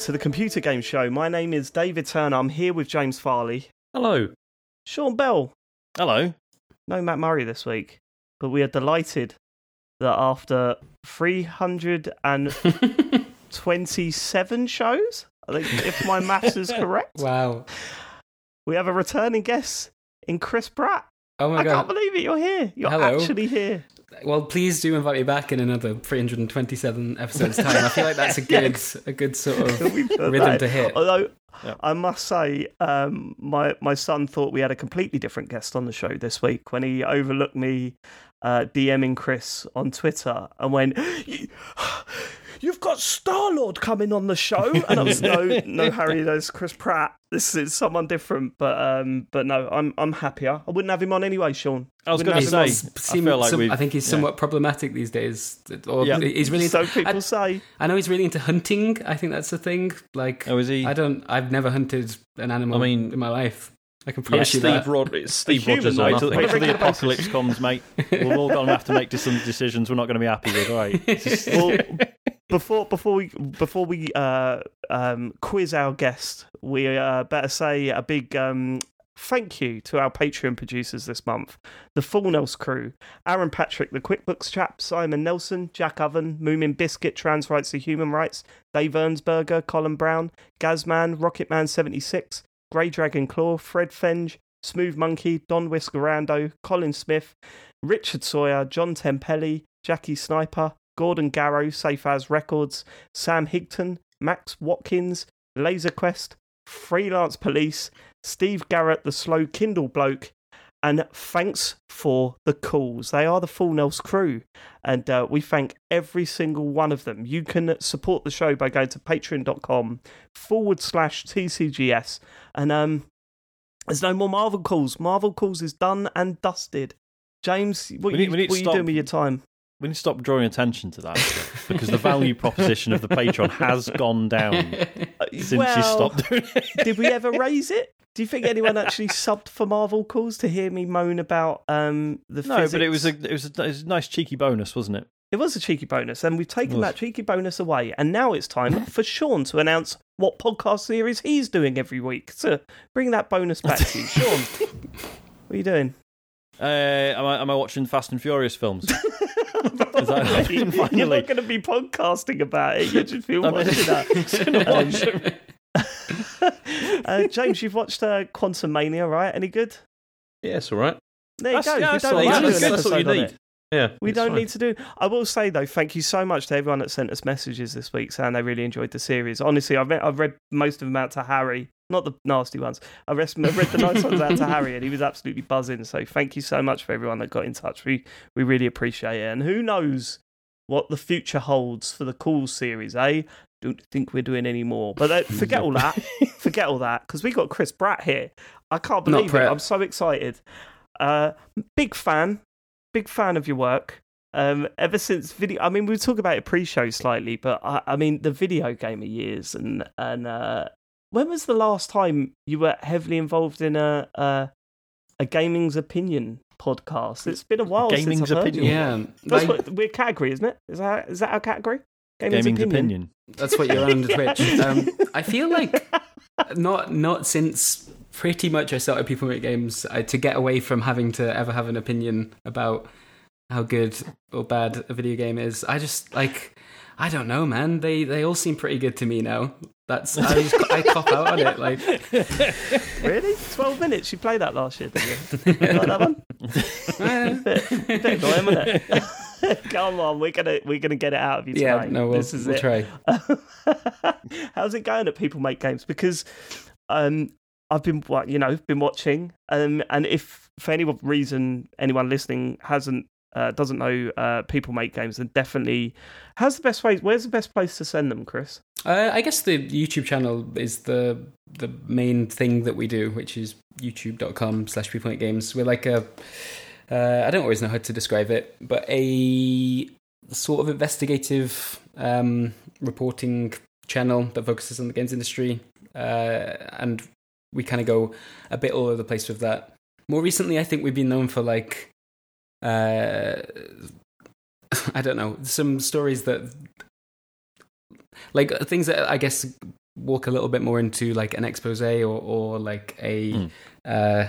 Hello and welcome to the Computer Game Show. My name is David Turner. I'm here with James Farley, Hello. Sean Bell. Hello. No Matt Murray this week, but we are delighted that after 327 shows, I think if my maths is correct, Wow. we have a returning guest in Chris Bratt. Oh my I god. can't believe it. You're here. You're Hello. actually here. Well, please do invite me back in another 327 episodes time. I feel like that's a good a good sort of rhythm that to hit. Although Yeah. I must say, um, my my son thought we had a completely different guest on the show this week when he overlooked me uh, DMing Chris on Twitter and went, "You- "You've got Star Lord coming on the show," and I was no, no, Harry, there's Chris Bratt. This is someone different, but um, but no, I'm I'm happier. I wouldn't have him on anyway, Sean. I was going to him on. say, I Seem- feel like some- I think he's yeah. somewhat problematic these days. Or Yeah. he's really so into, people I, say. I know he's really into hunting. I think that's the thing. Like Oh, is he? I don't I've never hunted an animal I mean- in my life. I can Yeah, promise you Steve, that. Rod- it's Steve Rogers though, on. nothing. Wait till the apocalypse comes, mate. We're all going to have to make some decisions we're not going to be happy with, right? well, before before we before we uh, um, quiz our guest, we uh, better say a big um, thank you to our Patreon producers this month: the Full Nels crew, Aaron Patrick, the QuickBooks chap, Simon Nelson, Jack Oven, Moomin Biscuit, Trans Rights to Human Rights, Dave Ernsberger, Colin Brown, Gazman, Rocketman seventy six, Grey Dragon Claw, Fred Fenge. Smooth Monkey, Don Whiskerando, Colin Smith, Richard Sawyer, John Tempelli, Jackie Sniper, Gordon Garrow, Safe As Records, Sam Higton, Max Watkins, Laser Quest, Freelance Police, Steve Garrett, the Slow Kindle Bloke, and thanks for the calls. They are the Full Nels crew, and uh, we thank every single one of them. You can support the show by going to patreon.com forward slash TCGS, and um, there's no more Marvel calls. Marvel calls is done and dusted. James, what, We you, we need what you stop- doing with your time? We need to stop drawing attention to that because the value proposition of the Patreon has gone down since you stopped doing it. did we ever raise it? Do you think anyone actually subbed for Marvel calls to hear me moan about um, the No, physics? but it was a it was a, it was a nice cheeky bonus, wasn't it? it was a cheeky bonus, and we've taken that cheeky bonus away, and now it's time for Sean to announce what podcast series he's doing every week. So bring that bonus back to you, Sean. what are you doing? Uh, am I am I watching Fast and Furious films? Is that happening You're not going to be podcasting about it. You just feel I'm watching that. gonna watch uh, James, you've watched uh, Quantumania, right? Any good? Yeah, it's all right. There you That's- go. yeah, we that's don't all need to do That's. That's all you need. Yeah, We don't fine. need to do. I will say though, thank you so much to everyone that sent us messages this week saying they really enjoyed the series. Honestly, I've read, I've read most of them out to Harry, not the nasty ones. I read, I read the nice ones out to Harry, and he was absolutely buzzing. So thank you so much for everyone that got in touch. We we really appreciate it. And who knows what the future holds for the Cool series? Eh? Don't think we're doing any more. But uh, forget all that. forget all that because we got Chris Bratt here. I can't believe it. I'm so excited. Uh, big fan, big fan of your work. Um, ever since video, I mean, we talk about it pre-show slightly, but I, I mean, the video game of years, and and uh, when was the last time you were heavily involved in a a, a gaming's opinion podcast? It's been a while Gaming's since I've heard Gaming's opinion? you. yeah. That's Like- what we're category, isn't it? Is that is that our category? Gaming's opinion. That's what you're on Twitch. Um, I feel like not not since pretty much I started People Make Games I, to get away from having to ever have an opinion about how good or bad a video game is. I just like I don't know, man. They they all seem pretty good to me now. That's I, just, I cop out on it. Like Really? Twelve minutes? You played that last year, didn't you? You like that one? bit, bit annoying, wasn't it? Come on, we're gonna we're gonna get it out of you yeah, tonight. no, we'll, this is we'll it. try. How's it going at People Make Games? Because um, I've been, you know, been watching, um, and if for any reason anyone listening hasn't uh, doesn't know uh, People Make Games, then definitely. has the best way? Where's the best place to send them, Chris? Uh, I guess the YouTube channel is the the main thing that we do, which is youtube.com slash games. We're like a, uh, I don't always know how to describe it, but a sort of investigative um, reporting channel that focuses on the games industry. Uh, and we kind of go a bit all over the place with that. More recently, I think we've been known for like, uh, I don't know, some stories that like things that I guess walk a little bit more into like an expose or or like a Mm. uh,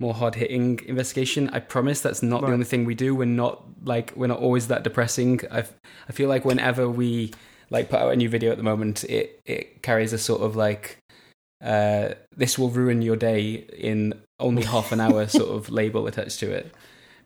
more hard hitting investigation. I promise that's not the only thing we do. We're not like we're not always that depressing. I I feel like whenever we like put out a new video at the moment, it it carries a sort of like uh, this will ruin your day in only half an hour sort of label attached to it.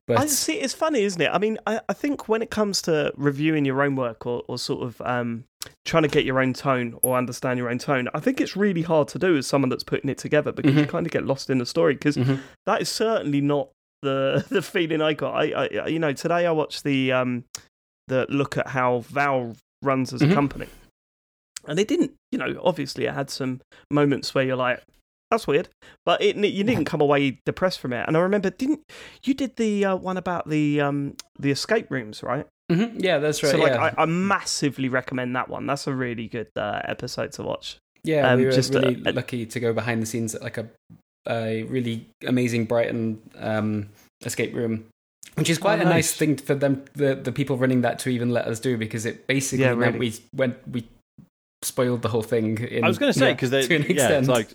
But I see. It's funny, isn't it? I mean, I, I think when it comes to reviewing your own work or, or sort of um, trying to get your own tone or understand your own tone, I think it's really hard to do as someone that's putting it together because you Mhm. kind of get lost in the story. Because Mhm. that is certainly not the the feeling I got. I, I you know today I watched the um the look at how Valve runs as a Mhm. company, and it didn't. You know, obviously it had some moments where you're like. That's weird, but it, you didn't come away depressed from it. And I remember, didn't you did the uh, one about the um, the escape rooms, right? Mhm. yeah, that's right. so, like, yeah. I, I massively recommend that one. That's a really good uh, episode to watch. Yeah, Um, we were just, really uh, lucky to go behind the scenes at like a, a really amazing Brighton um, escape room, which is quite Oh, a nice nice. thing for them, the the people running that, to even let us do because it basically Yeah, meant really. we went we spoiled the whole thing. In, I was going to say yeah, because they, to an yeah, extent. it's like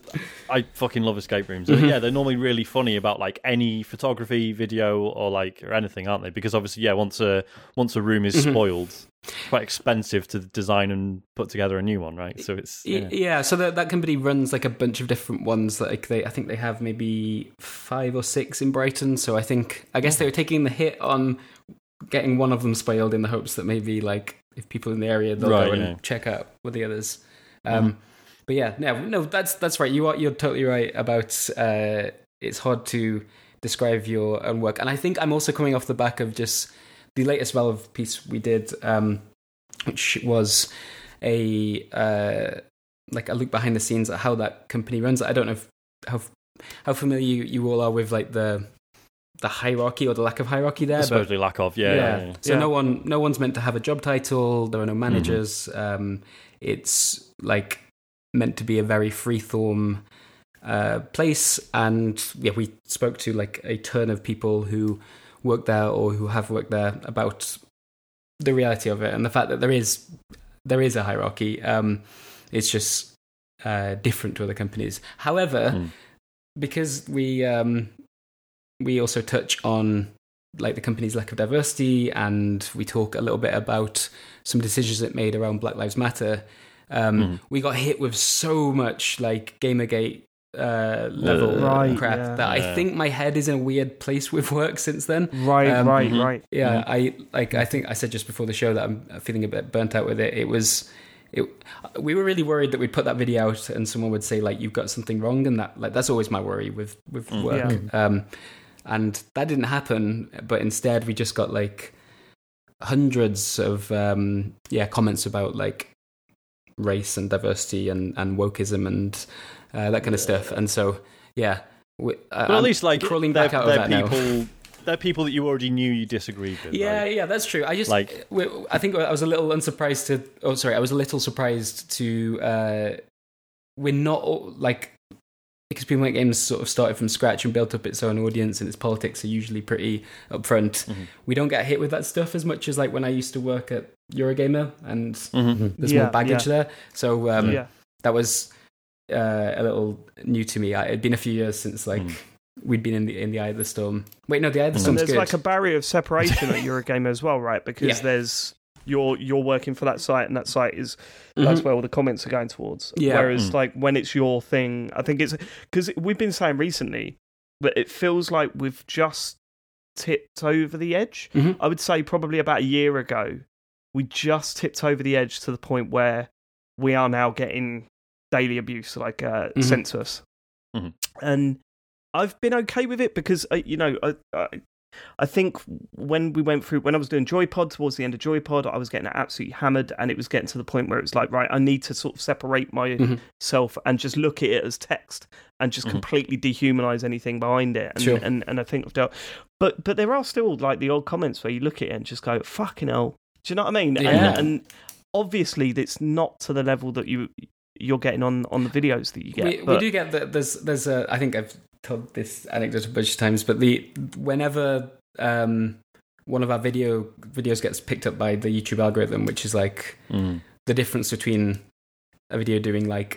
I fucking love escape rooms. Mhm. Yeah, they're normally really funny about like any photography, video, or like or anything, aren't they? Because obviously, yeah, once a once a room is Mhm. spoiled, it's quite expensive to design and put together a new one, right? So it's yeah. Yeah, so that that company runs like a bunch of different ones. Like they, I think they have maybe five or six in Brighton. So I think I guess they were taking the hit on getting one of them spoiled in the hopes that maybe like if people in the area they'll Right, go and yeah. check out with the others. Um, But yeah, no, no, that's that's right. You are you're totally right about uh, it's hard to describe your own work, and I think I'm also coming off the back of just the latest Valve piece we did, um, which was a uh, like a look behind the scenes at how that company runs. I don't know if, how how familiar you, you all are with like the the hierarchy or the lack of hierarchy there. but- supposedly lack of. Yeah, yeah, yeah. so Yeah. no one no one's meant to have a job title. There are no Mm-hmm. managers. Um, it's like meant to be a very freeform uh, place, and yeah, we spoke to like a ton of people who work there or who have worked there about the reality of it and the fact that there is there is a hierarchy. Um, it's just uh, different to other companies. However, Mm. because we um, we also touch on like the company's lack of diversity, and we talk a little bit about some decisions it made around Black Lives Matter. Um, Mhm. We got hit with so much like GamerGate uh, level Right, crap yeah. that I think my head is in a weird place with work since then. Right, Um, right, mhm. right. Yeah, I like. I think I said just before the show that I'm feeling a bit burnt out with it. It was, it. We were really worried that we'd put that video out and someone would say like you've got something wrong, and that like that's always my worry with with Mm. work. Um, and that didn't happen, but instead we just got like hundreds of um yeah comments about like race and diversity and and wokeism and uh, that kind of stuff. And so yeah, we, uh, But at least like crawling back out of that now. people. They're people that you already knew you disagreed with. Yeah, right? yeah, that's true. I just Like- like I think I was a little unsurprised to. Oh, sorry, I was a little surprised to. uh We're not like because people make games sort of started from scratch and built up its own audience, and its politics are usually pretty upfront. Mhm. We don't get hit with that stuff as much as like when I used to work at Eurogamer, and Mhm. there's Yeah, more baggage there. So um, yeah. that was uh, a little new to me. I, it'd been a few years since like Mm. we'd been in the in the eye of the storm. Wait, no, the eye of the And storm's there's good. like a barrier of separation at Eurogamer as well, right? Because Yeah. there's you're you're working for that site, and that site is that's Mhm. where all the comments are going towards. Yeah. Whereas Mm. like when it's your thing, I think it's because we've been saying recently, but it feels like we've just tipped over the edge. Mhm. I would say probably about a year ago, we just tipped over the edge to the point where we are now getting daily abuse like uh, Mhm. sent to us, Mhm. and I've been okay with it because uh, you know I, I I think when we went through when I was doing Joypod towards the end of Joypod, I was getting absolutely hammered, and it was getting to the point where it was like right, I need to sort of separate Mhm. myself and just look at it as text and just Mhm. completely dehumanize anything behind it. And, Sure. and and I think I've dealt, but but there are still like the old comments where you look at it and just go fucking hell. Do you know what I mean? Yeah. And, and obviously, it's not to the level that you you're getting on on the videos that you get. we, we do get that there's there's a I think I've told this anecdote a bunch of times, but the whenever um one of our video videos gets picked up by the YouTube algorithm, which is like Mm. the difference between a video doing like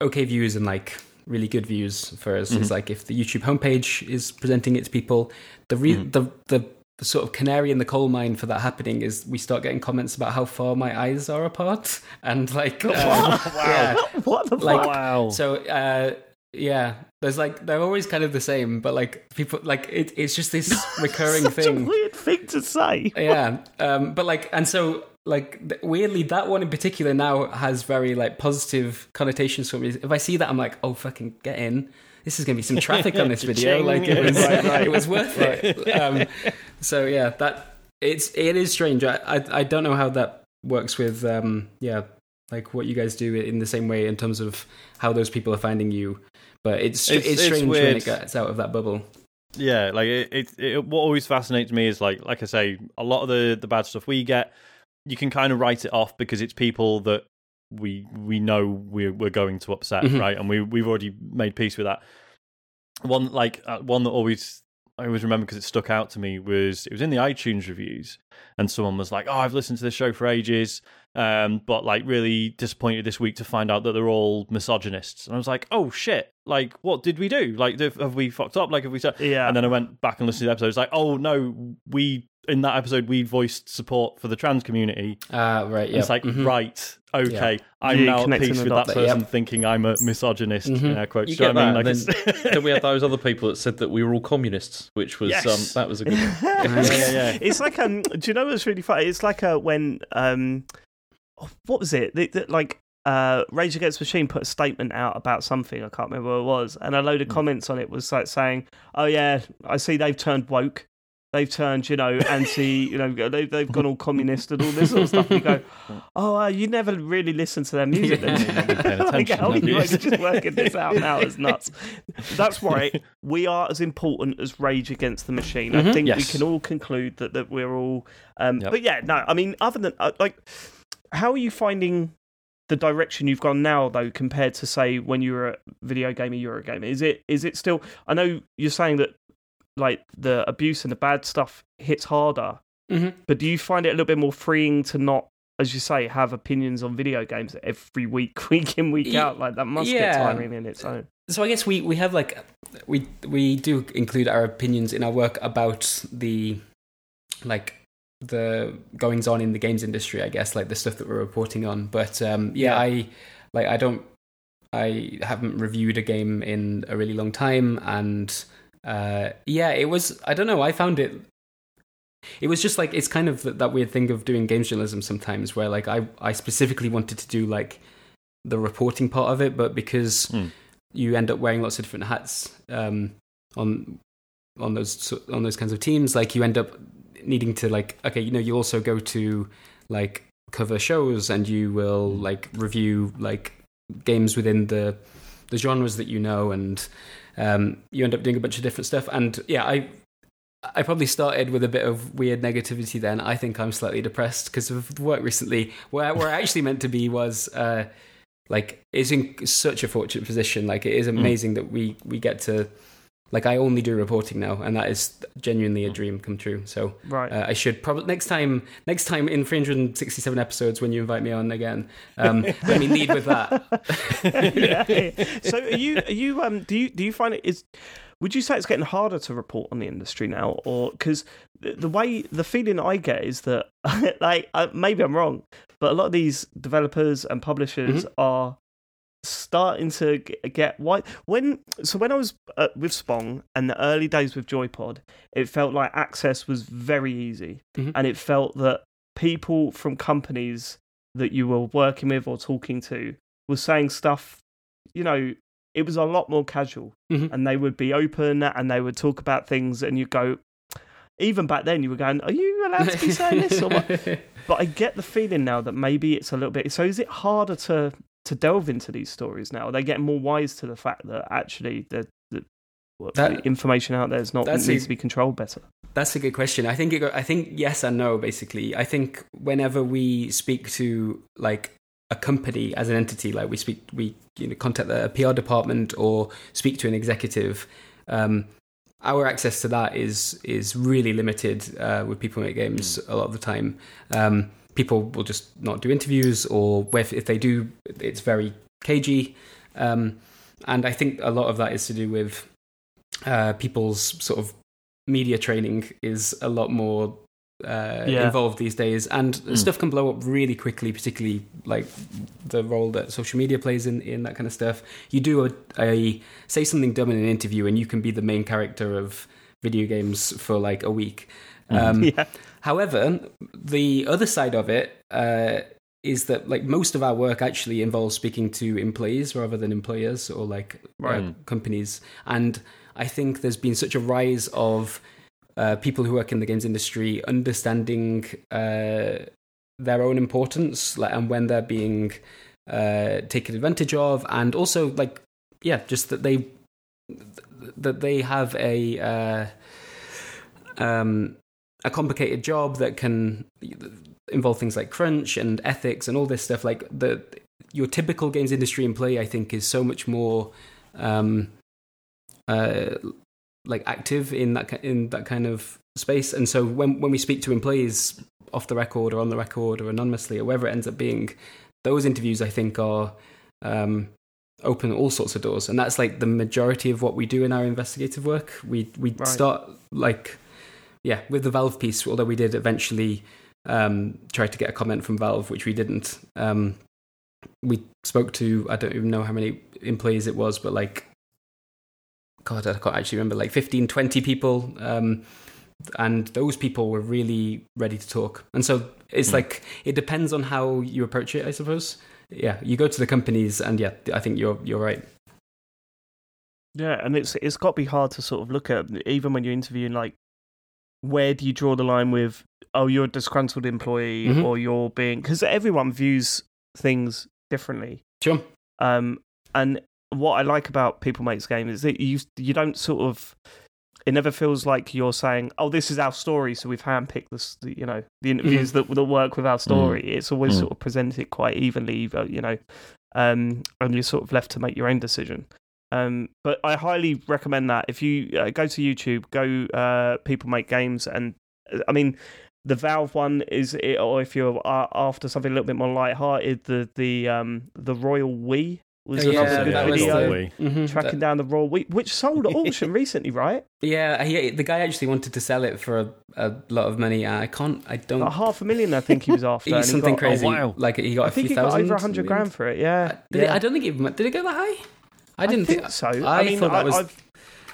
okay views and like really good views for us is Mhm. like if the YouTube homepage is presenting it to people, the re- Mhm. the the the sort of canary in the coal mine for that happening is we start getting comments about how far my eyes are apart and like uh, yeah what the Like- fuck? wow. so uh yeah there's like they're always kind of the same but like people like it, it's just this recurring Such thing. a weird thing to say. yeah um but like and so like weirdly that one in particular now has very like positive connotations for me. If i see that i'm like oh fucking get in. This is gonna be some traffic on this video. like it was Right, right. it was worth it. Um so yeah that it's it is strange. I, I i don't know how that works with um yeah like what you guys do in the same way in terms of how those people are finding you but it's It's- it's, it's strange when it gets out of that bubble Yeah, like it, it, it. What always fascinates me is like, like I say, a lot of the the bad stuff we get, you can kind of write it off because it's people that we we know we're we're going to upset, Mhm. right? And we we've already made peace with that. One like uh, one that always I always remember because it stuck out to me was it was in the iTunes reviews, and someone was like, "Oh, I've listened to this show for ages." Um, but like really disappointed this week to find out that they're all misogynists, and I was like, "Oh shit! Like, what did we do? Like, have have we fucked up? Like, have we?" Said? Yeah. And then I went back and listened to the episode. It's like, oh no, we in that episode we voiced support for the trans community. uh right And yeah It's like, Mhm. right, okay, I'm You now at peace with that person Yep. thinking I'm a misogynist. Mhm. In air quotes. You Do know get what I mean? that, Like, and it's- then we had those other people that said that we were all communists, which was Yes. um, that was a good one. yeah, yeah, yeah. It's like um. Do you know what's really funny? It's like uh, when um, oh, what was it? The, the, like uh, Rage Against the Machine put a statement out about something. I can't remember what it was, and a load of Hmm. comments on it was like saying, "Oh yeah, I see they've turned woke." They've turned, you know, anti, you know, they've, they've gone all communist and all this sort of stuff. And you go, oh, uh, you never really listen to their music. then. Yeah, you're like, how are you like, just working this out now? It's nuts. That's right. We are as important as Rage Against the Machine. I Mhm. think we can all conclude that, that we're all. Um, Yep. But yeah, no, I mean, other than, uh, like, how are you finding the direction you've gone now though compared to say when you were a video gamer eurogamer is it is it still i know you're saying that like the abuse and the bad stuff hits harder Mhm. but do you find it a little bit more freeing to not as you say have opinions on video games every week week in week out like that must get yeah. tiring in its own so I guess we we have like we we do include our opinions in our work about the like the goings on in the games industry. I guess like the stuff that we're reporting on. But um, yeah. I like I don't I haven't reviewed a game in a really long time, and uh, yeah, it was I don't know. I found it. It was just like it's kind of that, that weird thing of doing games journalism sometimes, where like I I specifically wanted to do like the reporting part of it, but because Hmm. you end up wearing lots of different hats um, on on those on those kinds of teams, like you end up needing to like okay, you know, you also go to like cover shows and you will like review like games within the the genres that you know and um, you end up doing a bunch of different stuff. And yeah i i probably started with a bit of weird negativity then. I think i'm slightly depressed because of the work recently. Where, where i actually meant to be was uh, like is in such a fortunate position. Like it is amazing that we we get to like i only do reporting now and that is genuinely a dream come true so right uh, I should probably next time. Next time in 367 episodes, when you invite me on again, um, let me lead with that. yeah. So are you are you um do you do you find it is would you say it's getting harder to report on the industry now or because the, way the feeling I get is that like maybe I'm wrong but a lot of these developers and publishers are starting to get why when so when I was uh, with Spong and the early days with Joypod it felt like access was very easy Mhm. and it felt that people from companies that you were working with or talking to was saying stuff you know it was a lot more casual Mhm. and they would be open and they would talk about things and you go even back then you were going are you allowed to be saying this or what but I get the feeling now that maybe it's a little bit. So is it harder to to delve into these stories now? Are they getting more wise to the fact that actually the the, That- the information out there is not needs a- to be controlled better? That's a good question. I think it, I think yes and no. Basically, I think whenever we speak to like a company as an entity, like we speak, we you know contact the PR department or speak to an executive. Um, our access to that is is really limited uh, with people who make games a lot of the time. Um, people will just not do interviews, or if, if they do, it's very cagey. Um, and I think a lot of that is to do with uh, people's sort of media training is a lot more uh, Yeah. involved these days, and stuff can blow up really quickly, particularly like the role that social media plays in, in that kind of stuff. You do a, a say something dumb in an interview, and you can be the main character of video games for like a week. Um, Yeah. However, the other side of it uh, is that like most of our work actually involves speaking to employees rather than employers or like uh, companies. And I think there's been such a rise of uh, people who work in the games industry understanding uh, their own importance like, and when they're being uh, taken advantage of, and also like yeah, just that they that they have a uh, um, a complicated job that can involve things like crunch and ethics and all this stuff. Like the your typical games industry employee, I think, is so much more um, uh, like active in that in that kind of space. And so when when we speak to employees off the record or on the record or anonymously or wherever it ends up being, those interviews I think are um, open all sorts of doors, and that's like the majority of what we do in our investigative work. We we Right. start like yeah with the Valve piece, although we did eventually um, try to get a comment from Valve, which we didn't. Um, we spoke to I don't even know how many employees it was, but like God, I can't actually remember, like 15, 20 people. Um, and those people were really ready to talk. And so it's Hmm. like, it depends on how you approach it, I suppose. Yeah, you go to the companies, and yeah, I think you're you're right. Yeah, and it's it's got to be hard to sort of look at even when you're interviewing. Like, where do you draw the line with? Oh, you're a disgruntled employee, Mhm. or you're being because everyone views things differently. Sure. Um, and what I like about People Makes Game is that you you don't sort of. It never feels like you're saying, "Oh, this is our story," so we've handpicked this, the, you know, the interviews that that work with our story. It's always Mm. sort of presented quite evenly, you know, um, and you're sort of left to make your own decision. Um, but I highly recommend that if you uh, go to YouTube, go uh, People Make Games, and uh, I mean the Valve one is, or if you're uh, after something a little bit more light-hearted, the the um, the Royal We was Oh, another good that video. the- We. Mhm. Tracking down the Royal We, which sold at auction recently, right? Yeah, he, the guy actually wanted to sell it for a, a lot of money. I can't. I don't. Like half a million, I think he was after. and He's he something got- crazy. wow. Like he got I a think few he got thousand. over a hundred grand for it. Yeah, Did yeah. it, I don't think it did. It go that high? I didn't think, so. I, I mean, thought that I, was- I've,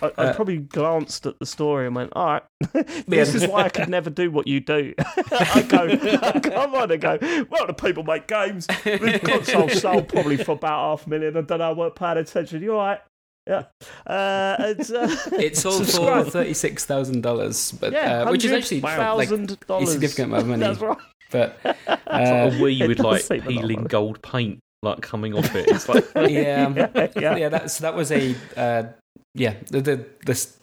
I, I uh, probably glanced at the story and went, "All right, this Yeah. is why I could never do what you do." I go, I come on, and go. Well, the people make games. This console sold probably for about half a million. I don't know. I weren't paying attention. You all right? Yeah. Uh, it's, uh, It sold for thirty six thousand dollars, but yeah, uh, which is actually like thousand a significant amount of money. That's right. But It's like uh, a Wii with like seem a lot of peeling gold paint like coming off it. It's like yeah, yeah, yeah. yeah. That so that was a uh, yeah. The the this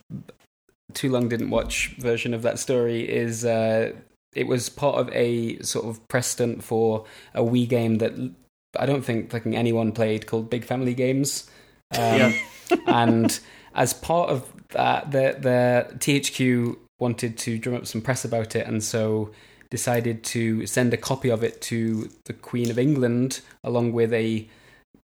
too long didn't watch version of that story is uh, it was part of a sort of press stunt for a Wii game that I don't think fucking anyone played called Big Family Games. Um, Yeah. and as part of that, the the THQ wanted to drum up some press about it, and so decided to send a copy of it to the Queen of England along with a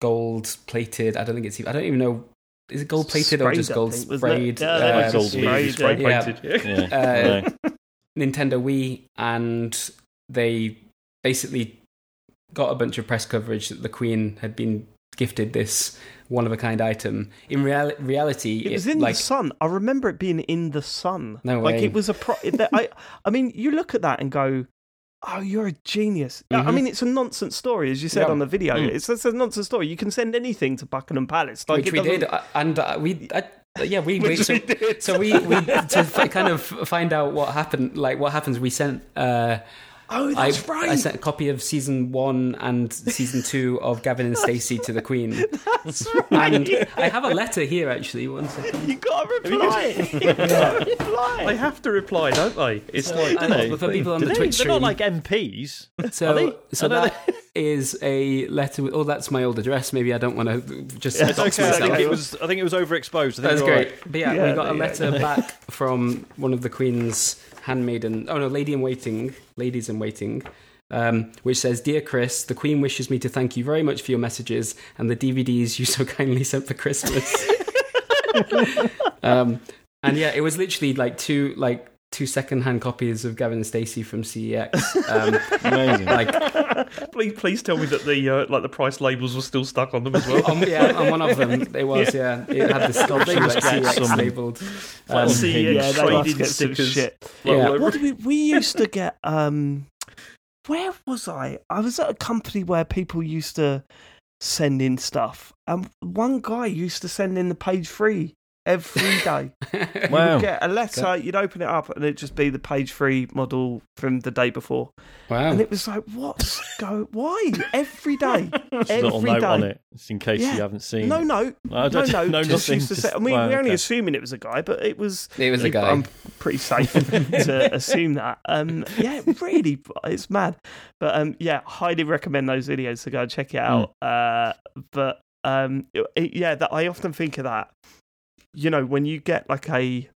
gold plated. I don't think it's. I don't even know. Is it gold plated or just gold think, sprayed? Yeah, they uh, were Like gold sprayed, leaf, yeah. painted. Yeah. Uh, yeah. Nintendo Wii, and they basically got a bunch of press coverage that the Queen had been gifted this one of a kind item. In real- reality, It was in like the sun. I remember it being in the sun. No way. Like it was a pro. I, I mean, you look at that and go, "Oh, you're a genius." I- I mean, it's a nonsense story, as you said Yeah. on the video. Mm. It's, it's a nonsense story. You can send anything to Buckingham Palace. Like which we doesn't- did, uh, and uh, we. I, yeah, we, we so, we did. so we we to f- kind of find out what happened. Like what happens, we sent. Uh, Oh, I, that's right. I sent a copy of season one and season two of Gavin and Stacey to the Queen, That's right. and I have a letter here actually. One second. you got to reply. you got to reply. they have to reply, don't they? It's like uh, And they? for people on Do the they, Twitch they're not like MPs. So, they? so I don't that is a letter. With, oh, that's my old address. Maybe I don't want to just It's dox okay. I think it was. I think it was overexposed. I think That's great. right. But yeah, Yeah, we got a yeah. letter back from one of the Queen's handmaiden. Oh no, lady in waiting, ladies in waiting, um, which says, "Dear Chris, the Queen wishes me to thank you very much for your messages and the DVDs you so kindly sent for Christmas." um, and yeah, it was literally like two like two second-hand copies of Gavin and Stacey from CEX. Um, Amazing. like please, please tell me that the uh, like the price labels were still stuck on them as well. on, yeah, on one of them it was yeah, it had the sculpture They like CEX some- labeled. Um, CEX yeah, trading get some stickers. shit. Like, Yeah. What did we, we used to get? Um, where was I? I was at a company where people used to send in stuff, and one guy used to send in the page three every day. You'd get a letter, you'd open it up, and it'd just be the page three model from the day before, wow. and it was like, what's go? Why every day? Just a little Every note on it, just in case yeah. you haven't seen. No, no, I no, don't no. know just nothing. used to just- say, I mean, wow, we're only okay. assuming it was a guy, but it was. It was a guy. I'm pretty safe to assume that. Um, yeah, really, it's mad. But um, yeah, highly recommend those videos to go and check it out. Uh, but um, it- it- yeah, that I often think of that. You know, when you get like a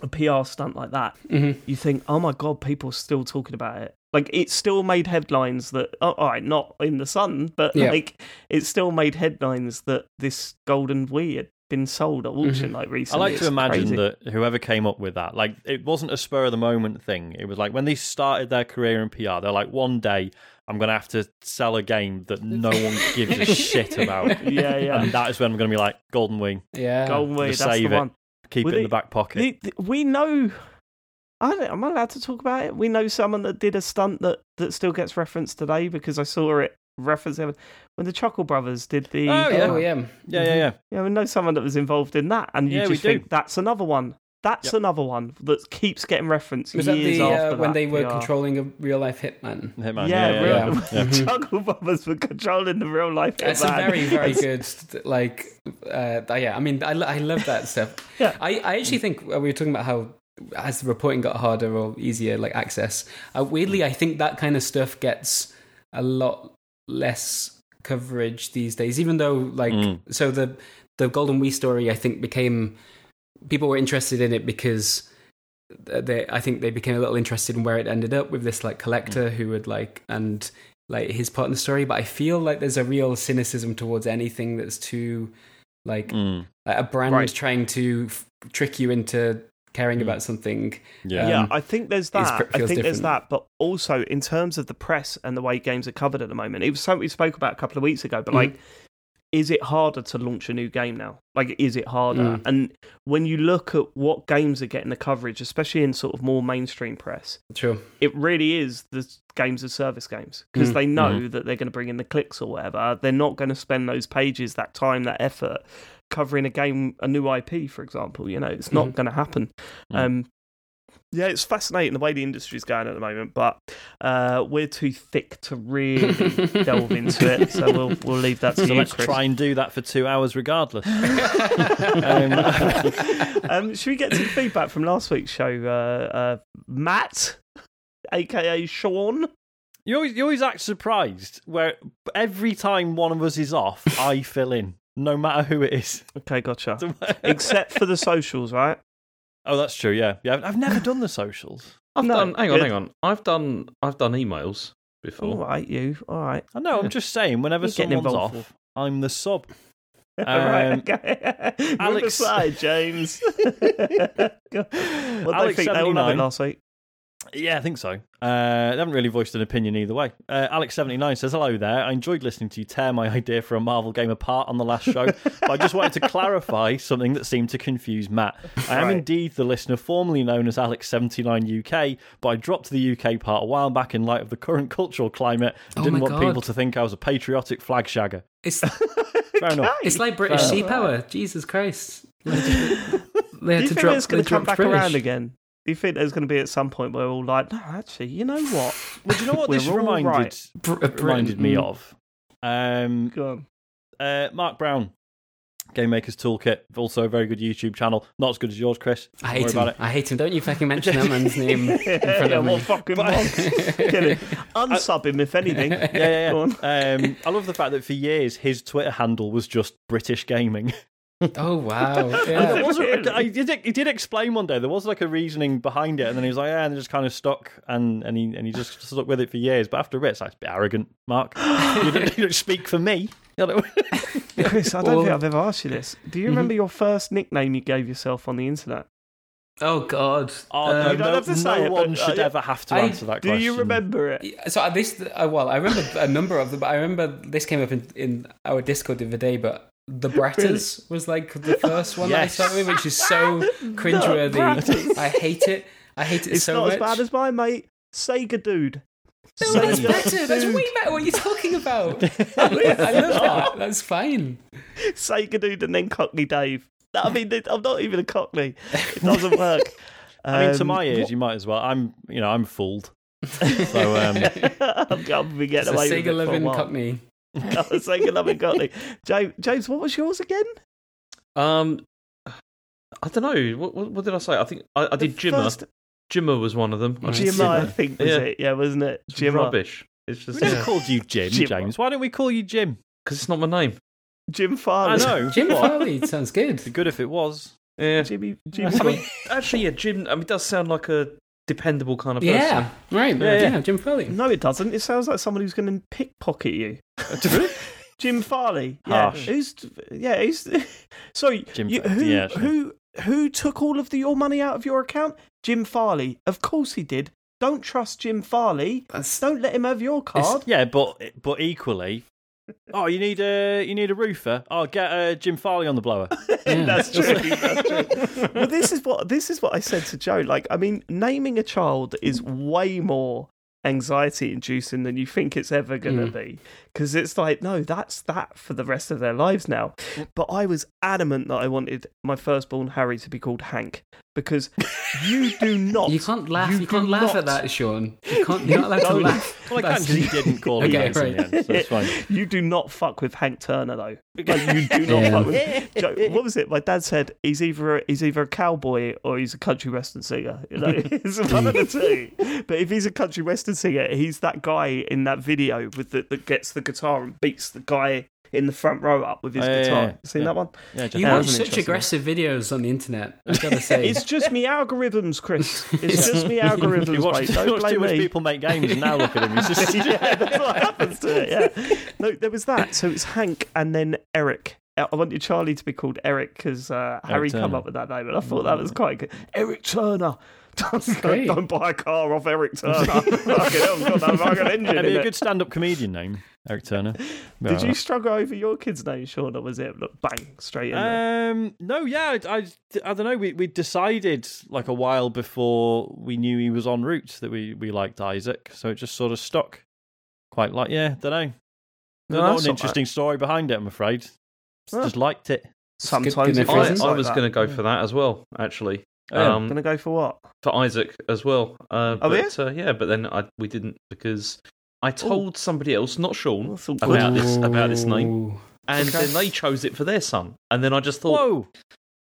a PR stunt like that, Mhm. you think, oh my god, people are still talking about it. Like it still made headlines that, oh, all right, not in the sun, but Yeah. like it still made headlines that this golden Wii had been sold at auction like recently. I like to It's imagine crazy. that whoever came up with that, like, it wasn't a spur of the moment thing. It was like when they started their career in PR, they're like, one day I'm going to have to sell a game that no one gives a shit about. Yeah, yeah. And that is when I'm going to be like, Golden Wing, Yeah. Golden Wing, that's save the it. one. keep Well, it in the back pocket. The- the- we know. I don't, am I allowed to talk about it? We know someone that did a stunt that, that still gets referenced today because I saw it referenced when the Chuckle Brothers did the. Oh, yeah. Oh yeah. yeah, yeah, yeah. Yeah, we know someone that was involved in that, and you Yeah, we just do. think that's another one. That's Yep. another one that keeps getting referenced Was that years the after uh, when that they were PR. controlling a real life hitman? Hitman. Yeah, Yeah, yeah, real, yeah. yeah. Mhm. Chuckle Brothers were controlling the real life. Hitman. It's a very, very good. Like, uh, yeah. I mean, I, I love that stuff. Yeah. I, I actually think uh, we were talking about how as the reporting got harder or easier, like access. Uh, weirdly, I think that kind of stuff gets a lot less coverage these days. Even though, like, Mm. so the the Golden Wii story, I think became people were interested in it because they I think they became a little interested in where it ended up with this like collector who would like and like his part in the story. But I feel like there's a real cynicism towards anything that's too like Mm. like a brand Right. trying to f- trick you into caring Mm. about something. Yeah. yeah, um, I think there's it's that. I feels think there's that, but also in terms of the press and the way games are covered at the moment, it was something we spoke about a couple of weeks ago. But Mhm. like, is it harder to launch a new game now? Like, is it harder? Mm. And when you look at what games are getting the coverage, especially in sort of more mainstream press, Sure. it really is the games as service games because Mm. they know that they're going to bring in the clicks or whatever. They're not going to spend those pages, that time, that effort covering a game, a new IP, for example. You know, it's not Mhm. going to happen. Mm. Um, yeah, it's fascinating the way the industry's going at the moment, but uh, we're too thick to really delve into it, so we'll we'll leave that to So you, let's Chris. try and do that for two hours regardless. um, um, should we get some feedback from last week's show? Uh, uh, Matt, aka Sean. You always, you always act surprised where every time one of us is off, I fill in, no matter who it is. Okay, gotcha. Except for the socials, right? Oh, that's true. Yeah, yeah. I've never done the socials. I've No, done. Hang on, good. hang on. I've done. I've done emails before. All right, you. All right. I know. I'm just saying. Whenever You're someone's involved. off, I'm the sub. All right. Um, Okay. Move Alex- aside, James. what do they Alex think? They all love it 79. last week. Yeah, I think so. Uh, they haven't really voiced an opinion either way. Uh, Alex79 says, Hello there. I enjoyed listening to you tear my idea for a Marvel game apart on the last show, but I just wanted to clarify something that seemed to confuse Matt. I am Right. indeed the listener formerly known as Alex79UK, but I dropped the UK part a while back in light of the current cultural climate and Oh didn't want God. people to think I was a patriotic flag shagger. It's Fair enough. it's like British Fair sea enough. power. Jesus Christ. They had Do to you think drop. it's going they to come back British. around again? Do you think there's going to be at some point where we're all like, no, actually, you know what? Well, do you know what this reminded, right. Br- uh, reminded me of? Um, Go on. uh, Mark Brown, Game Maker's Toolkit, also a very good YouTube channel. Not as good as yours, Chris. I Don't hate worry him. about it. I hate him. Don't you fucking mention that man's name in front yeah, of me. what fucking But- mug? Get it. Unsub him, if anything. Yeah, yeah, Go yeah. Um, I love the fact that for years his Twitter handle was just British Gaming. Oh wow! Yeah. there was? I did, he did explain one day there was like a reasoning behind it, and then he was like, "Yeah," and it just kind of stuck, and and he and he just stuck with it for years. But after a bit, it's like, a bit arrogant, Mark. you, don't, you don't speak for me. Chris, I don't Well- think I've ever asked you this. Do you remember your first nickname you gave yourself on the internet? Oh god. Oh, Um, no, you don't no, have to say no it, one but, uh, should yeah. ever have to I- answer that question. Do question. you remember it? So at this, uh, well, I remember a number of them, but I remember this came up in, in our Discord the other day. But the Bratters was like the first one Yes. that I started with, which is so cringeworthy. I hate it. I hate it It's so much. It's not as bad as mine, mate. Sega dude. no, that's better. That's way better. What are you talking about? I love, I love that. That's fine. Sega dude and then Cockney Dave. I mean, I'm not even a Cockney. It doesn't work. I mean, to Um, my ears, you might as well. I'm, you know, I'm fooled. So, um, I'm going to be It's getting a away with it. Sega it for a living while. Cockney. Sega loving Cockney. James, James, what was yours again? Um, I don't know. What, what, what did I say? I think I, I did The Jimmer. first- Jimmer was one of them. I Jimmer, I think was Yeah. it. Yeah, wasn't it? It's Jimmer. rubbish. It's we just never yeah. called you Jim, Jim. James. Why don't we call you Jim? because it's not my name. Jim Farley. I know. Jim Farley sounds good. It'd be good if it was. Yeah. Jimmy. Jim. I mean, actually, yeah, Jim. I mean, it does sound like a dependable kind of person. Yeah, right. Yeah, Yeah, yeah. Jim Farley. no, it doesn't. It sounds like someone who's going to pickpocket you. Jim Farley. Yeah. Harsh. Who's? Yeah. Who's? Sorry. Jim you- who? yeah, sure. Who? Who took all of the, your money out of your account? Jim Farley. Of course he did. Don't trust Jim Farley. That's Don't let him have your card. Yeah, but but equally. Oh, you need a you need a roofer. Oh, get uh, Jim Farley on the blower. yeah. That's true. That's true. well, this is what this is what I said to Joe. Like, I mean, naming a child is way more anxiety inducing than you think it's ever going to Mm. be because it's like no that's that for the rest of their lives now but i was adamant that i wanted my firstborn harry to be called hank because you do not You can't laugh. You, you can't do laugh at that, Sean. You can't. You're not allowed to laugh. Well, I can That's- because he didn't call Okay, me Yates right. end, so it's fine. you do not fuck with hank turner though like, you do not Yeah. fuck with Joe, what was it? My dad said he's either a, he's either a cowboy or he's a country western singer. You know, it's one of the two. But if he's a country western singer, he's that guy in that video with the, that gets the guitar and beats the guy in the front row up with his Oh, yeah, guitar. yeah, Seen yeah. that one? Yeah, just You Yeah, watch such interesting aggressive videos on the internet. I gotta say. It's just me algorithms, Chris. It's just me algorithms, you watch, mate. you Don't watch blame too much me. people make games, and now look at him. He's just yeah, that's what happens to it. Yeah. No, there was that. So it's Hank and then Eric. Uh, I wanted Charlie to be called Eric because uh, Harry come up with that name, and I thought that was quite good. Eric Turner. Don't, great. don't buy a car off Eric Turner. fucking hell, it's got that fucking engine That'd in a it. good stand-up comedian name, Eric Turner. Did you struggle over your kid's name, Sean, or was it look, bang straight in there? Um, no, yeah, I, I, I don't know. We we decided like a while before we knew he was en route that we we liked Isaac, so it just sort of stuck. Quite like, yeah, don't know. No, not that's an not interesting story behind it, I'm afraid. Oh. Just liked it. Sometimes good it I, feels reason. I like was that. going to go for that as well, actually. Yeah. Um, Gonna go for what? for Isaac as well. Uh, Oh, but uh, yeah, but then I, we didn't because I told somebody else, not Sean, That's all about this about this name, and Okay. then they chose it for their son. And then I just thought, Whoa!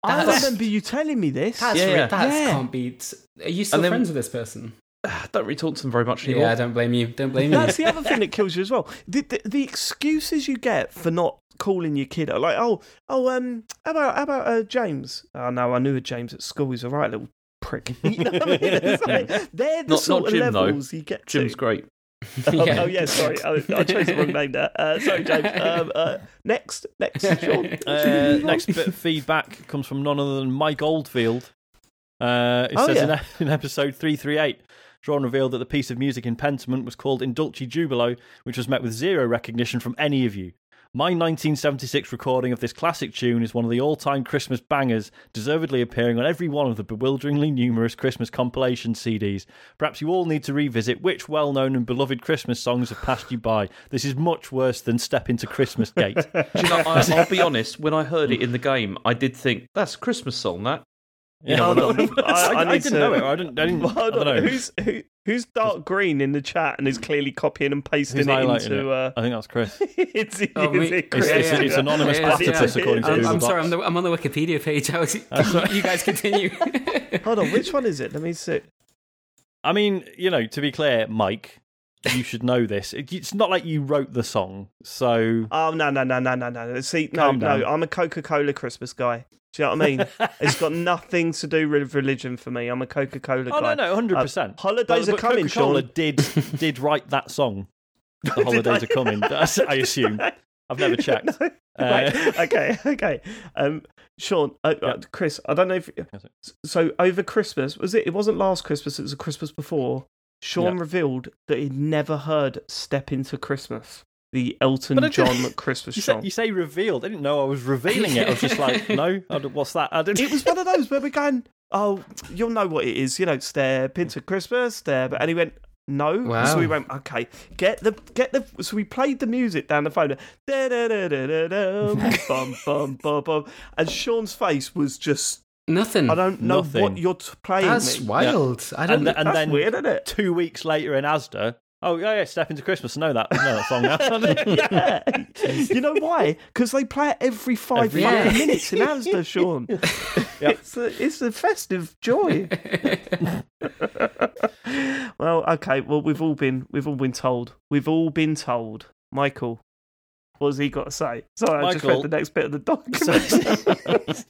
I remember you telling me this. That's Yeah, ri- yeah. that Yeah. can't be. Are you still And then- friends with this person? "Ah, don't really talk to them very much anymore. Yeah, I don't blame you. Don't blame you. That's the other thing that kills you as well. The, the, the excuses you get for not calling your kid, like, oh, oh, um, how about how about uh, James? Oh no, I knew a James at school. He's a right little prick. You know what I mean? Like, they're the Not- sort not of Jim, though. levels you get Jim's to. great. Oh, Yeah. oh, yeah, sorry, I, I chose the wrong name there. Uh, sorry, James. Um, uh, next, next, Sean. Uh, next bit of feedback comes from none other than Mike Oldfield. Uh, it Oh, says yeah. in, in episode 338, Sean revealed that the piece of music in Pentiment was called In Dulci Jubilo, which was met with zero recognition from any of you. My 1976 recording of this classic tune is one of the all time Christmas bangers, deservedly appearing on every one of the bewilderingly numerous Christmas compilation CDs. Perhaps you all need to revisit which well known and beloved Christmas songs have passed you by. This is much worse than Step into Christmas Gate. Do you know, I, I'll be honest. When I heard it in the game, I did think that's a Christmas song. That Yeah, Hold on. I- I, I I didn't to- know it. I didn't. I didn't. I don't know. Who's who, who's dark green in the chat and is clearly copying and pasting Who's it into? it? Uh, I think that's Chris. it's, Oh, it's, me- it- It's, Yeah, it's, yeah, it's anonymous Yeah, yeah. Platypus according to I'm, Google I'm sorry. I'm, the, I'm on the Wikipedia page. Alex. That's right. you guys continue. Hold on, which one is it? Let me see. I mean, you know, to be clear, Mike, you should know this. It- It's not like you wrote the song, so Oh no no no no no no! See, no no, down. I'm a Coca Cola Christmas guy. Do you know what I mean? it's got nothing to do with religion for me. I'm a Coca Cola oh guy. no no, hundred percent. holidays are coming, Coca-Cola Sean. did did write that song. The holidays are coming. I assume. I've never checked. Uh, right. Okay. Okay. Um, Sean, uh, uh, Chris, I don't know if so. Over Christmas was it? It wasn't last Christmas. It was the Christmas before. Sean Yeah. revealed that he'd never heard "Step Into Christmas," the Elton John Christmas You song. say, you say revealed. I didn't know I was revealing it. I was just like, no, what's that? I didn't. it was one of those where we're going, oh, you'll know what it is, you know, step into Christmas, step. And he went, no. Wow. So we went, okay, get the, get the, so we played the music down the phone. Da, da, da, da, da, da, bum, bum, bum, bum. And Sean's face was just, Nothing. I don't know Nothing. what you're t- playing That's me. wild. I don't. And, th- and That's then weird, isn't it? two weeks later in Asda, oh yeah, yeah, step into Christmas. I know that. I know that song now. yeah. You know why? Because they play it every five Every- Yeah. minutes in Asda, Sean. It's a, it's a festive joy. well, okay. Well, we've all been we've all been told. We've all been told. Michael, what's he got to say? Sorry, I just read the next bit of the so, document.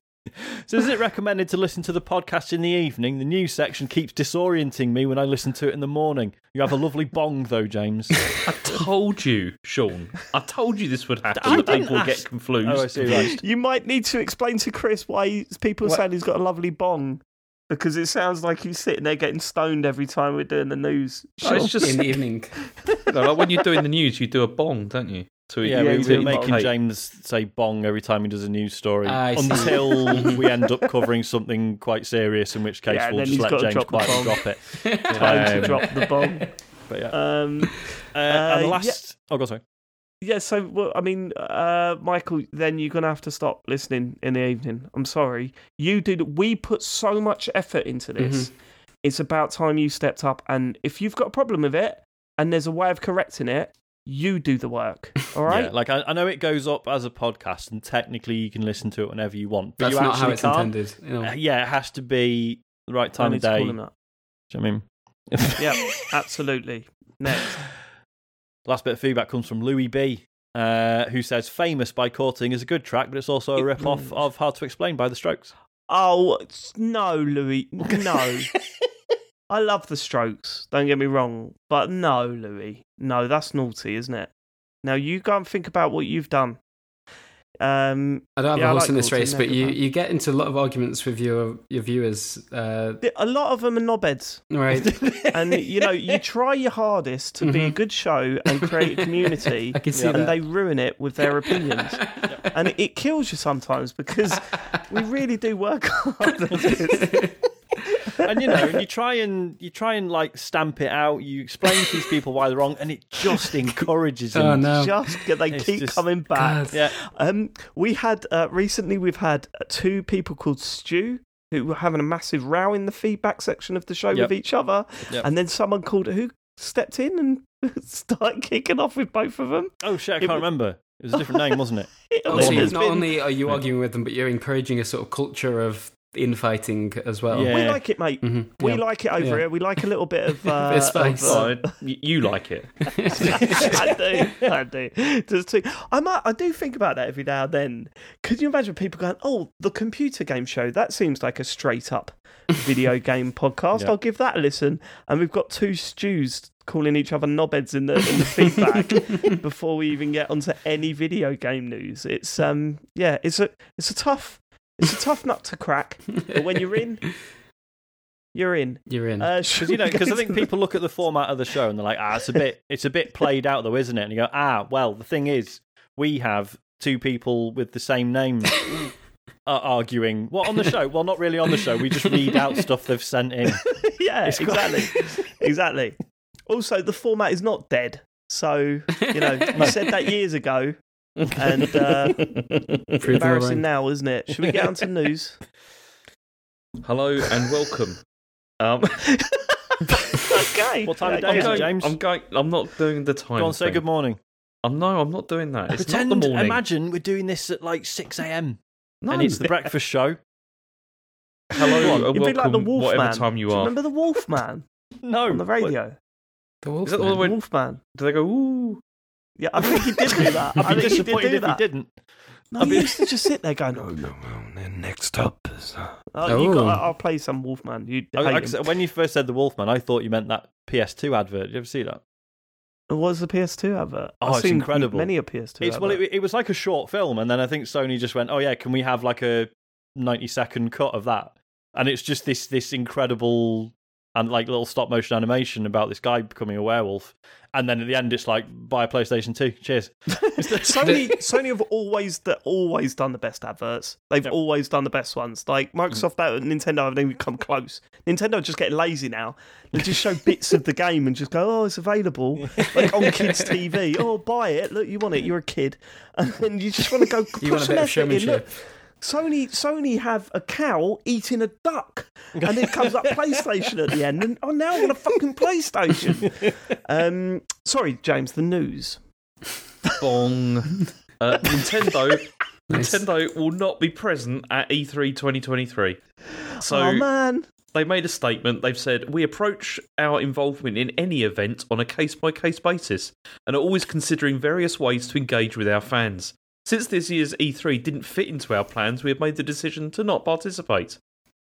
So is it recommended to listen to the podcast in the evening? The news section keeps disorienting me when I listen to it in the morning. You have a lovely bong though, James. I told you, Sean. I told you this would happen. I that didn't people ask- get confused. Oh, I see. Right. you might need to explain to Chris why people are What? saying he's got a lovely bong. Because it sounds like he's sitting there getting stoned every time we're doing the news. No, it's just in the evening. no, like when you're doing the news, you do a bong, don't you? To Yeah, Yeah, we, he's we're making bong. James say bong every time he does a news story I until we end up covering something quite serious, in which case Yeah, we'll just let James drop the quietly drop it. Time to Um, drop the bong. But yeah. Um, Uh, and the uh, last. Oh, go on, sorry. Yeah, so well, I mean, uh, Michael, then you're gonna have to stop listening in the evening. I'm sorry, you did. We put so much effort into this. Mm-hmm. It's about time you stepped up. And if you've got a problem with it, and there's a way of correcting it, you do the work. All right? Yeah, like I, I know it goes up as a podcast, and technically you can listen to it whenever you want. But That's you not actually how it's can't. intended. You know. Uh, yeah, it has to be the right time of to call day. that. Do you know what I mean? Yeah, absolutely. Next. Last bit of feedback comes from Louis B, uh, who says "Famous" by Courting is a good track, but it's also a rip off of Hard to Explain by The Strokes. Oh no, Louis, no. I love the Strokes. Don't get me wrong, but no, Louis, no, that's naughty, isn't it? Now you go and think about what you've done. Um, I don't have Yeah, a horse like in this race, but you, you get into a lot of arguments with your your viewers, uh, a lot of them are knobheads. right? and you know you try your hardest to be a good show and create a community I can see and that. they ruin it with their opinions and it, it kills you sometimes because we really do work hard. and you know, and you try and you try and like stamp it out. You explain to these people why they're wrong, and it just encourages them. Oh, no. just get they It's keep just- coming back God. Yeah, um we had uh, recently we've had two people called stu who were having a massive row in the feedback section of the show Yep. with each other Yep. and then someone called who stepped in and started kicking off with both of them Oh shit, I It can't was- remember. It was a different name, wasn't it? It Oh, was- so not been- only are you arguing with them, but you're encouraging a sort of culture of infighting as well. Yeah. We like it, mate. Mhm. We Yeah. like it over Yeah. here. We like a little bit of. Uh, Bit of spice. of, uh, y- you like it. I do. I do. Just too, I might. I do think about that every now and then. Could you imagine people going, "Oh, the computer game show. That seems like a straight up video game podcast. Yeah. I'll give that a listen." And we've got two stews calling each other knobheads in the in the feedback before we even get onto any video game news. It's um yeah, it's a it's a tough it's a tough nut to crack. But when you're in, you're in. You're in. Uh, Because you know, because I think people look at the format of the show and they're like, ah, it's a bit, it's a bit played out though, isn't it? And you go, ah, well, the thing is, we have two people with the same name uh, arguing. What on the show? Well, not really on the show. We just read out stuff they've sent in. yeah, It's quite- exactly, exactly. Also, the format is not dead. So you know, you said that years ago, and uh, Prove embarrassing now, isn't it? Should we get on to news? Hello and welcome. Um, okay. What time of day I'm is it, going, James? I'm going. I'm not doing the time. Go on, say thing. good morning. I'm no. I'm not doing that. It's Pretend, not the morning. imagine we're doing this at like 6 a.m. no. and it's the breakfast show. hello and You'd be like the welcome. Wolf whatever Man. time you Do you are. remember the Wolf Man No. on the radio? The Wolf. Is that the one where- Wolfman. Do they go ooh? Yeah, I think he did do that. I I'd be think he did disappointed do if he didn't. No, he used to just sit there going, "Oh no, no." Then next up is. Uh... Oh, you Oh. got, I'll play some Wolfman. You I- I- hate him. when you first said the Wolfman, I thought you meant that PS2 advert. Did you ever see that? What was the PS2 advert? Oh, I've it's seen incredible. Many a PS2. It's well, it, it was like a short film, and then I think Sony just went, "Oh yeah, can we have like a ninety second cut of that?" And it's just this this incredible and like little stop motion animation about this guy becoming a werewolf, and then at the end, it's like buy a PlayStation Two. Cheers. Sony, Sony have always the, always done the best adverts. They've Yep. always done the best ones. Like mm. Microsoft and Nintendo haven't even come close. Nintendo are just getting lazy now. They just show bits of the game and just go, "Oh, it's available," like on kids' TV. Oh, buy it. Look, you want it. You're a kid, and then you just want to go. Put You want a some bit of effort in. showmanship. Look, Sony, Sony have a cow eating a duck, and it comes up PlayStation at the end. And oh, now I want a fucking PlayStation. Um, sorry, James. The news. Bong. Uh, Nintendo. Nice. Nintendo will not be present at E E3 2023. So oh man. they made a statement. They've said we approach our involvement in any event on a case by case basis and are always considering various ways to engage with our fans. Since this year's E3 didn't fit into our plans, we have made the decision to not participate.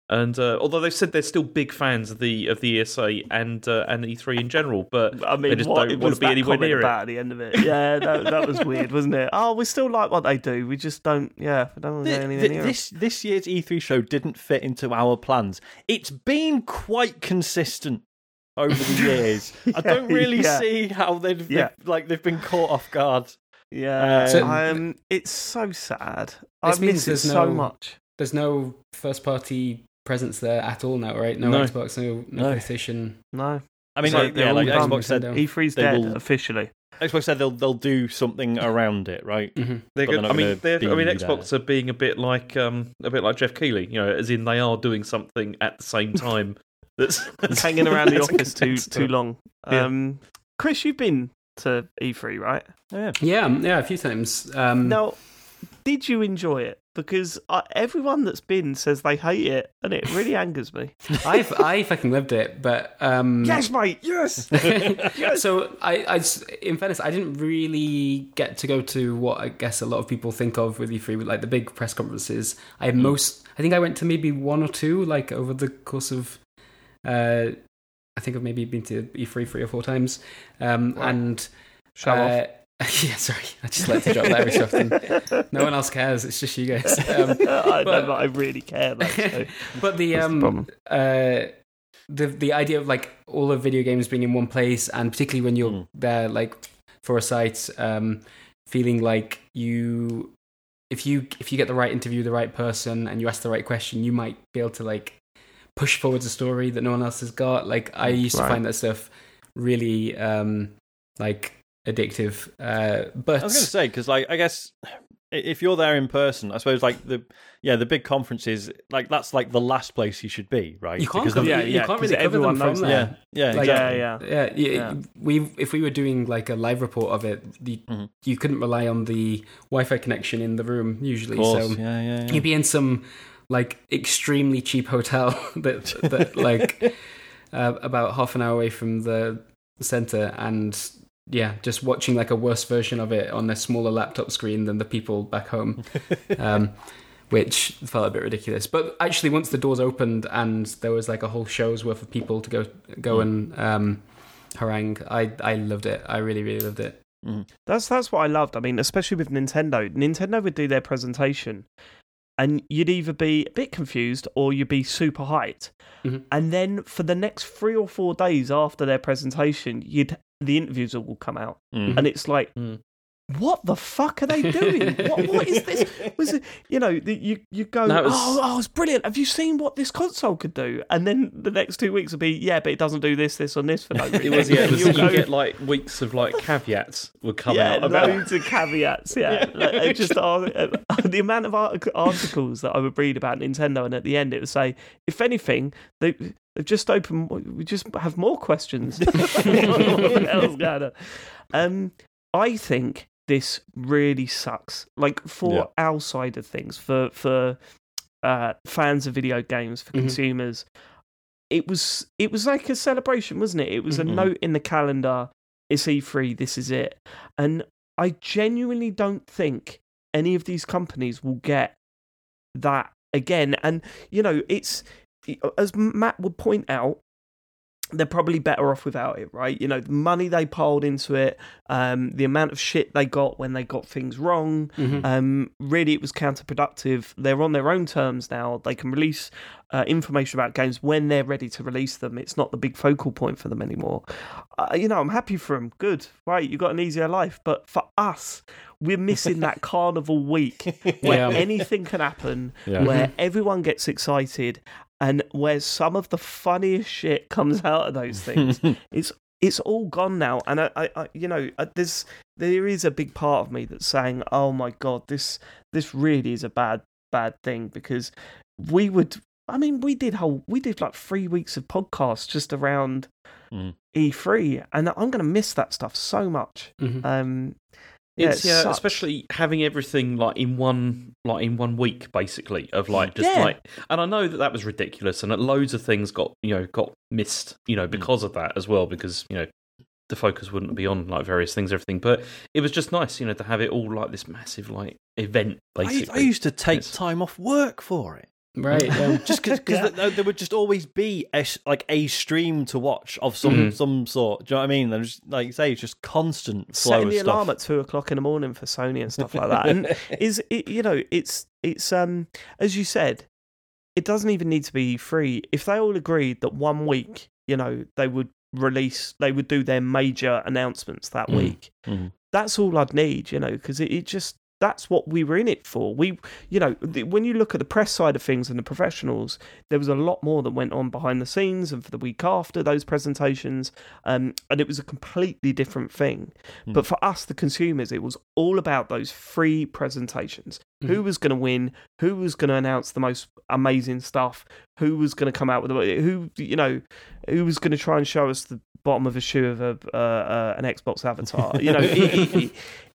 And uh, although they've said they're still big fans of the of the ESA and uh, and E3 in general, but I mean, they just what don't want to be anywhere comment near it. at the end of it? Yeah, that, that was weird, wasn't it? Oh, we still like what they do. We just don't. Yeah, we don't want to Th- go anywhere th- near 'em. this this year's E3 show didn't fit into our plans. It's been quite consistent over the years. I don't really yeah. see how they've, they've like they've been caught off guard. Yeah, So- um, it's so sad. I This means miss it so no- much. There's no first party presence there at all now, right? No, No. Xbox, no, no, No. PlayStation. No, I mean, So like, yeah, like. Xbox said, E3's They dead will- officially. Xbox said they'll they'll do something around it, right? hmm They're good. they're I mean, gonna they're, I mean, be Xbox are being a bit like um, a bit like Geoff Keighley, you know, as in they are doing something at the same time. That's, that's Hanging around the office too too long. Yeah. Um, Chris, you've been to E3, right? Oh, yeah. Yeah, um, yeah, a few times. Um, Now, did you enjoy it? Because uh, everyone that's been says they hate it, and it really angers me. I've I fucking loved it, but um, yes, mate. Yes. yes. so I, I s- in fairness, I didn't really get to go to what I guess a lot of people think of with E3, with like the big press conferences. I had most, I think I went to maybe one or two, like over the course of, uh, I think I've maybe been to E3 three or four times, um, Wow. and Show uh, yeah, sorry, I just like to drop that every so often. No one else cares; it's just you guys. Um, I, but- know, I really care. Though, so but the that's the um, uh, the the idea of like all of video games being in one place, and particularly when you're Mm. there, like for a site, um, feeling like you, if you if you get the right interview, the right person, and you ask the right question, you might be able to like push forwards a story that no one else has got. Like I used to find that stuff really um, like addictive. Uh, but I was going to say because, like, I guess if you're there in person, I suppose, like the yeah, the big conferences, like that's like the last place you should be, right? you can't Because cover, the- yeah, you, yeah, can't really cover them from there. yeah, yeah, Like, exactly. yeah, yeah. Yeah, yeah, Yeah. we if we were doing like a live report of it, the, Mhm. you couldn't rely on the Wi-Fi connection in the room usually. Of course, So yeah, yeah, yeah. you'd be in some like extremely cheap hotel that that like uh, about half an hour away from the center, and yeah, just watching like a worse version of it on a smaller laptop screen than the people back home. um, which felt a bit ridiculous. But actually, once the doors opened and there was like a whole show's worth of people to go go Mm. and um, harangue, I I loved it. I really really loved it. That's that's what I loved. I mean, especially with Nintendo. Nintendo would do their presentation, and you'd either be a bit confused or you'd be super hyped. Mhm. And then for the next three or four days after their presentation, you'd the interviews will come out, Mm. and it's like, Mm. What the fuck are they doing? what what is this? Was it, you know, the, you you go, No, it was- oh, oh, it's brilliant. Have you seen what this console could do? And then the next two weeks will be, yeah, but it doesn't do this, this, and this for no reason. It was yeah. It was, You'll go, get like weeks of like caveats would come yeah, out about. loads of caveats. Yeah, Like, just ar- the amount of articles that I would read about Nintendo, and at the end it would say, if anything, they they've just opened. We just have more questions. what the hell's going on? Um, I think this really sucks. Like for Yeah. our side of things, for for uh, fans of video games, for Mhm. consumers. it was it was like a celebration, wasn't it? It was Mhm. a note in the calendar. It's E3. This is it. And I genuinely don't think any of these companies will get that again. And you know, it's as Matt would point out, they're probably better off without it, right? You know, the money they piled into it, um, the amount of shit they got when they got things wrong. Mhm. Um, really, it was counterproductive. They're on their own terms now. They can release uh, information about games when they're ready to release them. It's not the big focal point for them anymore. Uh, you know, I'm happy for them. Good, right? You got an easier life. But for us, we're missing that carnival week where Yeah. anything can happen, Yeah. where everyone gets excited, and where some of the funniest shit comes out of those things. it's it's all gone now, and I, I, I you know, uh, there's there is a big part of me that's saying, oh my god, this this really is a bad bad thing because we would. I mean, we did whole we did like three weeks of podcasts just around Mm. E3, and I'm going to miss that stuff so much. Mhm. Um, yeah, It's it yeah, especially having everything like in one like in one week, basically of like just Yeah. like. And I know that that was ridiculous, and that loads of things got you know got missed, you know, hmm. because of that as well, because you know the focus wouldn't be on like various things, everything. But it was just nice, you know, to have it all like this massive like event. I, Basically, I used to take It's- time off work for it. Right. Yeah. just because Yeah. there, there would just always be a, like a stream to watch of some Mhm. some sort. Do you know what I mean? There's like you say, it's just constant flow setting the stuff. alarm at two o'clock in the morning for Sony and stuff like that. And is it, you know, it's it's um as you said, it doesn't even need to be free. If they all agreed that one week, you know, they would release, they would do their major announcements that Mm. week. Mhm. That's all I'd need, you know, because it, it just that's what we were in it for. We, you know, the, when you look at the press side of things and the professionals, there was a lot more that went on behind the scenes and for the week after those presentations, um, and it was a completely different thing. Mm. But for us, the consumers, it was all about those free presentations. Who Mhm. was going to win? Who was going to announce the most amazing stuff? Who was going to come out with the, who? You know, who was going to try and show us the bottom of a shoe of a uh, uh, an Xbox avatar? You know, it, it,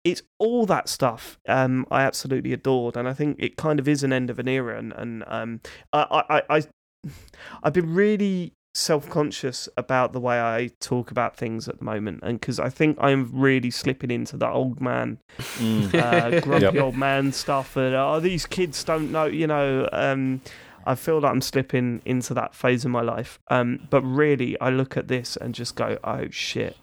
it's all that stuff. Um, I absolutely adored, and I think it kind of is an end of an era. And, and um, I, I, I, I've been really self-conscious about the way I talk about things at the moment, and because I think I'm really slipping into the old man Mm. uh, grumpy Yep. old man stuff and oh these kids don't know you know um I feel that I'm slipping into that phase of my life um but really I look at this and just go oh shit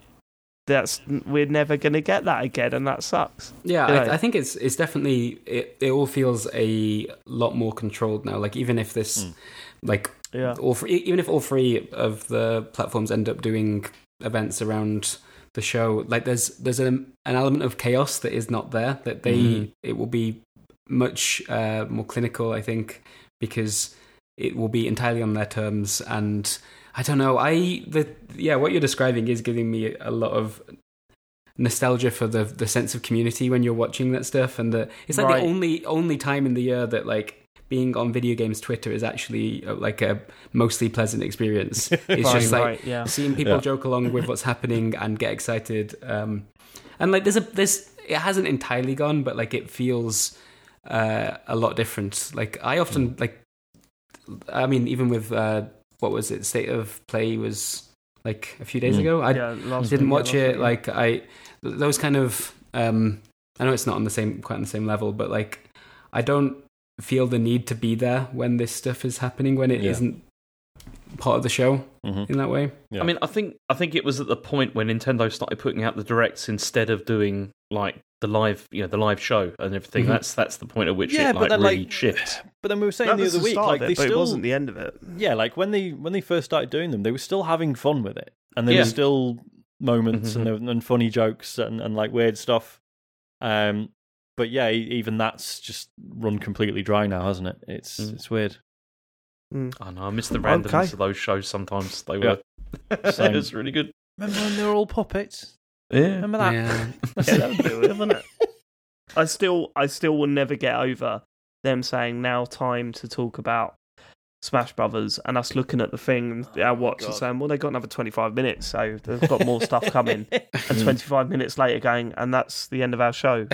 that's we're never going to get that again and that sucks Yeah, Yeah. I, I think it's it's definitely it, it all feels a lot more controlled now. Like even if this, Mm. like yeah all three, even if all three of the platforms end up doing events around the show, like there's there's an an element of chaos that is not there. That they Mhm. it will be much uh, more clinical, I think, because it will be entirely on their terms. And I don't know, I the yeah, what you're describing is giving me a lot of nostalgia for the the sense of community when you're watching that stuff and the it's like Right. the only only time in the year that like being on video games Twitter is actually uh, like a mostly pleasant experience. It's just like right, yeah seeing people Yeah. joke along with what's happening and get excited. Um, and like there's a there's it hasn't entirely gone, but like it feels uh, a lot different. Like I often like, I mean, even with uh, what was it? State of Play was like a few days Mm. ago. I yeah, didn't week, watch it. week, Like I th- those kind of um, I know it's not on the same quite on the same level, but like I don't feel the need to be there when this stuff is happening when it Yeah. not part of the show Mhm. in that way. Yeah. I mean, I think I think it was at the point when Nintendo started putting out the directs instead of doing like the live, you know, the live show and everything. Mhm. That's that's the point at which Yeah, it but like then, really like- shifts. But then we were saying that the other the week, like of they but still it wasn't the end of it yeah, like when they when they first started doing them, they were still having fun with it, and there Yeah. were still moments Mhm. and, and funny jokes and, and like weird stuff. Um, but yeah, even that's just run completely dry now, hasn't it? It's Mm. it's weird. I know I miss the randomness Okay. of those shows. Sometimes they were. Same. it was really good. Remember when they were all puppets? Yeah. Remember that? Yeah. yeah, that'll do it, isn't it? I still, I still will never get over them saying now time to talk about Smash Brothers and us looking at the thing and oh our watch and saying, well, they've got another 25 minutes, so they've got more stuff coming. And hmm. 25 minutes later going, and that's the end of our show.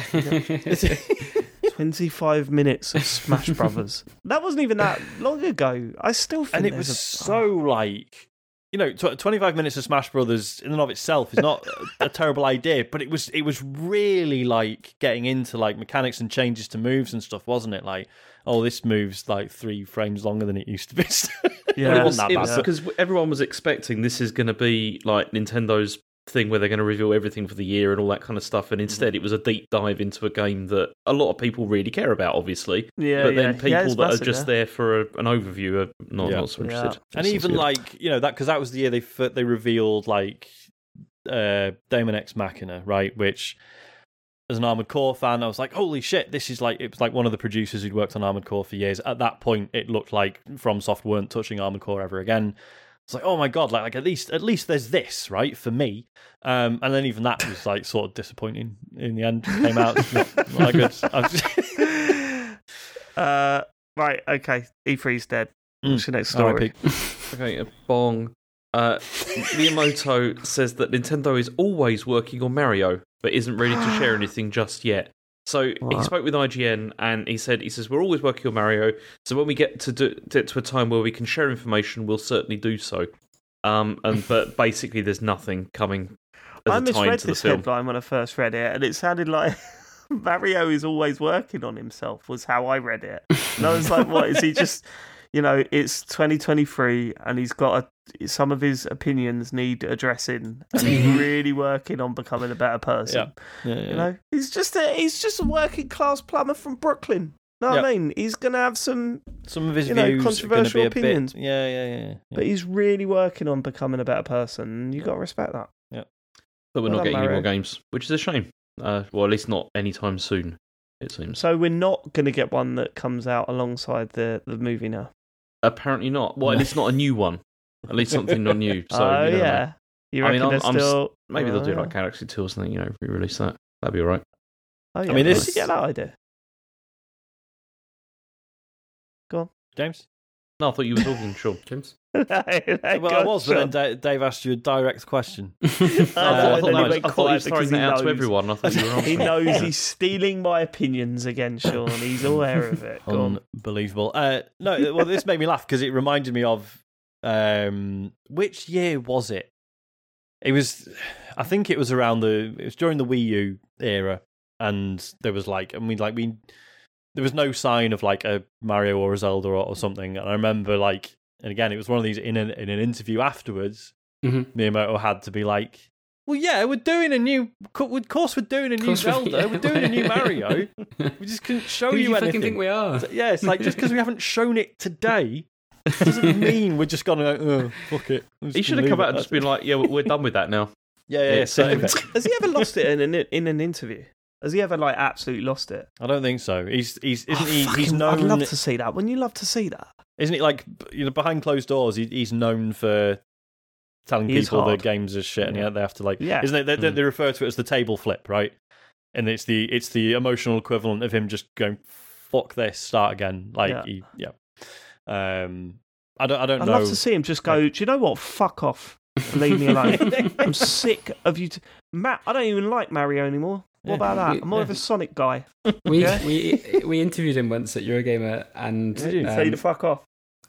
25 minutes of Smash Brothers. That wasn't even that long ago. I still think and it was a- so ah. like you know tw- 25 minutes of smash brothers in and of itself is not a terrible idea but it was it was really like getting into like mechanics and changes to moves and stuff wasn't it like oh this moves like three frames longer than it used to be Yeah. Well, it it was, wasn't that bad. because everyone was expecting this is going to be like Nintendo's thing where they're going to reveal everything for the year and all that kind of stuff, and instead it was a deep dive into a game that a lot of people really care about, obviously. yeah, but then yeah. people Yeah, that massive, are just yeah. there for a, an overview are not, Yeah. not so Yeah. interested. and even good. like you know that because that was the year they they revealed like uh Daemon X Machina right which as an Armored Core fan I was like holy shit this is like it was like one of the producers who'd worked on Armored Core for years at that point it looked like FromSoft weren't touching Armored Core ever again it's like oh my god like, like at least at least there's this right for me um and then even that was like sort of disappointing in the end came out not, not good I was- uh, right, okay. E3's dead. Mm. What's your next story? RIP. Okay, a bong. Uh, Miyamoto says that Nintendo is always working on Mario, but isn't ready to share anything just yet. So he spoke with IGN and he said, "He says we're always working on Mario. So when we get to do, get to a time where we can share information, we'll certainly do so." Um, and but basically, there's nothing coming as I a tie misread into the this film. headline when I first read it, and it sounded like Mario is always working on himself. Was how I read it, and I was like, "What is he just?" You know, it's 2023, and he's got a, some of his opinions need addressing, and he's really working on becoming a better person. Yeah, yeah. You know, he's just a he's just a working class plumber from Brooklyn. Know what I mean? He's gonna have some, some of his you know, views are gonna controversial a opinions. bit yeah yeah yeah, yeah. but he's really working on becoming a better person. and You got to respect that. Yeah. But we're Well not done, getting any more games, which is a shame. Uh, well, at least not anytime soon. It seems. So we're not going to get one that comes out alongside the the movie now. Apparently not. Well, at least not a new one. At least something not new. So oh you know. yeah, you I mean, reckon I'm- they're I'm s- still? maybe they'll do yeah. like Galaxy Two or something. You know, re-release that. That'd be all right. Oh, yeah. I mean, Where this- did you get that idea? Go on. James No, I thought you were talking. Sure. James. well I was but then Dave asked you a direct question I thought, I Uh, thought, he I thought he quiet was throwing that he out to knows. everyone. I thought you were He knows he's stealing my opinions again, Sean. He's aware of it. Unbelievable uh no well this made me laugh because it reminded me of um which year was it it was I think it was around the it was during the Wii U era and there was like I mean like we there was no sign of like a Mario or a Zelda or, or something and I remember like and again it was one of these in an in an interview afterwards Mhm. Miyamoto had to be like well yeah we're doing a new of course we're doing a new course we- Zelda yeah. we're doing a new Mario we just couldn't show Who do you, you anything fucking think we are? so, yeah, it's like just because we haven't shown it today doesn't mean we're just gonna go, oh, fuck it. He should have come out and just been like, "Yeah, we're done with that now." Yeah, yeah, yeah, Yeah, save. Has he ever lost it in an in an interview? Has he ever like absolutely lost it? I don't think so. He's he's isn't Oh, he? He's fucking- I'd known. love to see that. Wouldn't you love to see that? Isn't he like you know behind closed doors? He, he's known for telling He people the games are shit, and Yeah. yeah, they have to like. Yeah. Isn't it? They, they, Mm. they refer to it as the table flip, right? And it's the it's the emotional equivalent of him just going fuck this, start again. Like Yeah. he, yeah. Um, I don't I don't know. I'd know. love to see him just go. Do you know what? Fuck off. Leave me alone. I'm sick of you. T- Matt, I don't even like Mario anymore. What about that? I'm more of a Sonic guy. We Yeah. we we interviewed him once at Eurogamer, and Did you? um, Say the fuck off.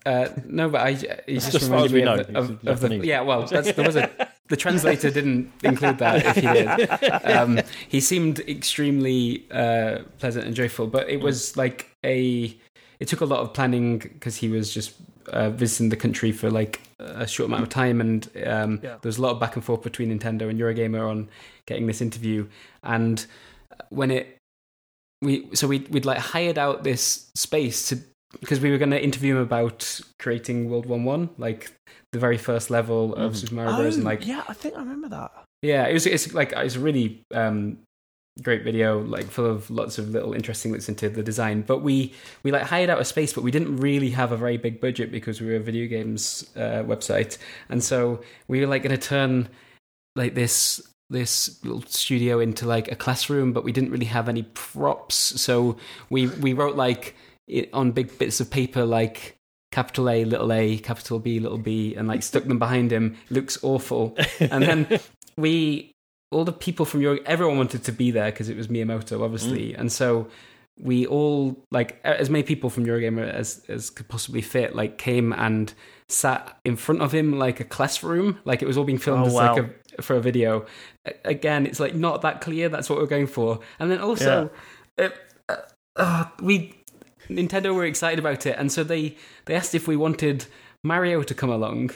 Uh, no, but I he Just just as far as reminded me know, of, the, of, of the yeah. Well, that's, there was a the translator didn't include that. If he did, um, he seemed extremely uh, pleasant and joyful. But it was like a. It took a lot of planning because he was just uh, visiting the country for like a short amount of time, and um, Yeah. there was a lot of back and forth between Nintendo and Eurogamer on getting this interview. And when it we so we we'd like hired out this space to because we were going to interview him about creating World One One, like the very first level of Mhm. Super Mario Bros. And like, yeah, Oh, yeah, I think I remember that. Yeah, it was it's like it's a really um, great video, like full of lots of little interesting looks into the design. But we we like hired out a space, but we didn't really have a very big budget because we were a video games uh, website, and so we were like going to turn like this this little studio into like a classroom but we didn't really have any props. So we we wrote like it on big bits of paper like capital A little a capital B little b and like stuck them behind him. Looks awful. And then we all the people from your everyone wanted to be there because it was Miyamoto obviously and so we all like as many people from Eurogamer as as could possibly fit like came and sat in front of him like a classroom, like it was all being filmed Oh, as wow. like a for a video. Again, it's like not that clear. That's what we're going for. And then also, uh, uh, uh, we Nintendo were excited about it, and so they they asked if we wanted Mario to come along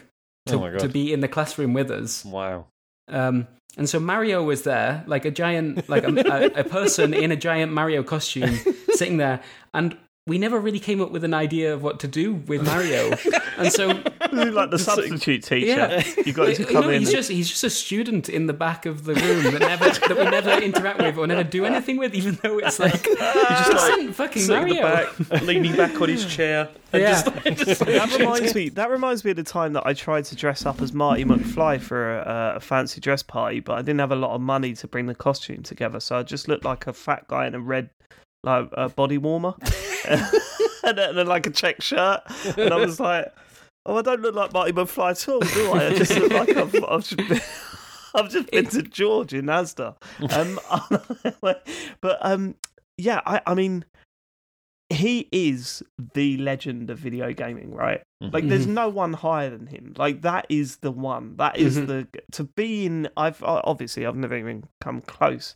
to, Oh to be in the classroom with us. Wow. Um, and so Mario was there, like a giant, like a, a, a person in a giant Mario costume, sitting there, and we never really came up with an idea of what to do with Mario. And so, like the substitute teacher. yeah, You got to come know, in. He's just he's just a student in the back of the room that never that we never interact with or never do anything with, even though it's like He's just this like fucking sitting in the Mario. back, leaning back on his chair. Yeah. just, like, just like- that reminds me. That reminds me of the time that I tried to dress up as Marty McFly for a, a fancy dress party, but I didn't have a lot of money to bring the costume together, so I just looked like a fat guy in a red like a body warmer and, then, and then like a check shirt, and I was like, "Oh, I don't look like Marty McFly at all, do I? I just look like I've, I've just been." I've just been to George in Asda, um, but um, yeah, I, I mean, he is the legend of video gaming, right? Mhm. Like, there's Mhm. no one higher than him. Like, that is the one. That is Mhm. the to be in. I've obviously I've never even come close,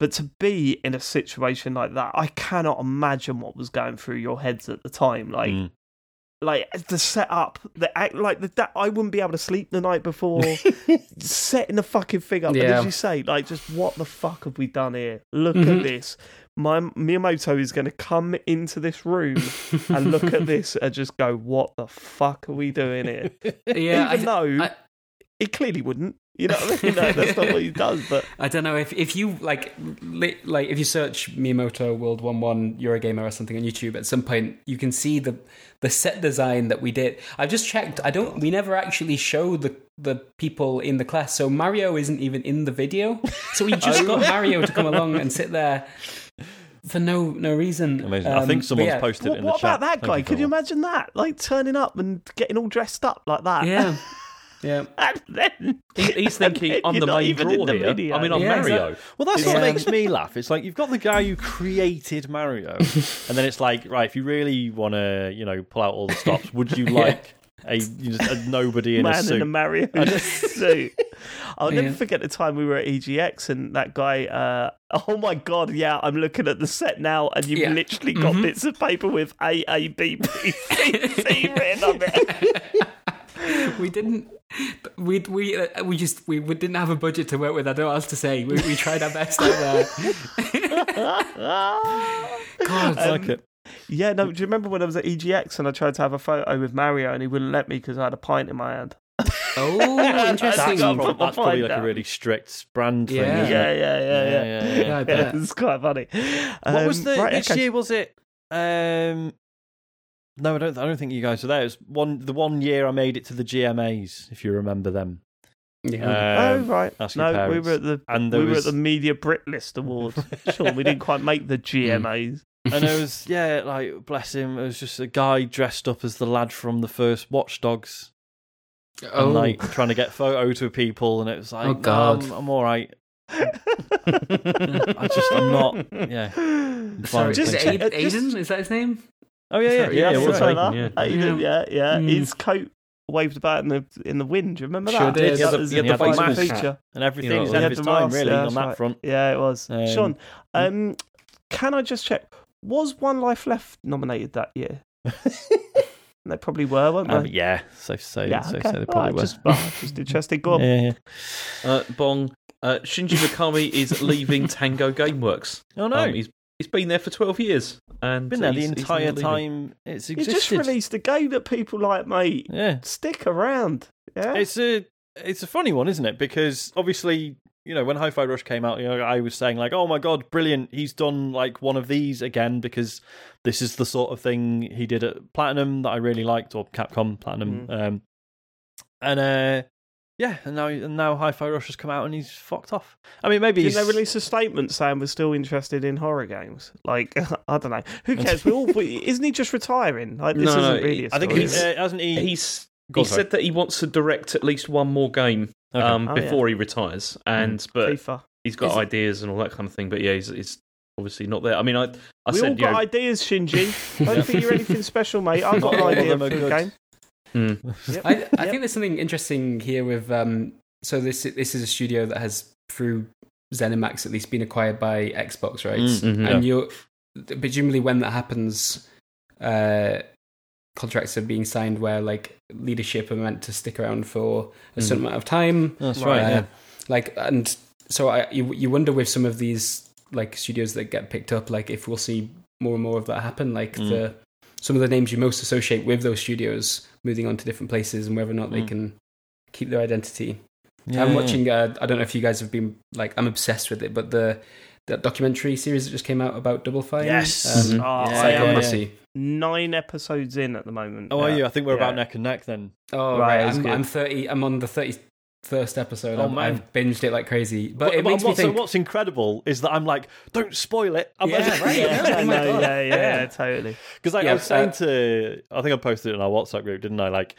but to be in a situation like that, I cannot imagine what was going through your heads at the time. Like, Mm. like the setup, the act, like the, that. I wouldn't be able to sleep the night before. setting the fucking thing up, and Yeah. as you say, like, just what the fuck have we done here? Look Mhm. at this. My Miyamoto is going to come into this room and look at this and just go, "What the fuck are we doing here?" Yeah, Even I, though I- he clearly wouldn't. You know what I mean? No, that's not what he does. But I don't know if if you like li- like if you search Miyamoto World One One Eurogamer or something on YouTube at some point you can see the the set design that we did. I've just checked. I don't. We never actually show the the people in the class. So Mario isn't even in the video. So we just got Mario to come along and sit there for no no reason. Amazing. I Um, think but someone's yeah. posted it what, in the what about that Thank guy? you, Could you imagine that? Like turning up and getting all dressed up like that. Yeah, yeah. and then he's thinking, and I'm the main even draw in the here. video. I mean, I'm Yeah, Mario. Well, that's Yeah. what makes me laugh. It's like you've got the guy who created Mario, and then it's like, right, if you really want to, you know, pull out all the stops, would you like a, you just, a nobody in a suit. man in a Mario suit. I'll never forget the time we were at EGX and that guy. Uh, oh my god! Yeah, I'm looking at the set now, and you've Yeah. literally got Mhm. bits of paper with A A B B C C written on it. We didn't we we uh, we just we, we didn't have a budget to work with i don't know what else to say we, we tried our best out there god I like it. Yeah, no. Do you remember when I was at EGX and I tried to have a photo with Mario and he wouldn't let me because I had a pint in my hand? oh interesting got prob- that's probably like a really strict brand Yeah. thing. Yeah, isn't yeah, it? yeah, yeah. yeah, yeah, yeah. yeah i Yeah, it's quite funny. What was Um, the right, which okay. year was it? Um, no, I don't. I don't think you guys were there. It was one the one year I made it to the GMAs, if you remember them. yeah oh Um, right, ask your no, we were at the And we there were at the Media Brit List Awards. sure, we didn't quite make the GMAs. and it was yeah, like bless him, it was just a guy dressed up as the lad from the first Watchdogs, oh and like trying to get photos with people, and it was like, Oh, "No, God. I'm, I'm all right. I just I'm not. Yeah. sorry Just is just- Aiden is that his name Oh yeah, yeah, Sorry, yeah. Yeah, it that's right. right. yeah. Aiden, yeah, yeah. Mm. His coat waved about in the in the wind. Do you remember that? Sure did. He had That the- was he had the fine mask. feature. and everything. You know, He's he ahead had of his the time, mask, really, yeah, on that right. front. Yeah, it was. Um, Sean, um, can I just check? Was One Life Left nominated that year? they probably were, weren't they? Um, yeah, safe to say. yeah, safe to okay. say they probably right, were. just, oh, just interesting. Go on. Yeah, yeah. Uh, Bong, uh, Shinji Mikami is leaving Tango Gameworks. Oh no, Um, he's he's been there for twelve years and been there the he's- he's entire leaving. time it's existed. You just released a game that people like, mate. Yeah, Stick around. Yeah. it's a it's a funny one, isn't it? Because obviously, you know, when Hi-Fi Rush came out, you know, I was saying like, "Oh my god, brilliant! He's done like one of these again." Because this is the sort of thing he did at Platinum that I really liked, or Capcom Platinum. Mm. Um, and uh, yeah, and now and now Hi-Fi Rush has come out and he's fucked off. I mean, maybe Didn't he's they release a statement saying we're still interested in horror games? Like, I don't know. Who cares? we all, we, isn't he just retiring? Like, this No, isn't no, really a I think story. he's uh, hasn't he? He's Go he sorry. said that he wants to direct at least one more game Okay. um, Oh, yeah. before he retires, and but FIFA. he's got Is it- ideas and all that kind of thing. But yeah, he's, he's obviously not there. I mean, I I we said all you got know, ideas, Shinji. I don't think you're anything special, mate. I've got Not an idea for are the game. Mm, I, I Yep. think there's something interesting here with um so this this is a studio that has through ZeniMax at least been acquired by Xbox, right? Mm, mhm. And you're presumably when that happens, uh, contracts are being signed where like leadership are meant to stick around for a certain amount of time. That's Right, right. Uh, Yeah. Like and so I you you wonder with some of these like studios that get picked up, like if we'll see more and more of that happen, like Mm. the some of the names you most associate with those studios moving on to different places and whether or not they Mm. can keep their identity. Yeah, I'm yeah. watching. Uh, I don't know if you guys have been like. I'm obsessed with it, but the that documentary series that just came out about Double Fine. Yes. um. Oh, Yeah, yeah, yeah. Nine episodes in at the moment. Oh, are Yeah. you? I think we're Yeah. about neck and neck then. Oh Right, right, I'm. I'm thirty. I'm on the thirty first episode. Oh, I've, man. I've binged it like crazy, but What- it makes me what's, think. what's incredible is that I'm like, don't spoil it. I'm Yeah, right, Yeah, Oh no, yeah, yeah, Yeah. totally. Because like, Yeah, I was saying uh, to, I think I posted it in our WhatsApp group, didn't I? Like,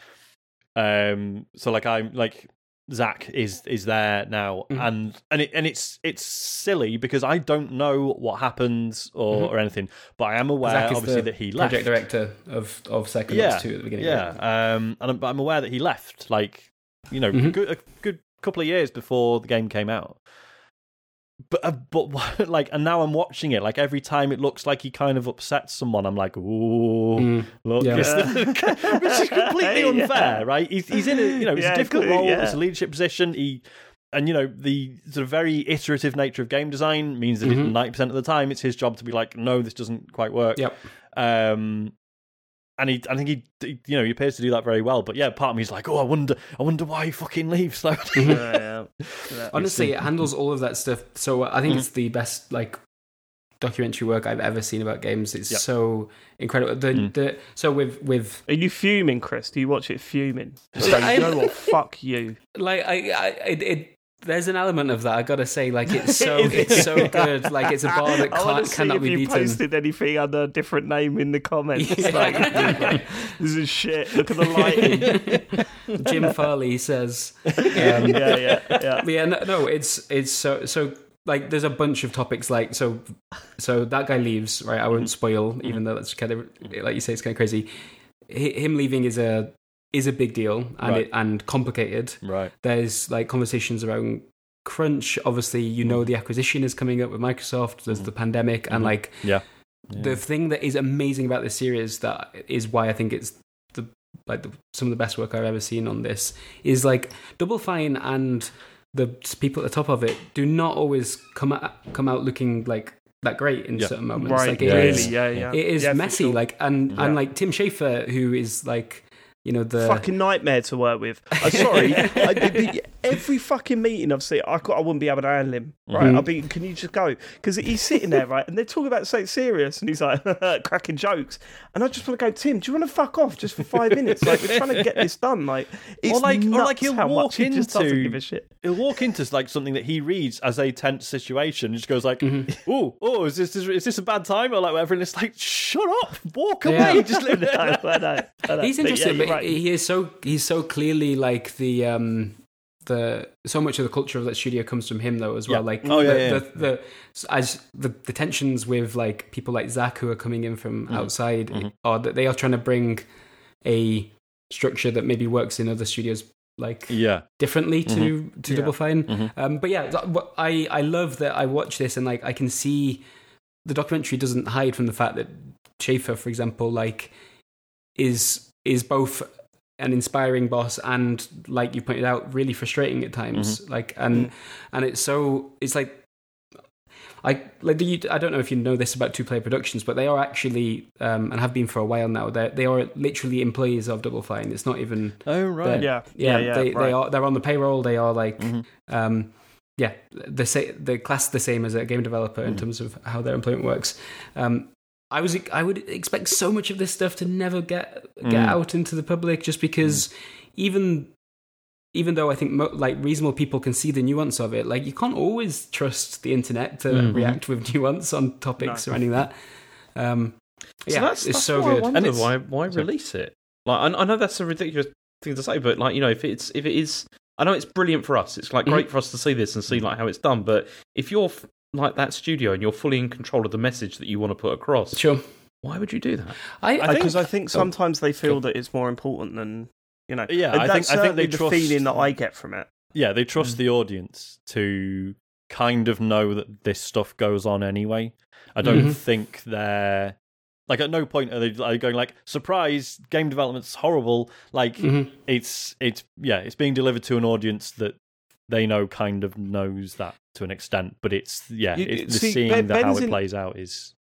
um, so like I'm like Zach is is there now, Mhm. and and it and it's it's silly because I don't know what happens or, Mhm. or anything, but I am aware obviously that he left. project director of of Second yeah, 2 at the beginning. yeah, um, and I'm, but I'm aware that he left. Like, you know, Mhm. good, a good couple of years before the game came out. But uh, but like, and now I'm watching it. Like every time it looks like he kind of upsets someone, I'm like, ooh, Mm. look, Yeah. which is completely Yeah. unfair, right? He's, he's in a you know it's Yeah, a difficult good, role, yeah. it's a leadership position. He and you know the sort of very iterative nature of game design means that Mhm. ninety percent of the time it's his job to be like, no, this doesn't quite work. Yep. Um, and he, I think he, he- you know, he appears to do that very well. But yeah, part of me is like, oh, I wonder, I wonder why he fucking leaves. Yeah, yeah. Yeah. Honestly, it handles all of that stuff. So I think Mhm. it's the best like documentary work I've ever seen about games. It's Yep. so incredible. The, Mm. the so with with Are you fuming, Chris? Do you watch it fuming? Like, you I'm- know what? Fuck you. like I, I it, it there's an element of that I gotta say like it's so it's so good like it's a bar that can't, see cannot if be you beaten posted anything under a different name in the comments. Yeah. Like, this is shit. Look at the lighting. Jim Farley says um, yeah, yeah, yeah. yeah no, no it's it's so so like there's a bunch of topics like so so that guy leaves right I won't spoil even though that's kind of like you say it's kind of crazy Hi- him leaving is a is a big deal and Right. it, and complicated right. there's like conversations around crunch obviously you know the acquisition is coming up with microsoft there's the pandemic and Mhm. like Yeah. the thing that is amazing about this series that is why i think it's the like the, some of the best work i've ever seen on this is like double fine and the people at the top of it do not always come out come out looking like that great in Yeah. certain moments Right, like it Yeah, is yeah, yeah. it is Yeah, messy sure. like and Yeah. and like tim schafer who is like you know the fucking nightmare to work with. I'm sorry. I, every fucking meeting I've seen, I, I wouldn't be able to handle him. Right? Mhm. I'll be. Can you just go? Because he's sitting there, right, and they're talking about something serious, and he's like cracking jokes, and I just want to go, Tim. Do you want to fuck off just for five minutes? Like we're trying to get this done. Like it's like- or like he'll walk much he just into- give a shit. He'll walk into like something that he reads as a tense situation. and just goes like, Mm-hmm. "Oh, oh, is this is this a bad time?" Or like whatever. And it's like, "Shut up, walk Yeah. away." Just live I know, I know, I know. he's But yeah, interesting, but right. he is so he's so clearly like the um the so much of the culture of that studio comes from him though as well. Yeah. Like Oh, yeah, the, yeah. The, the as the, the tensions with like people like Zach who are coming in from Mm-hmm. outside, or that they are trying to bring a structure that maybe works in other studios like yeah, differently to Mm-hmm. to Yeah. Double Fine. Mhm. Um, but yeah, I I love that I watch this and like I can see the documentary doesn't hide from the fact that Schafer, for example, like is is both an inspiring boss and like you pointed out really frustrating at times like and and it's so it's like I like do you, I don't know if you know this about two player productions, but they are actually um, and have been for a while now. They they are literally employees of Double Fine. It's not even oh right, yeah, yeah, yeah, yeah. they, right. they are they're on the payroll. They are like Mhm. um, yeah, the sa- the class the same as a game developer in Mhm. terms of how their employment works. Um, I was I would expect so much of this stuff to never get get Mm. out into the public, just because even even though I think mo- like reasonable people can see the nuance of it, like you can't always trust the internet to Mhm. react with nuance on topics or anything like that. Um, So yeah, that's, it's that's so why good. I And why why release it. Like I, I know that's a ridiculous thing to say, but like you know, if it's if it is, I know it's brilliant for us. It's like Mm-hmm. great for us to see this and see like how it's done. But if you're f- like that studio and you're fully in control of the message that you want to put across, Sure. why would you do that? I, I Because think I think sometimes they feel that it's more important than you know. Yeah, and I think- I think they the trust- feeling that I get from it. Yeah, they trust Mm. the audience to kind of know that this stuff goes on anyway. I don't Mhm. think they're like at no point are they like, going like surprise game development's horrible. Like Mhm. it's it's yeah, it's being delivered to an audience that they know kind of knows that to an extent, but it's yeah, You- it's, the see, seeing Ben- the, how it in- plays out is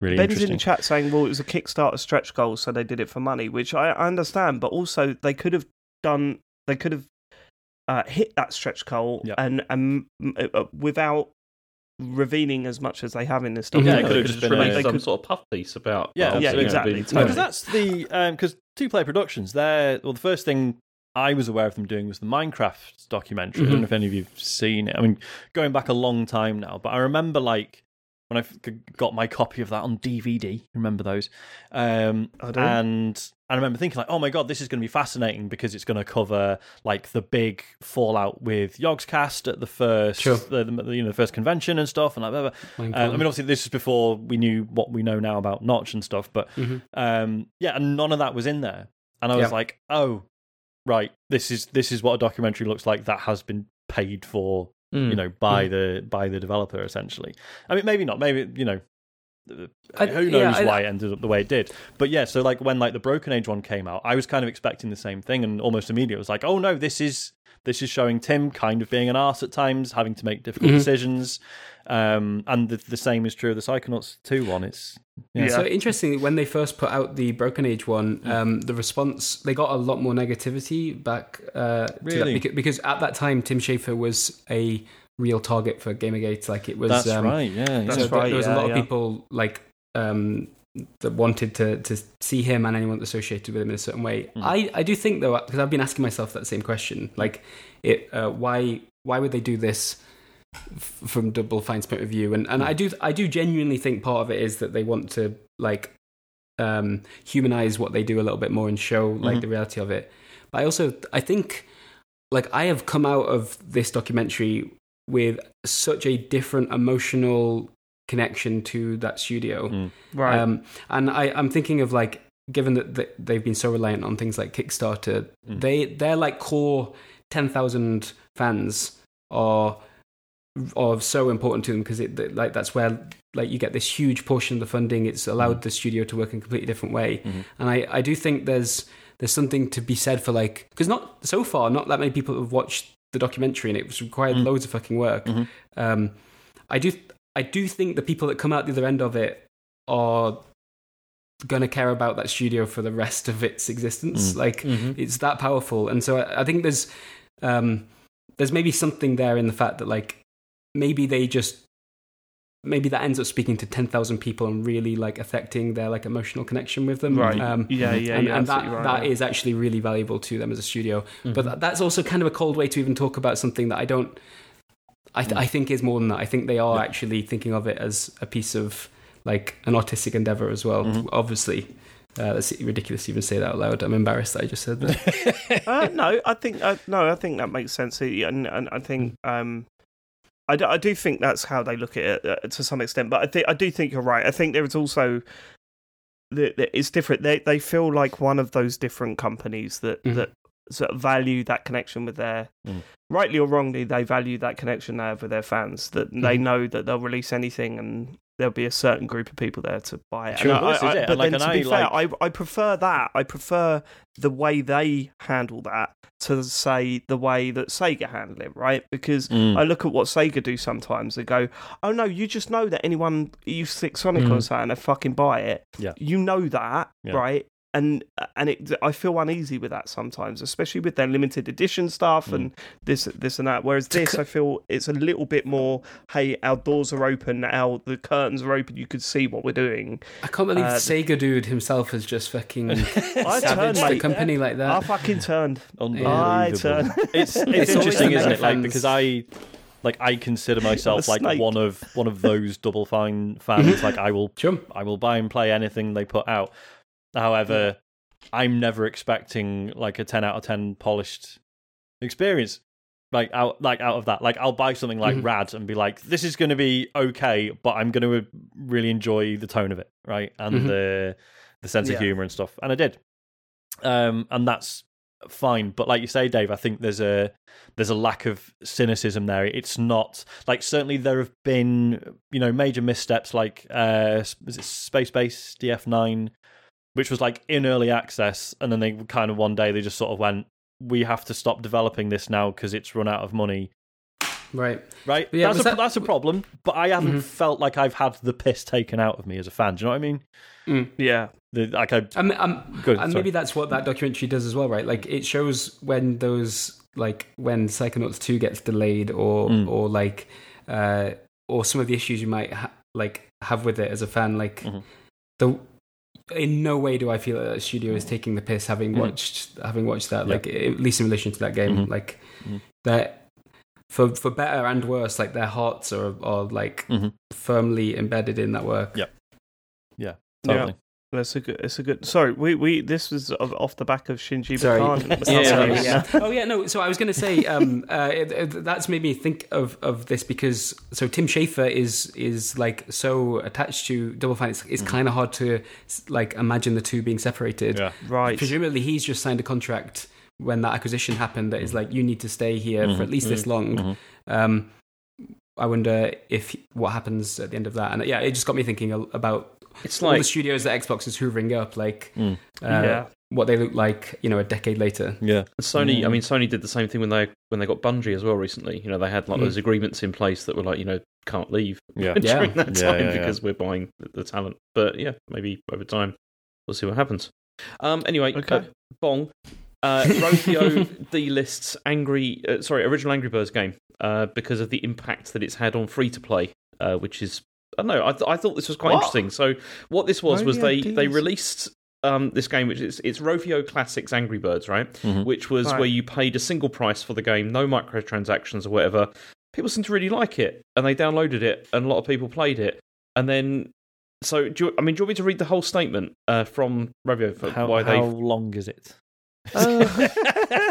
really Ben's in interesting. the chat saying, "Well, it was a Kickstarter stretch goal, so they did it for money," which I, I understand. But also, they could have done, they could have uh, hit that stretch goal Yeah. and and uh, uh, without revealing as much as they have in this documentary. Yeah, it could have just just been released a- some could- sort of puff piece about. Yeah, well, yeah, exactly. being Totally. Because that's the because two player productions. They're well, the first thing I was aware of them doing was the Minecraft documentary. I don't Mhm. know if any of you've seen it. I mean, going back a long time now, but I remember like when I got my copy of that on DVD. Remember those? Um, I do. and I remember thinking like, oh my god, this is going to be fascinating because it's going to cover like the big fallout with Yogscast at the first, Sure. the, the, you know, the first convention and stuff, and like, blah. Um, I mean, obviously, this is before we knew what we know now about Notch and stuff, but Mhm. um, yeah, and none of that was in there, and I was Yeah. like, oh, right, this is this is what a documentary looks like that has been paid for, Mm. you know, by the by the developer essentially. I mean, maybe not, maybe you know. I- who yeah, knows I- why it ended up the way it did? But yeah, so like when like the Broken Age one came out, I was kind of expecting the same thing, and almost immediately it was like, oh no, this is this is showing Tim kind of being an ass at times, having to make difficult Mhm. decisions, um, and the, the same is true of the Psychonauts two one. It's yeah. So interestingly, when they first put out the Broken Age one, Mm. um, the response they got a lot more negativity back. Uh, to that Really? because, because at that time, Tim Schafer was a real target for Gamergate. Like it was. that's um, right. Yeah, yeah. That's so there- right, There was yeah, a lot yeah. of people like um, that wanted to to see him and anyone associated with him in a certain way. Mm. I I do think though because I've been asking myself that same question. Like it, uh, why why would they do this? F- From Double Fine's point of view, and and I do I do genuinely think part of it is that they want to like um, humanize what they do a little bit more and show like Mhm. the reality of it. But I also I think like I have come out of this documentary with such a different emotional connection to that studio. Mm. right. Um, and I, I'm thinking of like, given that they've been so reliant on things like Kickstarter, Mm. they they're like core ten thousand fans are are so important to them because it like that's where like you get this huge portion of the funding. It's allowed the studio to work in a completely different way, Mhm. and I I do think there's there's something to be said for like because not so far not that many people have watched the documentary and it was required Mm. loads of fucking work. Mhm. Um, I do I do think the people that come out the other end of it are gonna care about that studio for the rest of its existence. Mm. Like Mhm. it's that powerful, and so I, I think there's um, there's maybe something there in the fact that like maybe they just maybe that ends up speaking to 10,000 people and really like affecting their like emotional connection with them right. um, yeah, yeah, and, yeah. and that absolutely right, that yeah. is actually really valuable to them as a studio Mhm. but that, that's also kind of a cold way to even talk about something that I don't I, th- Mm. I think is more than that I think they are Yeah. actually thinking of it as a piece of like an artistic endeavor as well Mhm. obviously uh, that's ridiculous to even say that out loud I'm embarrassed that I just said that uh, no, I think uh, no, I think that makes sense, and, and I think um, I, do, I do think that's how they look at it uh, to some extent. But I think I do think you're right. I think there is also that it's different. They they feel like one of those different companies that Mhm. that sort of value that connection with their. Mm. Rightly or wrongly, they value that connection they have with their fans. That they Mhm. know that they'll release anything, and there'll be a certain group of people there to buy it. Sure. I- is I- it. But like, then, to be I, fair, like- I I prefer that. I prefer the way they handle that to say the way that Sega handle it, right? Because Mm. I look at what Sega do sometimes. They go, "Oh no, you just know that anyone you stick Sonic Mm. on something, they fucking buy it. Yeah. you know that, Yeah. right?" And and it, I feel uneasy with that sometimes, especially with their limited edition stuff Mm. and this this and that. Whereas this, I feel it's a little bit more. Hey, our doors are open. Our the curtains are open. You could see what we're doing. I can't believe Uh, Sega dude himself has just fucking I savaged turned, the mate. company like that. I fucking turned. Unbelievable. I turn. It's it's, It's interesting, isn't it? Like because I like I consider myself like snake. one of one of those Double Fine fans. like I will Sure. I will buy and play anything they put out. However, I'm never expecting like a 10 out of 10 polished experience. like out like out of that. Like I'll buy something like Mhm. Rad and be like, this is going to be okay, but I'm going to really enjoy the tone of it, right, and Mhm. the the sense Yeah. of humor and stuff, and I did. Um, and that's fine, but like you say, Dave, I think there's a there's a lack of cynicism there. It's not like certainly there have been you know major missteps like uh, was it Space Base DF9, which was like in early access, and then they kind of one day they just sort of went, we have to stop developing this now because it's run out of money. Right. Right, Yeah, that's a that- that's a problem. But I haven't Mhm. felt like I've had the piss taken out of me as a fan. Do you know what I mean? Yeah. The, like I Um, um, Good, and sorry. maybe that's what that documentary does as well, right? Like it shows when those like when Psychonauts two gets delayed, or Mm. or like uh, or some of the issues you might ha- like have with it as a fan. Like Mhm. the in no way do I feel that the studio is taking the piss having Mhm. watched having watched that. Yeah. Like at least in relation to that game, Mhm. like Mhm. that. For for better and worse, like their hearts are are like Mhm. firmly embedded in that work. Yeah yeah. totally. That's a good. It's a good. Sorry, we we this was off the back of Shinji Sorry. Bakan. Yeah, Sorry, yeah. yeah. Oh yeah, no. So I was going to say um, uh, it, it- that's made me think of, of this because so Tim Schafer is is like so attached to Double Fine. It's, it's kind of hard to like imagine the two being separated. Yeah. Right. Presumably, he's just signed a contract when that acquisition happened that is like you need to stay here Mhm, for at least this long. mhm. Um, I wonder if what happens at the end of that. And yeah, it just got me thinking about It's all like the studios that Xbox is hoovering up, like Mm. uh, yeah. what they look like, you know, a decade later. Yeah. Sony. I Mm. mean, Sony did the same thing when they when they got Bungie as well recently. You know, they had like Mm. those agreements in place that were like, you know, can't leave Yeah. during Yeah. that time yeah, yeah. because we're buying the- the talent. But yeah, maybe over time we'll see what happens. Um, anyway, Okay. uh, Bong. Uh, Rovio delists angry, uh, sorry, original Angry Birds game uh, because of the impact that it's had on free to play, uh, which is I don't know. I, th- I thought this was quite What? interesting. So what this was was Rovio they they released um, this game, which is it's Rovio Classics Angry Birds, right? Mhm. Which was Right. where you paid a single price for the game, no microtransactions or whatever. People seem to really like it, and they downloaded it, and a lot of people played it. And then, so do you, I mean, do you want me to read the whole statement uh, from Rovio for How, why how they? long is it? Uh,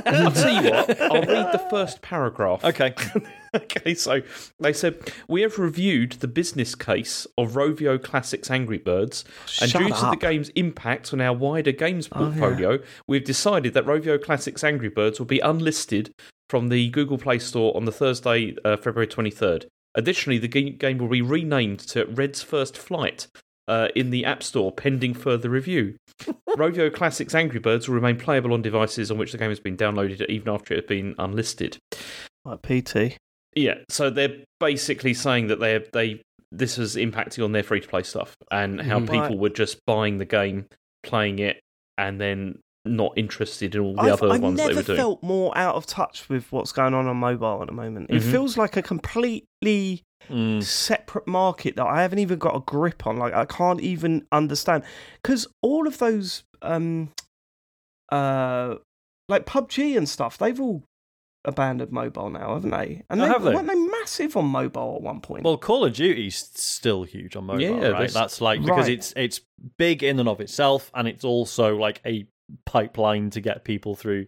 I'll tell you what. I'll read the first paragraph. Okay. okay, so they said we have reviewed the business case of Rovio Classics Angry Birds, and Shut due to the game's impact on our wider games Oh, yeah. portfolio, we've decided that Rovio Classics Angry Birds will be unlisted from the Google Play Store on the Thursday, uh, February twenty third. Additionally, the game will be renamed to Red's First Flight. Uh, in the App Store, pending further review. Rovio Classics Angry Birds will remain playable on devices on which the game has been downloaded even after it has been unlisted. Like PT. Yeah, so they're basically saying that they they this is impacting on their free to play stuff and how Mhm. people were just buying the game, playing it, and then not interested in all the I've, other I've ones they were doing. felt more out of touch with what's going on on mobile at the moment. It Mhm. feels like a completely Mm. separate market that I haven't even got a grip on. Like I can't even understand because all of those, um, uh, like PUBG and stuff, they've all abandoned mobile now, haven't they? And Oh, they, have they? weren't they massive on mobile at one point? Well, Call of Duty's still huge on mobile, Yeah, right? That's like because Right. it's it's big in and of itself, and it's also like a pipeline to get people through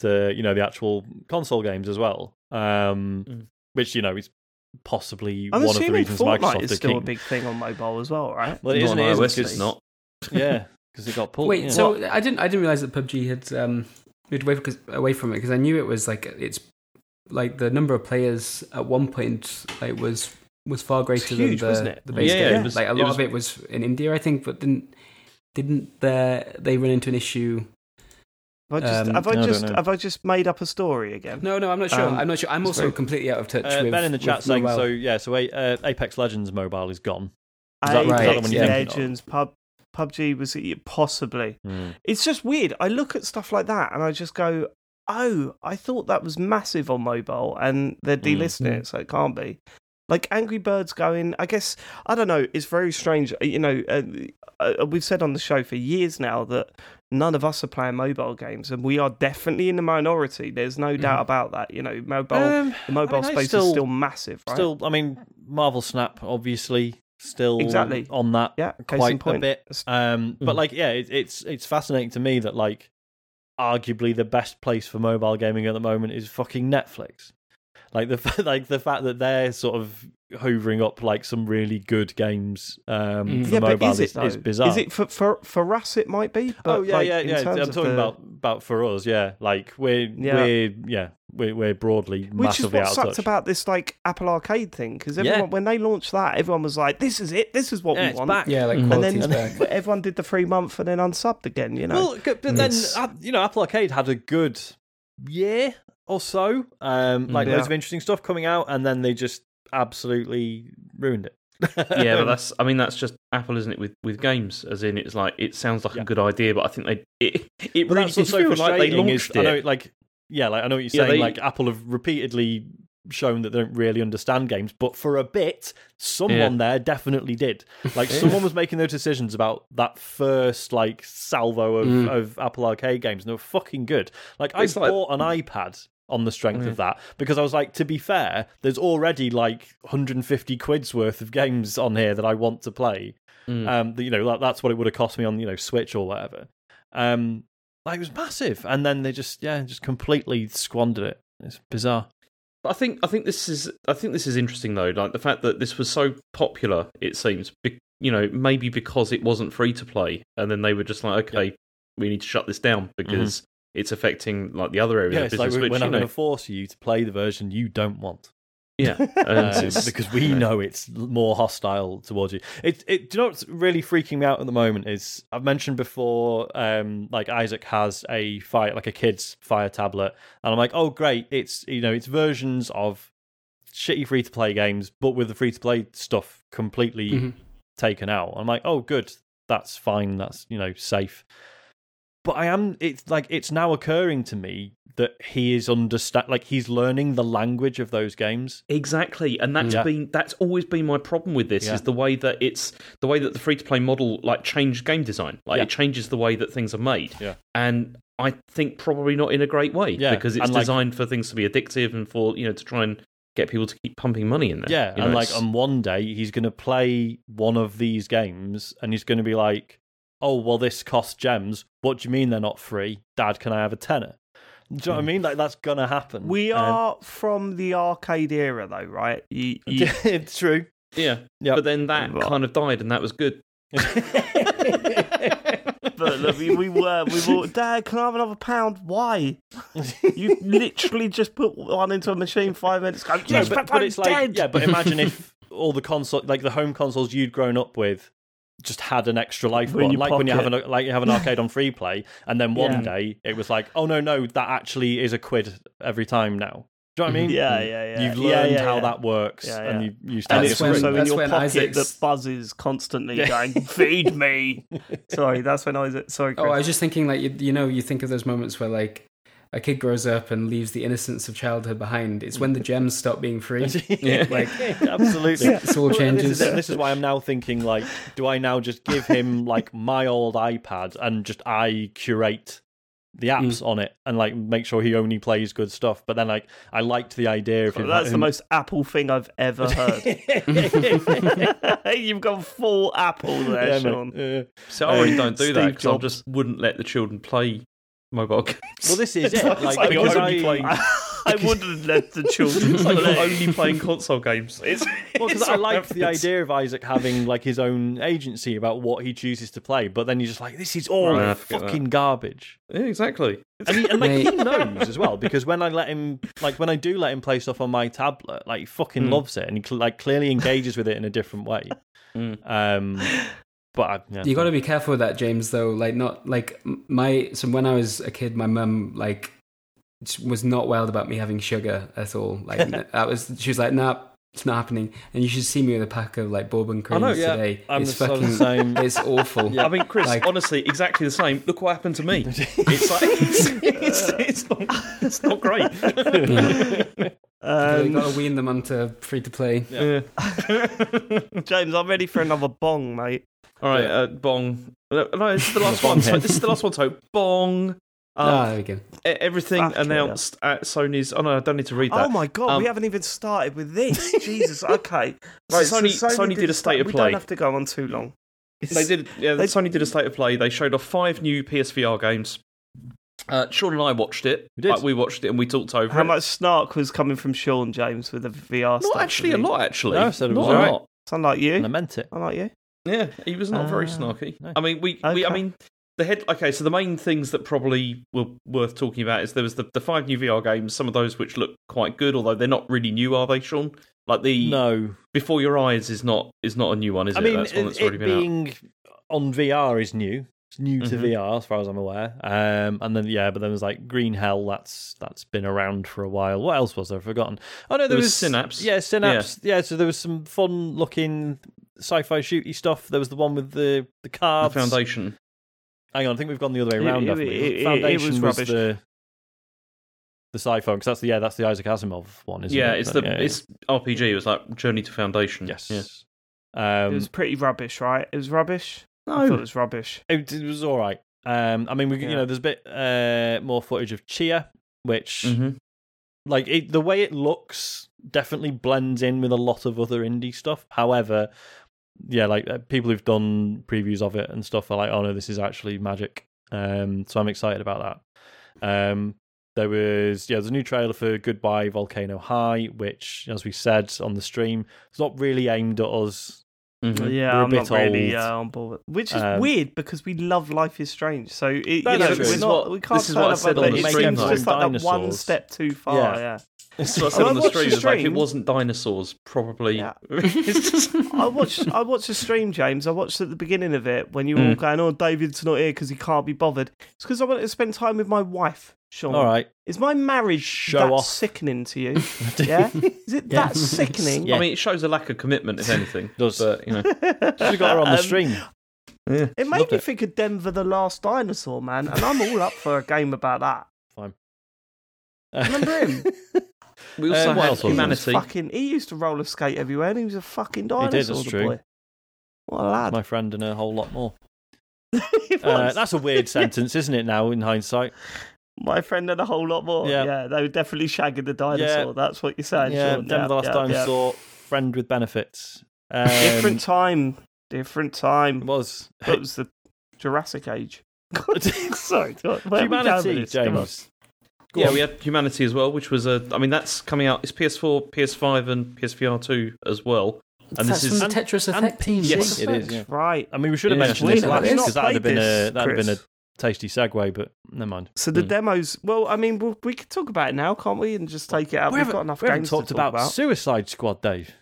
to you know the actual console games as well. Um, Mm. which you know is possibly I'm one of the reasons Fortnite Microsoft is are still a big thing on mobile as well, right? Well, it Not isn't. on It isn't iOS, 'cause- it's not. Yeah, because it got pulled. Wait, yeah. so I didn't I didn't realize that PUBG had um, moved away, because, away from it because I knew it was like it's like the number of players at one point like was was far greater huge, than wasn't the, it? the base Yeah, game. it was- like a it lot was- of it was in India, I think, but didn't didn't they they run into an issue? Have I just, Um, have, I I just know. have I just made up a story again? No, no, I'm not sure. Um, I'm not sure. I'm also very- completely out of touch. Uh, with, ben in the chat saying mobile. so. Yeah, so uh, Apex Legends mobile is gone. Is that Apex one you're thinking? Legends, pub, PUBG was possibly. Mm. It's just weird. I look at stuff like that and I just go, "Oh, I thought that was massive on mobile, and they're Mm. delisting it, so it can't be." Like Angry Birds going, I guess I don't know. It's very strange. You know, uh, uh, we've said on the show for years now that none of us are playing mobile games, and we are definitely in the minority. There's no doubt about that. You know, mobile Um, the mobile I mean, space still- is still massive, right? Still, I mean, Marvel Snap obviously still Exactly. on that yeah, case quite a point. bit. Um, but Mm. like, yeah, it, it's it's fascinating to me that like, arguably the best place for mobile gaming at the moment is fucking Netflix. Like the like the fact that they're sort of hoovering up like some really good games um, Mm. for yeah, mobile but is it is, is bizarre. Is it for for for us? It might be. But oh yeah, like, yeah, in yeah. I'm talking the- about about for us. Yeah, like we're Yeah. we're yeah we're we're broadly Which is what sucked touch. about this like Apple Arcade thing because Yeah. when they launched that, everyone was like, "This is it. This is what yeah, we it's want." back. Yeah, like Mm. And then back. everyone did the free month and then unsubbed again. You know. Well, but then It's- uh, you know, Apple Arcade had a good year or so, um, like Yeah. loads of interesting stuff coming out, and then they just absolutely ruined it. yeah, but that's I mean that's just Apple, isn't it? With with games, as in it's like it sounds like Yeah. a good idea, but I think they it it But really that's did what's so feel like they frustrating. Is, launched I know, it. like, yeah, like I know what you're Yeah, saying. they- Like Apple have repeatedly shown that they don't really understand games, but for a bit, someone Yeah. there definitely did. Like someone was making those decisions about that first like salvo of, Mm. of Apple Arcade games, and they were fucking good. Like I like- bought an iPad on the strength Yeah. of that because I was like, to be fair, there's already like 150 quid's worth of games on here that I want to play. Mm. Um, that, you know, that, that's what it would have cost me on you know Switch or whatever. Um, like it was massive, and then they just yeah, just completely squandered it. It's bizarre. I think I think this is I think this is interesting though, like the fact that this was so popular. It seems, you know, maybe because it wasn't free to play, and then they were just like, okay, we need to shut this down because it's affecting like the other areas Yeah, of it's like business. we're, which we're not going to force you to play the version you don't want. yeah, Um, because we know it's more hostile towards you. It, it, do you know what's really freaking me out at the moment is I've mentioned before, um, like Isaac has a fire, like a kid's fire tablet, and I'm like, oh great, it's you know, it's versions of shitty free to play games, but with the free to play stuff completely Mhm. taken out. I'm like, oh good, that's fine, that's you know safe. But I am, it's like it's now occurring to me that he is understand, like he's learning the language of those games. Exactly, and that's Yeah. been that's always been my problem with this Yeah. is the way that it's the way that the free to play model like changed game design. Like Yeah. it changes the way that things are made. Yeah. and I think probably not in a great way. Yeah, because it's and, like- designed for things to be addictive and for you know to try and get people to keep pumping money in there. Yeah, You and like it's- on one day he's going to play one of these games, and he's going to be like, "Oh, well, this costs gems. What do you mean they're not free, Dad? Can I have a tenner?" Do you know what I mean? Like that's gonna happen. we Um, are from the arcade era, though, right? You, you, it's true. yeah, Yep. but then that Right. kind of died, and that was good. but look, we, we were, we were. Dad, can I have another pound? Why? You literally just put one into a machine five minutes ago. No, but, but, but I'm it's like yeah, but imagine if all the console, like the home consoles you'd grown up with, just had an extra life Were in button, like when you have an like you have an arcade on free play, and then one Yeah. day it was like, oh no, no, that actually is a quid every time now. Do you know what I mm-hmm. mean? Yeah, mm. yeah, yeah. You've Yeah, learned yeah, how yeah. that works, Yeah, and you you and start it's That's to when- also in your when pocket Isaac's- that buzzes constantly Yeah. going, feed me. Sorry, that's when Isaac. Sorry, Chris. Oh, I was just thinking, like you, you know, you think of those moments where like a kid grows up and leaves the innocence of childhood behind. It's when the gems stop being free. yeah, Like- absolutely. It's all changes. This is, this is why I'm now thinking like, do I now just give him like my old iPad and just I curate the Mm. apps on it and like make sure he only plays good stuff? But then like I liked the idea of Well, him. that's the most Apple thing I've ever heard. You've gone full Apple there, Yeah, Sean. Yeah. So I already don't do Steve that because I just wouldn't let the children play mobile games. Well, this is it. like- Like, because only I- playing, I wouldn't let the children it's like play. you're only playing console games. It's, Well, because it's I all liked the idea of Isaac having like his own agency about what he chooses to play, but then you're just like, this is all Right, I forget fucking garbage. Yeah, exactly. And, he, and like he knows as well because when I let him, like when I do let him play stuff on my tablet, like he fucking Mm. loves it and he cl- like clearly engages with it in a different way. Mm. Um, but I, yeah, You got to be careful with that, James. Though, like, not like my. So when I was a kid, my mum like was not wild about me having sugar at all. Like that was. She was like, "Nah, it's not happening." And you should see me with a pack of like bourbon I creams know, yeah. today. I'm it's the, I'm the fucking. same. It's awful. Yeah. I mean, Chris, Like- honestly, exactly the same. Look what happened to me. It's like it's, it's, it's, not, it's not great. Yeah. you Um, got to wean them onto free to play. Yeah. James, I'm ready for another bong, mate. All right, uh, bong. No, no, this is the last one. So this is the last one. So bong. Um, ah, there we go. e- everything Fuck yeah. announced at Sony's. Oh no, I don't need to read that. Oh my god, Um, we haven't even started with this. Jesus, okay. So Right, Sony- Sony did a state of play. we play. don't have to go on too long. They did. Yeah, They- Sony did a state of play. They showed off five new PSVR games. Uh, Sean and I watched it. We did. Like, we watched it and we talked over How it. much snark was coming from Sean James with the VR Not stuff? actually a lot, actually. No, I said it Not was a alright. lot. Sound like And I meant it. I like you. Yeah, he was not very Ah, snarky. no. I mean, we, we, I mean, the head. Okay, so the main things that probably were worth talking about is there was the, the five new VR games. Some of those which look quite good, although they're not really new, are they, Sean? Like the No, Before Your Eyes is not is not a new one, is I it? mean, That's one it, that's already it been out. being on VR is new. It's new to Mhm. VR as far as I'm aware. Um, and then yeah, but then there's like Green Hell. That's that's been around for a while. What else was there? I've forgotten. Oh no, there, There was Synapse. Yeah, Synapse. Yeah. so there was some fun looking sci-fi shooty stuff. There was the one with the the The. Foundation. Hang on, I think we've gone the other way It- around. it- haven't we? it- it- it Foundation was was, rubbish. the the sci-fi because that's the yeah that's the Isaac Asimov one, isn't it? Yeah, it? it's the Yeah, yeah. it's RPG. It was like Journey to Foundation. yes. Yeah. Um, it was pretty rubbish, right? It was rubbish. I No. thought it was rubbish. It, it was all right. Um, I mean, we you know, there's a bit uh, more footage of Chia, which Mhm. like it, the way it looks definitely blends in with a lot of other indie stuff. However, yeah, like uh, people who've done previews of it and stuff are like, oh no, this is actually magic. Um, so I'm excited about that. Um, there was yeah, there's a new trailer for Goodbye Volcano High, which, as we said on the stream, it's not really aimed at us. Mhm. Yeah, We're a I'm bit not really uh, on board. with- Which is Um, weird because we love Life is Strange. So it, you know, we're not, what- we can't this is turn what I up said on on the stream, seems though. just like that one step too far. Yeah. Yeah. That's what I said And on the watched stream. the It's like it wasn't dinosaurs, probably. Yeah. Just- I watched I watched the stream, James. I watched at the beginning of it when you were all Mm. going, "Oh, David's not here because he can't be bothered." It's because I wanted to spend time with my wife. Sean, All right, is my marriage Show that off. sickening to you? yeah, is it Yeah. that sickening? Yeah. I mean, it shows a lack of commitment, if anything. Does. But you know, should have got her on the Um, stream. yeah. It made Loved me it. think of Denver the Last Dinosaur, man, and I'm all up for a game about that. Fine. Remember him? We also Uh, what had else was there? Humanity. fucking. He used to roller skate everywhere, and he was a fucking dinosaur. did, that's the true. Boy. What a lad! My friend and a whole lot more. He Uh, was. that's a weird sentence, isn't it? Now in hindsight, My friend and a whole lot more. Yeah. Yeah, they were definitely shagging the dinosaur. Yeah. That's what you're saying. yeah, Sean. Denver the Last yeah, yeah. Dinosaur, friend with benefits. Um, Different time. Different It time. was It was the Jurassic Age. Sorry, God, where are we humanity, this? Come on. James. Go yeah, on. we had humanity as well, which was a. I mean, that's coming out. It's PS4, PS5, and PSVR two as well. And That's this is the Tetris and Effect team. Yes, it is. Yeah. Right. I mean, we should have Yeah, mentioned it's this last because that'd have been a that'd have been a this, tasty segue, but never mind. So the Mm. demos. Well, I mean, we we could talk about it now, can't we? And just take it out. we We've haven't, got enough we haven't games talked to talk about, Suicide Squad, Dave.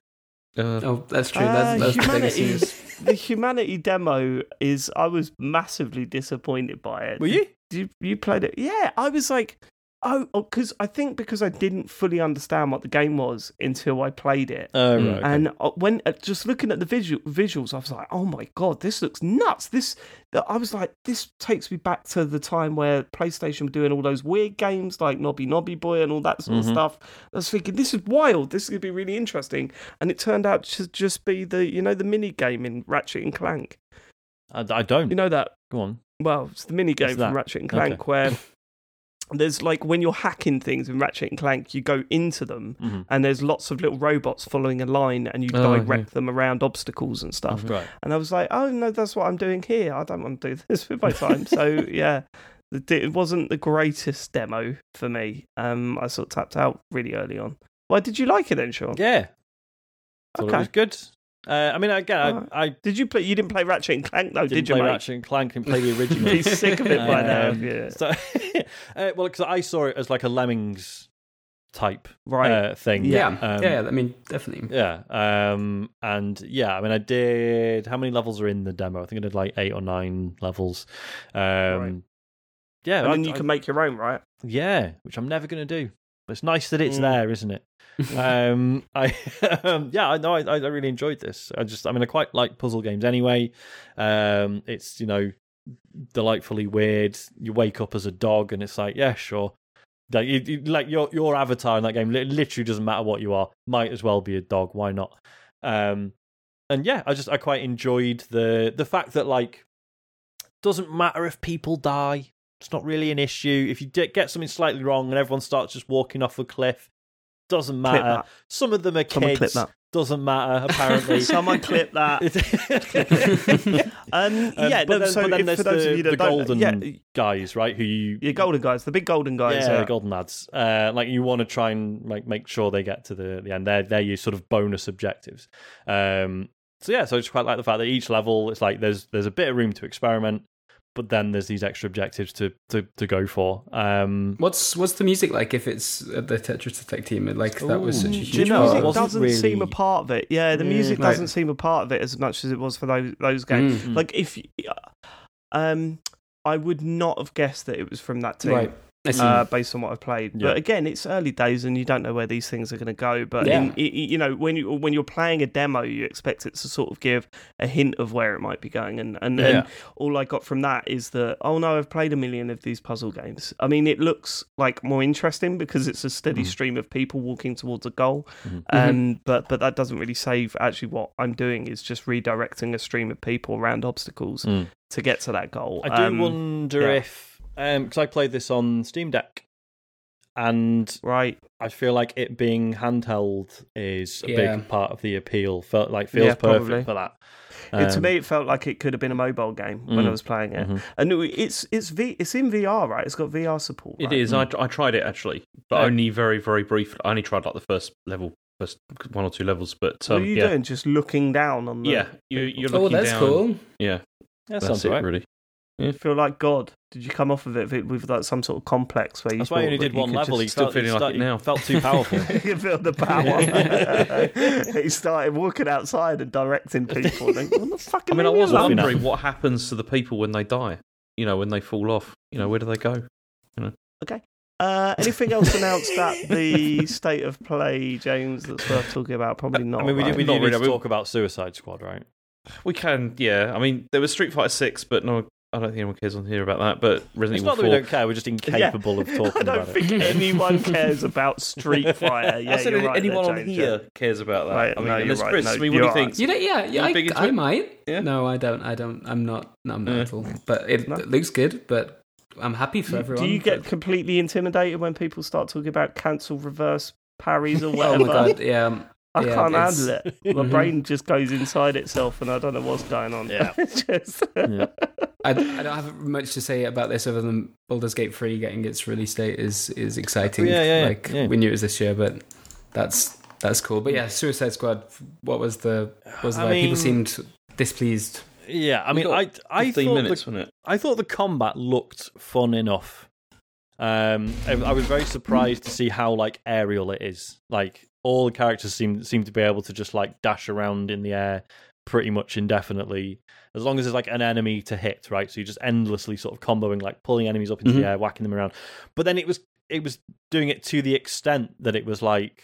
uh, Oh, that's true. Uh, That's, that's the humanity, news. the humanity demo is. I was massively disappointed by it. Were you? You, you played it? Yeah, I was like, oh, because I think because I didn't fully understand what the game was until I played it. Oh, Mm. right. okay. And uh, when uh, just looking at the visual visuals, I was like, "Oh my god, this looks nuts!" This, I was like, "This takes me back to the time where PlayStation were doing all those weird games like Noby Noby Boy and all that sort Mhm. of stuff." I was thinking, "This is wild. This is gonna be really interesting." And it turned out to just be the, you know, the mini game in Ratchet and Clank. I, I don't. You know that Go on. well, it's the mini game from Ratchet and Clank Okay. where there's like when you're hacking things in Ratchet and Clank, you go into them Mhm. and there's lots of little robots following a line and you Oh, direct them around obstacles and stuff. Right. And I was like, oh no, that's what I'm doing here. I don't want to do this with my time. so yeah, it it wasn't the greatest demo for me. Um, I sort of tapped out really early on. Why did you like it then, Sean? Yeah. Thought Okay. it was good. Uh, I mean, again, Alright. I, I Did you play? You didn't play Ratchet and Clank though, didn't did you, play mate? Ratchet and Clank and play the original. He's sick of it by now. Um, Yeah. So, uh, well, because I saw it as like a Lemmings type Right. uh, thing. Yeah, Um, yeah. I mean, definitely. Yeah. Um, and yeah, I mean, I did. How many levels are in the demo? I think I did like eight or nine levels. Um, Right. Yeah. and I- then you I- can make your own, right? yeah, which I'm never going to do. But it's nice that it's Mm. there, isn't it? Um, I um, yeah, I know. I, I really enjoyed this. I just, I mean, I quite like puzzle games anyway. Um, it's you know delightfully weird. You wake up as a dog, and it's like, yeah, sure. Like, you, you- like your your avatar in that game, literally doesn't matter what you are. Might as well be a dog. Why not? Um, and yeah, I just I quite enjoyed the the fact that like doesn't matter if people die. It's not really an issue. If you get something slightly wrong and everyone starts just walking off a cliff, doesn't matter. Some of them are Someone kids. that. doesn't matter apparently. Someone clip that. Um, Um, yeah, but no, then, so but then there's the, the golden yeah, guys, right? Who you your golden guys, the big golden guys. yeah, Yeah, the golden lads. Uh, like you want to try and like make sure they get to the, the end. They're they're your sort of bonus objectives. Um, so yeah, so I just quite like the fact that each level it's like there's there's a bit of room to experiment, but then there's these extra objectives to to, to go for. Um, What's what's the music like if it's uh, the Tetris Effect team? Like that was such a huge do you the know, part. it music wasn't doesn't seem a part of it. Yeah, the Mm, music right. doesn't seem a part of it as much as it was for those those games. Mm. Like if, um, I would not have guessed that it was from that team. Right. Uh, based on what I've played. Yeah. But again, it's early days, and you don't know where these things are going to go. But Yeah. in, you know, when you when you're playing a demo, you expect it to sort of give a hint of where it might be going. And and, Yeah. and all I got from that is that oh no, I've played a million of these puzzle games. I mean, it looks like more interesting because it's a steady Mhm. stream of people walking towards a goal. Mhm. And but but that doesn't really save. Actually, what I'm doing is just redirecting a stream of people around obstacles Mm. to get to that goal. I do Um, wonder if because I played this on Steam Deck, and right. I feel like it being handheld is a Yeah. big part of the appeal. Felt like feels Yeah, perfect probably. for that. It, to Um, me, it felt like it could have been a mobile game when I Mm. was playing it. mhm. And it's it's v, it's in VR, right? It's got VR support. It right? is. I, I tried it actually, but Yeah. only very, very briefly. I only tried like the first level, first one or two levels. But What um, are you yeah, doing? Just looking down on the. yeah, you, you're oh, looking that's down. cool. Yeah, that that's sounds it right. really. You feel like God. Did you come off of it with- with like some sort of complex where you? That's why I thought only did one level. He just- Still felt, feeling he like it now. Felt too powerful. you feel the power. he started walking outside and directing people. Like, what the fuck? I mean, I was alone." wondering what happens to the people when they die. You know, when they fall off. You know, where do they go? Okay. Uh, anything else announced at the state of play, James? That's worth talking about. Probably not. I mean, we, right? do, we Not need really, to talk about Suicide Squad, right? We can, yeah. I mean, there was Street Fighter Six, but no, I don't think anyone cares on here about that. But Resident It's Evil not that we don't care. We're just incapable of talking about it. I don't think it. anyone cares about Street Fighter. Yeah, I said you're right anyone there, on James, here yeah. cares about that. Right, I mean, no, you're unless right. Chris. No, I mean, what do you're you right. think? You know, yeah, yeah You're I, I it? might. Yeah. No, I don't. I don't. I'm not. no, I'm not Yeah. at all. But it, No. it looks good. But I'm happy for Do- everyone. Do you get but- completely intimidated when people start talking about cancel reverse parries or Oh whatever? my god! Yeah. Um, I yeah, can't it's- handle it. My Mhm. brain just goes inside itself, and I don't know what's going on. Yeah. Just Yeah. I, I don't have much to say about this other than Baldur's Gate 3 getting its release date is is exciting. Yeah, yeah, yeah, Like yeah. we knew it was this year, but that's that's cool. But yeah, Suicide Squad. What was the what was the I vibe? people seemed displeased. Yeah, I mean, I I thought minutes, the, it? I thought the combat looked fun enough. Um, I, I was very surprised to see how like aerial it is. Like all the characters seem seem to be able to just like dash around in the air pretty much indefinitely, as long as there's like an enemy to hit, right? So you're just endlessly sort of comboing, like pulling enemies up into Mhm. the air, whacking them around. But then it was it was doing it to the extent that it was like,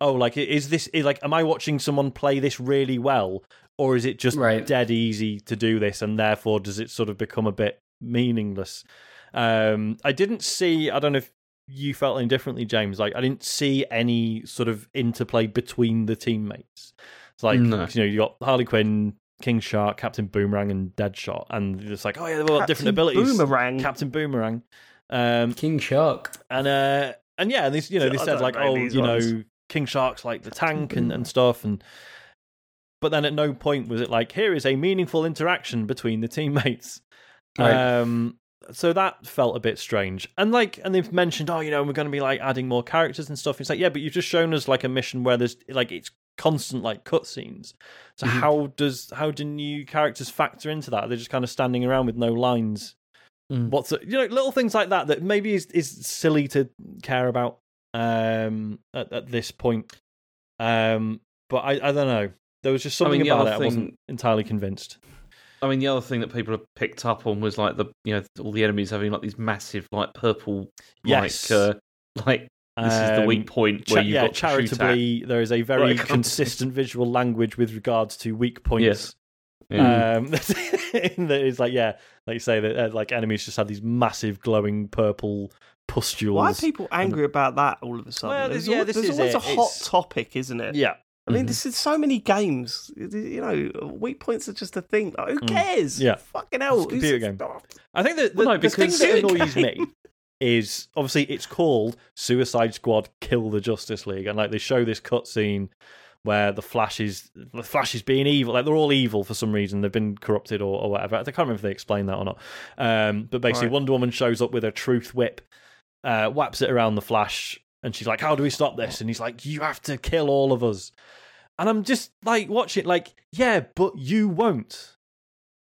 oh, like is this is like, am I watching someone play this really well, or is it just Right. dead easy to do this, and therefore does it sort of become a bit meaningless? Um, I didn't see. I don't know if you felt any differently, James. Like I didn't see any sort of interplay between the teammates. It's like No. you know you got Harley Quinn, King Shark, Captain Boomerang, and Deadshot, and it's like oh yeah, they've all got different abilities. Boomerang. Captain Boomerang, um, King Shark. and uh, and yeah, and this you know they I said like know oh you ones. know King Shark's like the tank and, and stuff and. But then at no point was it like here is a meaningful interaction between the teammates. Right. Um, so that felt a bit strange. And like, and they've mentioned, oh, you know, we're going to be like adding more characters and stuff. It's like, yeah, but you've just shown us like a mission where there's like it's constant like cutscenes. So Mhm. how does how do new characters factor into that? They're just kind of standing around with no lines. Mm. What's it, you know little things like that that maybe is is silly to care about um at, at this point. Um, but I I don't know. There was just I something mean, about it. other I wasn't entirely convinced. I mean, the other thing that people have picked up on was like the you know all the enemies having like these massive like purple Yes. like uh, like this is the weak week point Cha- where you've yeah, got to shoot at. charitably, there is a very Right, consistent visual language with regards to weak points. Yes. Yeah. Um, in it's like, yeah, like you say that uh, like enemies just have these massive glowing purple pustules. Why are people angry about that all of a sudden? Well, there's yeah, al- this there's is always it. a hot It's- topic, isn't it? Yeah, I mean, Mhm. this is so many games. You know, weak points are just a thing. Like, who Mm. cares? Yeah. Fucking hell. It's a computer who's- game. I think that the, Well, no, the thing that annoys me is obviously it's called Suicide Squad Kill the Justice League, and like they show this cutscene where the Flash is the Flash is being evil. Like they're all evil for some reason. They've been corrupted or, or whatever. I can't remember if they explained that or not. Um, but basically, Right. Wonder Woman shows up with a truth whip, uh, whaps it around the Flash, and she's like, "How do we stop this?" And he's like, "You have to kill all of us." And I'm just like, watch it, like, yeah, but you won't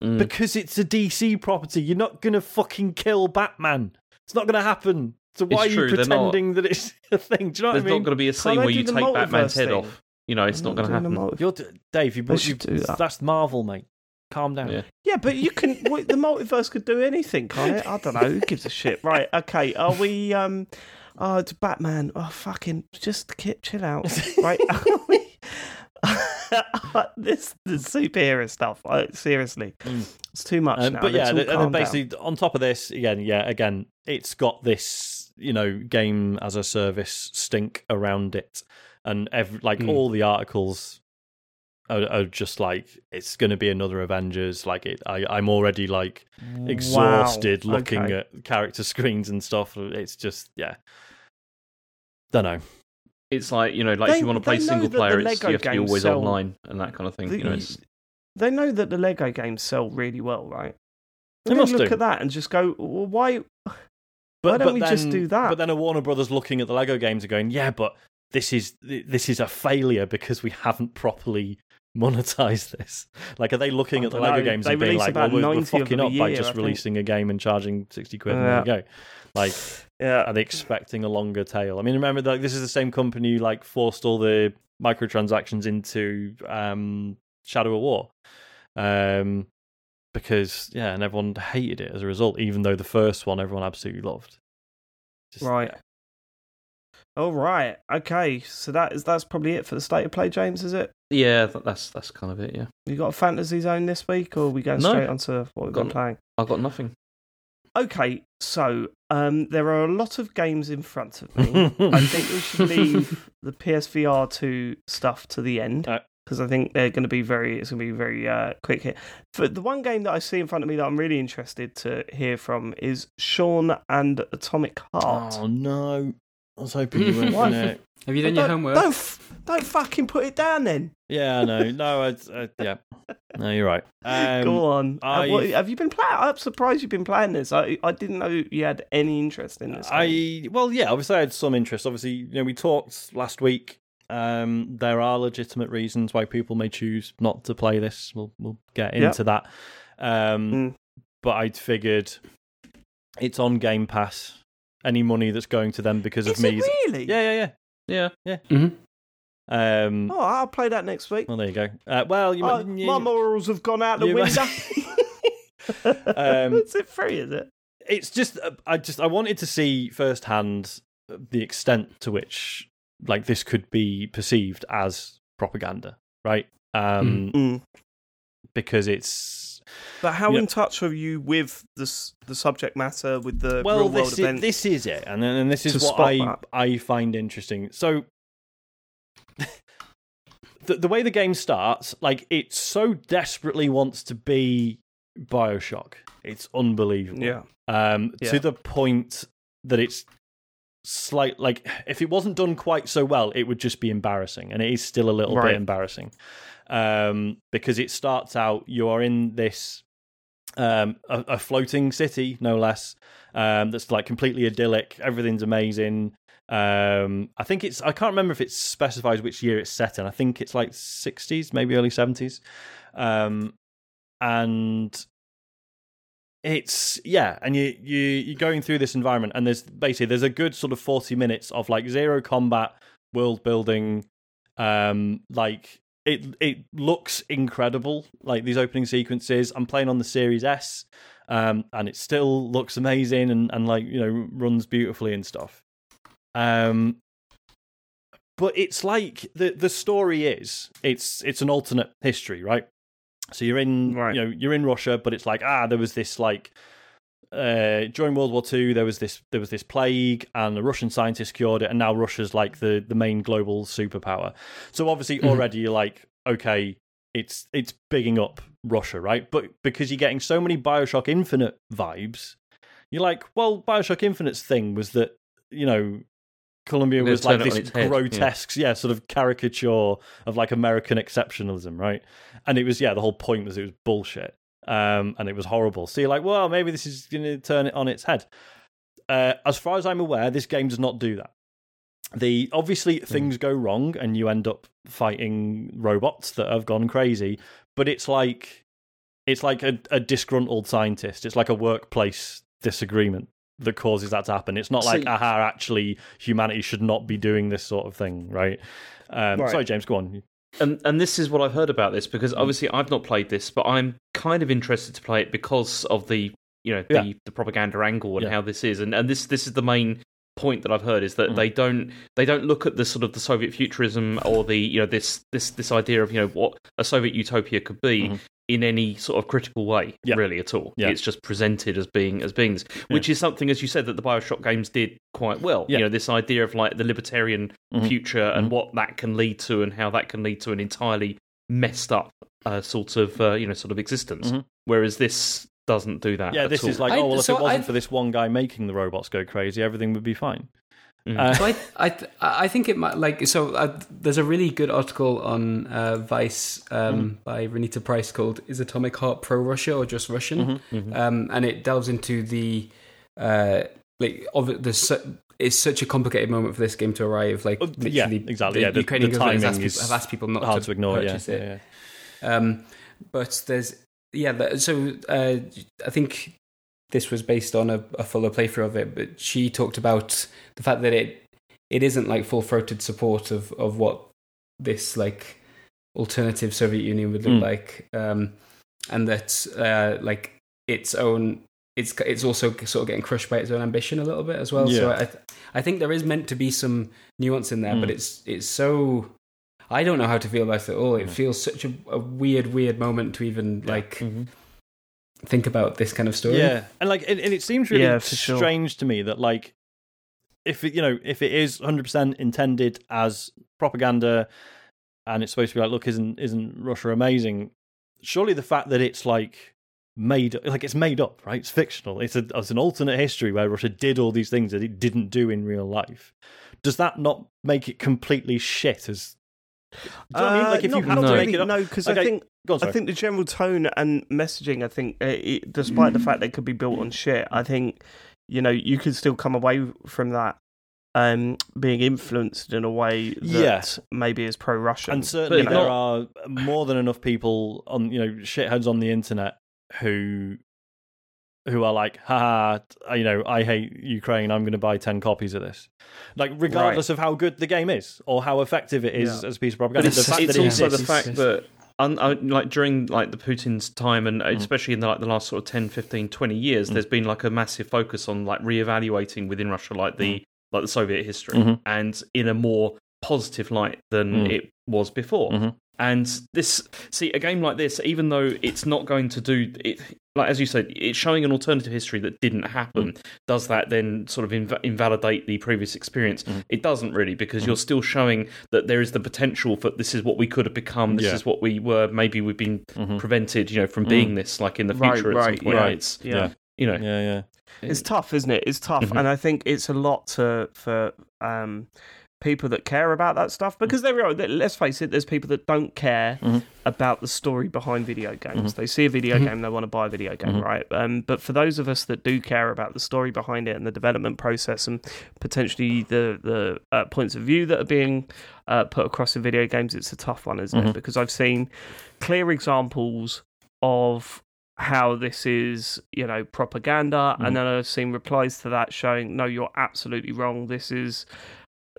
Mm. because it's a DC property. You're not gonna fucking kill Batman. It's not gonna happen. So why It's are true, you they're not. pretending that it's a thing? Do you know what I mean? There's not going to be a scene they where you take Batman's multiverse head thing? off. You know, it's not going to happen. multi- You're d- Dave. You, They you, should do that. That's Marvel, mate. Calm down. Yeah. Yeah, but you can. wait, the multiverse could do anything, can't it? I don't know. Who gives a shit? Right. Okay. Are we? Um. Oh, it's Batman. Oh, fucking. Just chill out. Right. This the superhero stuff. Like, seriously, Mm. it's too much Um, now. but yeah, and then calm down. basically on top of this, again, yeah, again, it's got this you know game as a service stink around it, and every, like Hmm. all the articles are, are just like it's going to be another Avengers. Like it, I, I'm already like exhausted Wow, looking okay. at character screens and stuff. It's just yeah, don't know. It's like you know, like They- if you want to play single player, it's, Lego you have to be always sell- online and that kind of thing. You know, it's, They know that the Lego games sell really well, right? They They must look do. at that and just go, well, "Why? But, Why don't but we then, just do that? But then a Warner Brothers looking at the Lego games and going, yeah, but this is this is a failure because we haven't properly monetized this. Like, are they looking at the Lego know. games they and being like, well, we're, we're fucking up by just releasing a game and charging sixty quid and there you go. Like, Yeah, are they expecting a longer tail? I mean, remember, like, this is the same company who, like forced all the microtransactions into um, Shadow of War. Um, because yeah, and everyone hated it as a result, even though the first one everyone absolutely loved. Just, Right. yeah. All right. Okay. So that is that's probably it for the state of play, James. Is it? yeah, that's that's kind of it. Yeah, You got a fantasy zone this week, or are we going No. straight onto what we've Got been playing? I've got nothing. Okay. So um, there are a lot of games in front of me. I think we should leave the PSVR two stuff to the end Uh, because I think they're going to be very. It's going to be very uh, quick here. For the one game that I see in front of me that I'm really interested to hear from is Sean and Atomic Heart. Oh no! I was hoping you weren't What? gonna. Have you done your don't, homework? Don't, f- don't fucking put it down then. Yeah, I know. No, I, I, yeah. No, you're right. Um, Go on. Uh, what- I've- you been playing? I'm surprised you've been playing this. I I didn't know you had any interest in this. game. I well, yeah. Obviously, I had some interest. Obviously, you know, we talked last week. Um, there are legitimate reasons why people may choose not to play this. We'll we'll get Yep. into that. Um, Mm. but I'd figured it's on Game Pass. Any money that's going to them because of Is me, it is- really? yeah, yeah, Yeah, hmm yeah. Um, Oh, I'll play that next week. well, there you go. Uh, well, you, Oh, might- you- my morals have gone out the you window. Um, is it free? Is it? it's just uh, I just I wanted to see firsthand the extent to which like this could be perceived as propaganda, right? Um, Mm. Because it's But how Yeah. in touch are you with the the subject matter, with the well, real world this is, event? this is it, and then- and this is what I that. I find interesting. So. The, the way the game starts, like it so desperately wants to be Bioshock. It's unbelievable. Yeah. um, Yeah. to the point that it's slight like if it wasn't done quite so well, it would just be embarrassing, and it is still a little Right. bit embarrassing um, because it starts out you are in this um, a, a floating city, no less, um, that's like completely idyllic. Everything's amazing. Um, I think it's I can't remember if it specifies which year it's set in. I think it's like 60s, maybe early 70s. Um, and it's yeah, and you you you're going through this environment, and there's basically there's a good sort of 40 minutes of like zero combat, world building, um, like it it looks incredible. Like these opening sequences, I'm playing on the Series S, um, and it still looks amazing and and like you know runs beautifully and stuff. Um, but it's like the the story is it's it's an alternate history, right? So you're in Right. you know you're in Russia, but it's like ah there was this like uh, during World War Two there was this there was this plague and the Russian scientists cured it, and now Russia's like the the main global superpower. So obviously Mhm. already you're like okay it's it's bigging up Russia, right? But because you're getting so many Bioshock Infinite vibes, you're like well Bioshock Infinite's thing was that you know Columbia They're was like this head, yeah. grotesque, yeah. sort of caricature of like American exceptionalism, right? And it was, yeah, the whole point was it was bullshit, um, and it was horrible. So you're like, well, maybe this is going to turn it on its head. Uh, as far as I'm aware, this game does not do that. The obviously things go wrong, and you end up fighting robots that have gone crazy. But it's like it's like a, a disgruntled scientist. It's like a workplace disagreement that causes that to happen. It's not like, See- aha, actually, humanity should not be doing this sort of thing, right? Um, Right. Sorry, James, go on. And and this is what I've heard about this because Mm. obviously I've not played this, but I'm kind of interested to play it because of the you know the, Yeah. the propaganda angle and Yeah. how this is, and and this this is the main point that I've heard is that Mm. they don't they don't look at the sort of the Soviet futurism or the you know this this this idea of you know what a Soviet utopia could be. Mhm. In any sort of critical way, Yeah. really at all. Yeah. It's just presented as being as being this, which is something, as you said, that the Bioshock games did quite well. Yeah. You know, this idea of like the libertarian Mhm. future and Mhm. what that can lead to, and how that can lead to an entirely messed up uh, sort of uh, you know sort of existence. Mhm. Whereas this doesn't do that. Yeah, at this all. is like, I- oh, well, if so it wasn't I- for this one guy making the robots go crazy, everything would be fine. Mm. Uh, So I, I, I think it might like so. Uh, there's a really good article on uh, Vice um, by Renata Price called "Is Atomic Heart Pro Russia or Just Russian?" Mhm. Um, and it delves into the uh, like of the su- it's such a complicated moment for this game to arrive. Like, Oh, yeah, exactly, The yeah, the- Ukrainian the government has asked, people, have asked people not Hard to, to ignore, yeah, purchase yeah, it. yeah. Um, but there's yeah, that, so uh, I think this was based on a, a fuller playthrough of it. But she talked about the fact that it it isn't like full throated support of of what this like alternative Soviet Union would look Mm. like, um, and that uh, like its own. It's, it's also sort of getting crushed by its own ambition a little bit as well. So I, th- I think there is meant to be some nuance in there, but Mm. it's it's so I don't know how to feel about it at all. It Mm. feels such a, a weird, weird moment to even like Mhm. think about this kind of story. Yeah, and like, and, and it seems really Yeah, for sure. strange to me that like, if it, you know, if it is 100 percent intended as propaganda, and it's supposed to be like, look, isn't isn't Russia amazing? Surely the fact that it's like made like it's made up, right? It's fictional. It's a it's an alternate history where Russia did all these things that it didn't do in real life. Does that not make it completely shit? As do you know I mean? Uh, Like if not- you have not to make it up, no, because Okay, I think on, I think the general tone and messaging. I think, uh, it, despite the fact they could be built on shit, I think you know you could still come away from that um, being influenced in a way that Yeah. maybe is pro-Russian. And certainly But there not- are more than enough people on you know shitheads on the internet who who are like, ha, you know, I hate Ukraine. I'm going to buy ten copies of this. Like, regardless of how good the game is or how effective it is Yeah. as a piece of But propaganda, it's, the fact it's that it also the exists. fact that un, uh, like during like the Putin's time and Mm. especially in the, like the last sort of 10 15 20 years there's been like a massive focus on like reevaluating within Russia like the like the Soviet history Mhm. and in a more positive light than Mm. it was before Mhm. and this see a game like this even though it's not going to do it like as you said it's showing an alternative history that didn't happen Mm. does that then sort of inv- invalidate the previous experience Mhm. it doesn't really because Mm-hmm. you're still showing that there is the potential for this is what we could have become this Yeah. is what we were maybe we've been Mhm. prevented you know from Mm. being this like in the Right, future at right, some point yeah. it's yeah. you know Yeah, yeah. It's tough, isn't it? It's tough, Mhm. and I think it's a lot to for um, people that care about that stuff because there are. Let's face it, there's people that don't care Mhm. about the story behind video games. Mhm. They see a video Mhm. game, they want to buy a video game, Mhm. right? Um, but for those of us that do care about the story behind it and the development process and potentially the the uh, points of view that are being uh, put across in video games, it's a tough one, isn't it? Because I've seen clear examples of how this is, you know, propaganda, Mhm. and then I've seen replies to that showing, no, you're absolutely wrong. This is,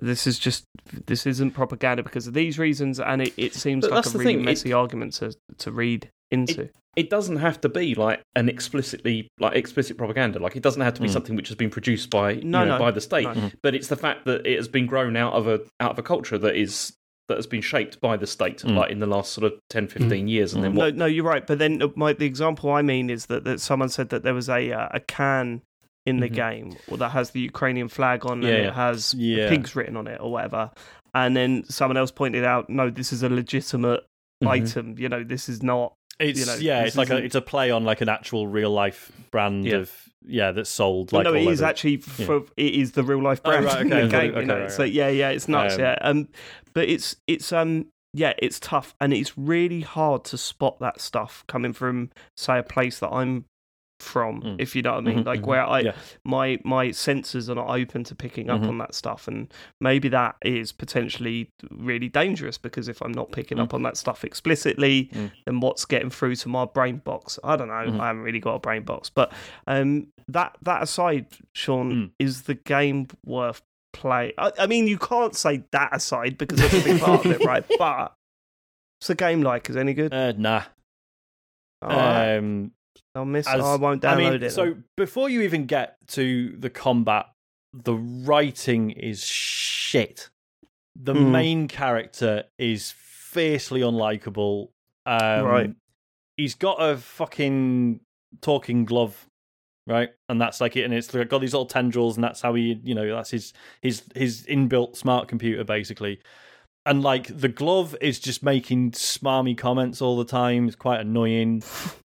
this is just, this isn't propaganda because of these reasons, and it, it seems But like a really thing, it- messy argument to to read into. it doesn't have to be like an explicitly like explicit propaganda like it doesn't have to be Mm. something which has been produced by No, you know no, by the state no. but it's the fact that it has been grown out of a out of a culture that is that has been shaped by the state Mm. like in the last sort of 10 15 years and then No, what no, you're right. But then uh, my, the example I mean is that, that someone said that there was a uh, a can in the Mhm. game or that has the Ukrainian flag on Yeah, and it has Yeah. pigs written on it or whatever. And then someone else pointed out, no, this is a legitimate Mhm. item. You know, this is not It's you know, yeah, it's like a it's a play on like an actual real life brand Yeah. of yeah that's sold. Like no, it is actually for it is the real life Oh, brand right, in the game. okay, you know? right, So yeah, yeah, it's nuts. Um, yeah, um, but it's it's um yeah, it's tough and it's really hard to spot that stuff coming from say a place that I'm from, Mm. if you know what I mean. Mhm, like mhm. where I Yeah. my my senses are not open to picking up Mhm. on that stuff, and maybe that is potentially really dangerous because if I'm not picking up on that stuff explicitly, Mm. then what's getting through to my brain box? I don't know. Mhm. I haven't really got a brain box, but um, that that aside, Sean, Mm. is the game worth play? I, I mean, you can't say that aside because that's a big part of it, right? But what's the game like? Is any good? Uh, nah. Right. Um, I'll miss. as- I won't download I mean, it. so then. before you even get to the combat, the writing is shit. The Hmm. main character is fiercely unlikable. Um, Right. He's got a fucking talking glove, right? And that's like it. And it's got these little tendrils, and that's how he, you know, that's his his his inbuilt smart computer, basically. And like the glove is just making smarmy comments all the time. It's quite annoying.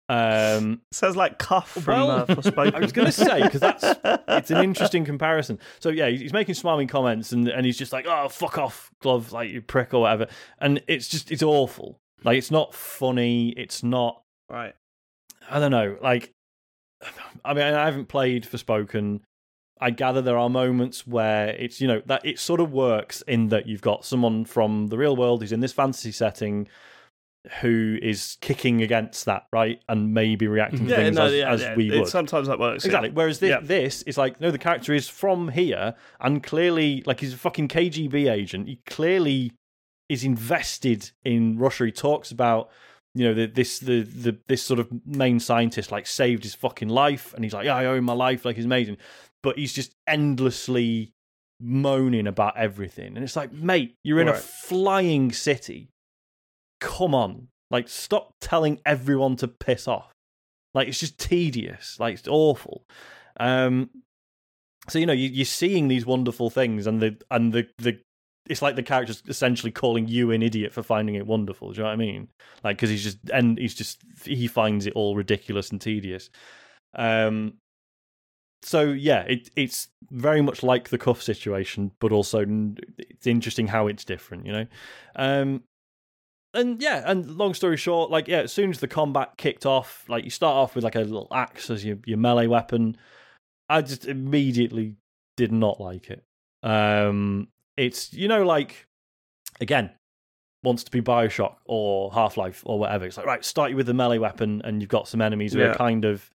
Um, sounds like Cuff from well, uh, Forspoken. I was going to say because that's it's an interesting comparison. So yeah, he's making smiling comments and and he's just like, "Oh, fuck off, glove, like you prick or whatever," and it's just it's awful. Like it's not funny. It's not. right. I don't know. Like, I mean, I haven't played Forspoken. I gather there are moments where it's you know that it sort of works in that you've got someone from the real world who's in this fantasy setting who is kicking against that right and maybe reacting to Yeah, things no, as, yeah, as yeah. we It- Sometimes that works. Exactly. Whereas this, this is like, no, the character is from here and clearly, like, he's a fucking KGB agent. He clearly is invested in Russia. He talks about, you know, the, this the the this sort of main scientist like saved his fucking life, and he's like, yeah, I owe him my life, like he's amazing. But he's just endlessly moaning about everything, and it's like, mate, you're in a flying city. Come on, like, stop telling everyone to piss off. Like it's just tedious. Like it's awful. Um, so you know you, you're seeing these wonderful things, and the and the the it's like the character's essentially calling you an idiot for finding it wonderful. Do you know what I mean? Like because he's just and he's just he finds it all ridiculous and tedious. Um. So yeah, it it's very much like the cuff situation, but also it's interesting how it's different. You know. Um and yeah, and long story short, like yeah, as soon as the combat kicked off, like you start off with like a little axe as your your melee weapon. I just immediately did not like it. Um, it's you know like again wants to be Bioshock or Half Life or whatever. It's like right, start you with the melee weapon, and you've got some enemies who Yeah. are kind of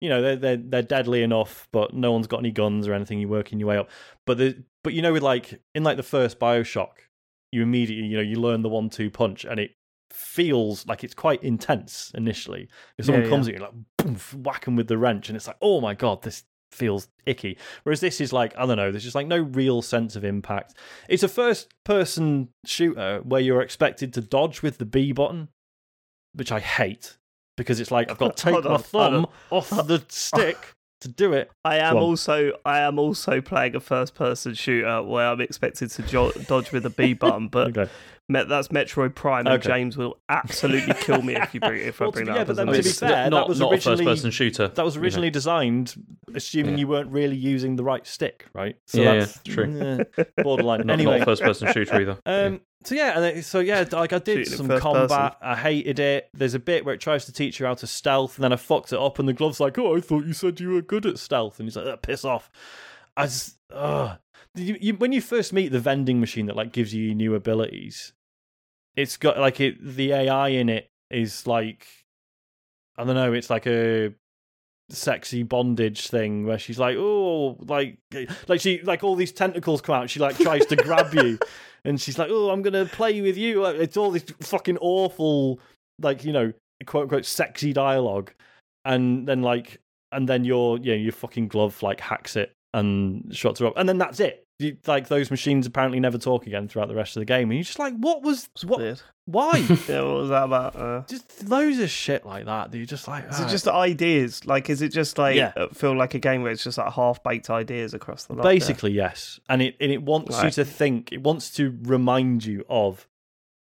you know they're they're they're deadly enough, but no one's got any guns or anything. You're working your way up, but the but you know with like in like the first Bioshock, you immediately you know you learn the one two punch, and it feels like it's quite intense initially. If someone Yeah, comes at you like boom, whack 'em with the wrench, and it's like oh my god, this feels icky. Whereas this is like I don't know, there's just like no real sense of impact. It's a first person shooter where you're expected to dodge with the B button, which I hate because it's like I've got to take my thumb off the stick to do it. I am Go also I am also playing a first person shooter where I'm expected to jo- dodge with a B button, but Okay. me- that's Metroid Prime, and Okay. James will absolutely kill me if you bring if Well, I bring be- that yeah, up. but as then to be option. fair, that was not a first person shooter. That was originally designed assuming Yeah. you weren't really using the right stick, right? Yeah, that's yeah, true. borderline. Not, anyway, not a first person shooter either. Um, so yeah, and so yeah, like I did Shooting some combat. I hated it. There's a bit where it tries to teach you how to stealth, and then I fucked it up, and the glove's like, "Oh, I thought you said you were good at stealth," and he's like, "Ah, "Piss off." I just, ugh. You, you, when you first meet the vending machine that like gives you new abilities, it's got like it. The AI in it is like, I don't know. It's like a sexy bondage thing where she's like, oh, like, like she, like all these tentacles come out. She like tries to grab you, and she's like, oh, I'm gonna play with you. It's all this fucking awful, like you know, quote unquote, sexy dialogue, and then like, and then your, yeah, your fucking glove like hacks it and shuts her up, and then that's it. You, like those machines apparently never talk again throughout the rest of the game, and you're just like, what was what? Weird. Why? Yeah, what was that about? Uh, just loads of shit like that. That you're just like, is it "Ah, just ideas? Like, is it just like Yeah. uh, feel like a game where it's just like half baked ideas across the lot? Basically, yes, and it and it wants you to think. It wants to remind you of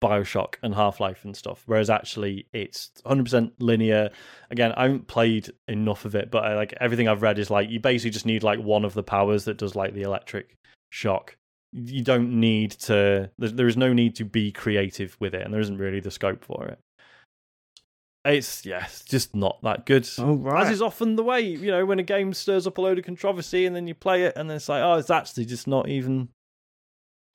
Bioshock and Half Life and stuff. Whereas actually, it's 100% linear. Again, I haven't played enough of it, but I, like everything I've read is like you basically just need like one of the powers that does like the electric shock. You don't need to. There, is no need to be creative with it, and there isn't really the scope for it. It's yeah, it's just not that good. Oh, right. As is often the way, you know, when a game stirs up a load of controversy and then you play it and then it's like, oh, it's actually just not even.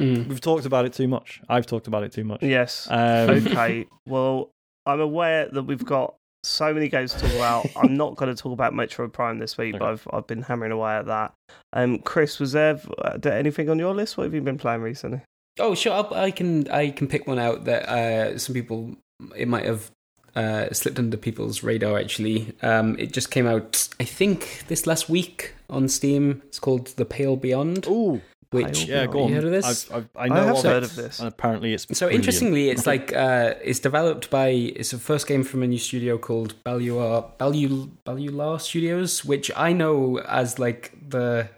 Mm. We've talked about it too much. I've talked about it too much. Yes. Um, okay. Well, I'm aware that we've got so many games to talk about. I'm not going to talk about Metroid Prime this week, but I've I've been hammering away at that. Um, Chris, was there uh, there anything on your list? What have you been playing recently? Oh, sure. I'll, I can I can pick one out that uh, some people it might have uh, slipped under people's radar. Actually, um, it just came out. I think this last week on Steam. It's called The Pale Beyond. Ooh, which Pale yeah, go on. You heard of this? I've, I've, I I know have of heard it, of this. and apparently it's So brilliant. interestingly, it's like uh, it's developed by it's the first game from a new studio called Balluar Ballu Bellular Studios, which I know as like the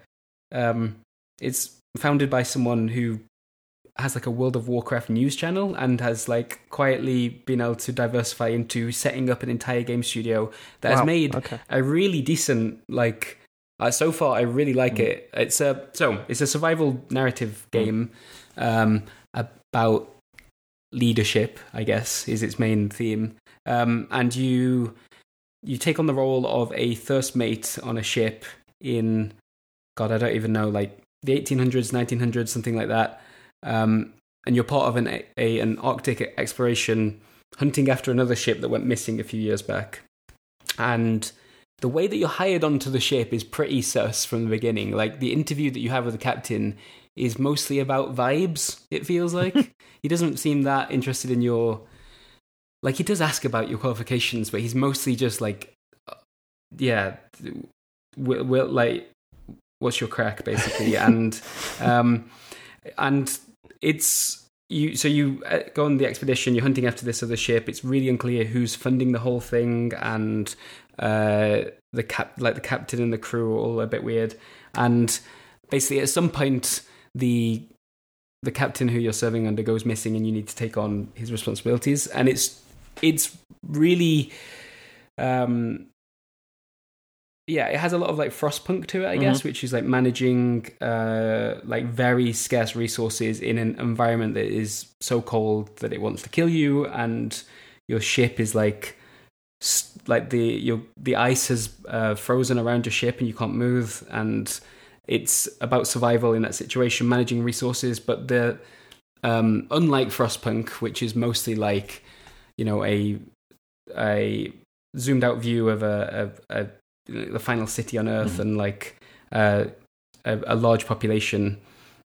um, it's founded by someone who has like a World of Warcraft news channel and has like quietly been able to diversify into setting up an entire game studio that has made okay. a really decent like uh, so far i really like it. It's a so it's a survival narrative game um about leadership i guess is its main theme. Um and you you take on the role of a first mate on a ship in god i don't even know like the 1800s 1900s something like that. Um and you're part of an a, an arctic exploration hunting after another ship that went missing a few years back. And the way that you're hired onto the ship is pretty sus from the beginning. Like the interview that you have with the captain is mostly about vibes. It feels like he doesn't seem that interested in your. Like he does ask about your qualifications, but he's mostly just like, uh, yeah, will, will like, what's your crack basically, and um, and it's you. So you uh, go on the expedition. You're hunting after this other ship. It's really unclear who's funding the whole thing, and uh, the cap like the captain and the crew are all a bit weird. And basically at some point the the captain who you're serving under goes missing and you need to take on his responsibilities. And it's it's really um yeah it has a lot of like frostpunk to it i guess which is like managing uh like very scarce resources in an environment that is so cold that it wants to kill you. And your ship is like s- like the your the ice has uh, frozen around your ship and you can't move and it's about survival in that situation managing resources but the um unlike frostpunk which is mostly like you know a a zoomed out view of a, a, a the final city on earth Mhm. and like uh, a, a large population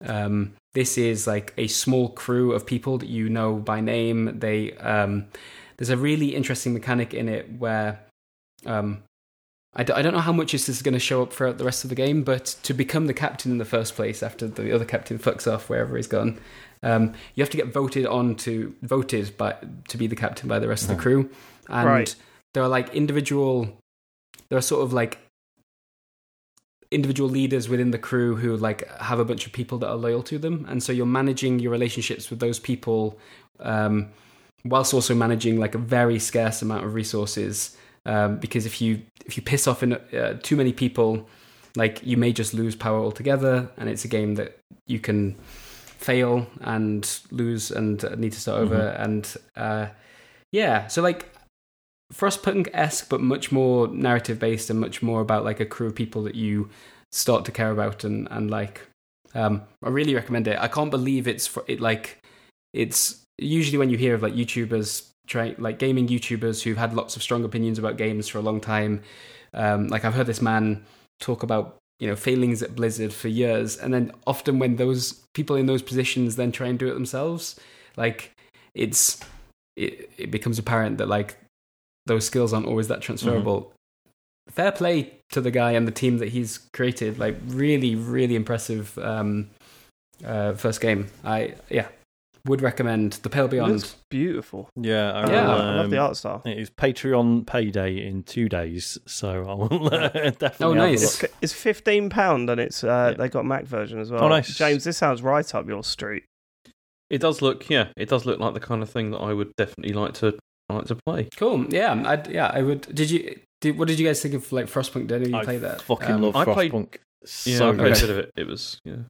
um this is like a small crew of people that you know by name they um there's a really interesting mechanic in it where um, I, d- I don't know how much this is going to show up throughout the rest of the game, but to become the captain in the first place after the other captain fucks off wherever he's gone, um, you have to get voted on to voted by to be the captain by the rest of the crew, and Right. there are like individual, there are sort of like individual leaders within the crew who like have a bunch of people that are loyal to them, and so you're managing your relationships with those people. Um, whilst also managing like a very scarce amount of resources um, because if you if you piss off in, uh, too many people like you may just lose power altogether and it's a game that you can fail and lose and uh, need to start over. And uh, yeah so like frostpunk-esque but much more narrative based and much more about like a crew of people that you start to care about and, and like. Um, i really recommend it. I can't believe it's fr- it like it's usually when you hear of like YouTubers trying like gaming YouTubers who've had lots of strong opinions about games for a long time. Um, like I've heard this man talk about you know failings at Blizzard for years, and then often when those people in those positions then try and do it themselves, like it's it, it becomes apparent that like those skills aren't always that transferable. Fair play to the guy and the team that he's created. Like really, really impressive um, uh, first game. I yeah would recommend The Pale It Beyond. looks beautiful. Yeah, I will, Yeah, I love the um, art style. It is Patreon payday in two days, so I will uh, definitely. Oh, have a nice. look. It's fifteen pound, and it's uh, Yeah. they got Mac version as well. Oh, nice. James. This sounds right up your street. It does look, yeah, it does look like the kind of thing that I would definitely like to like to play. Cool. Yeah. I yeah. I would. Did you? Did, what did you guys think of like Frostpunk? Did you I play that? fucking Um, love I played- Frostpunk. Yeah, I played good. a bit of it. It was, yeah, I enjoyed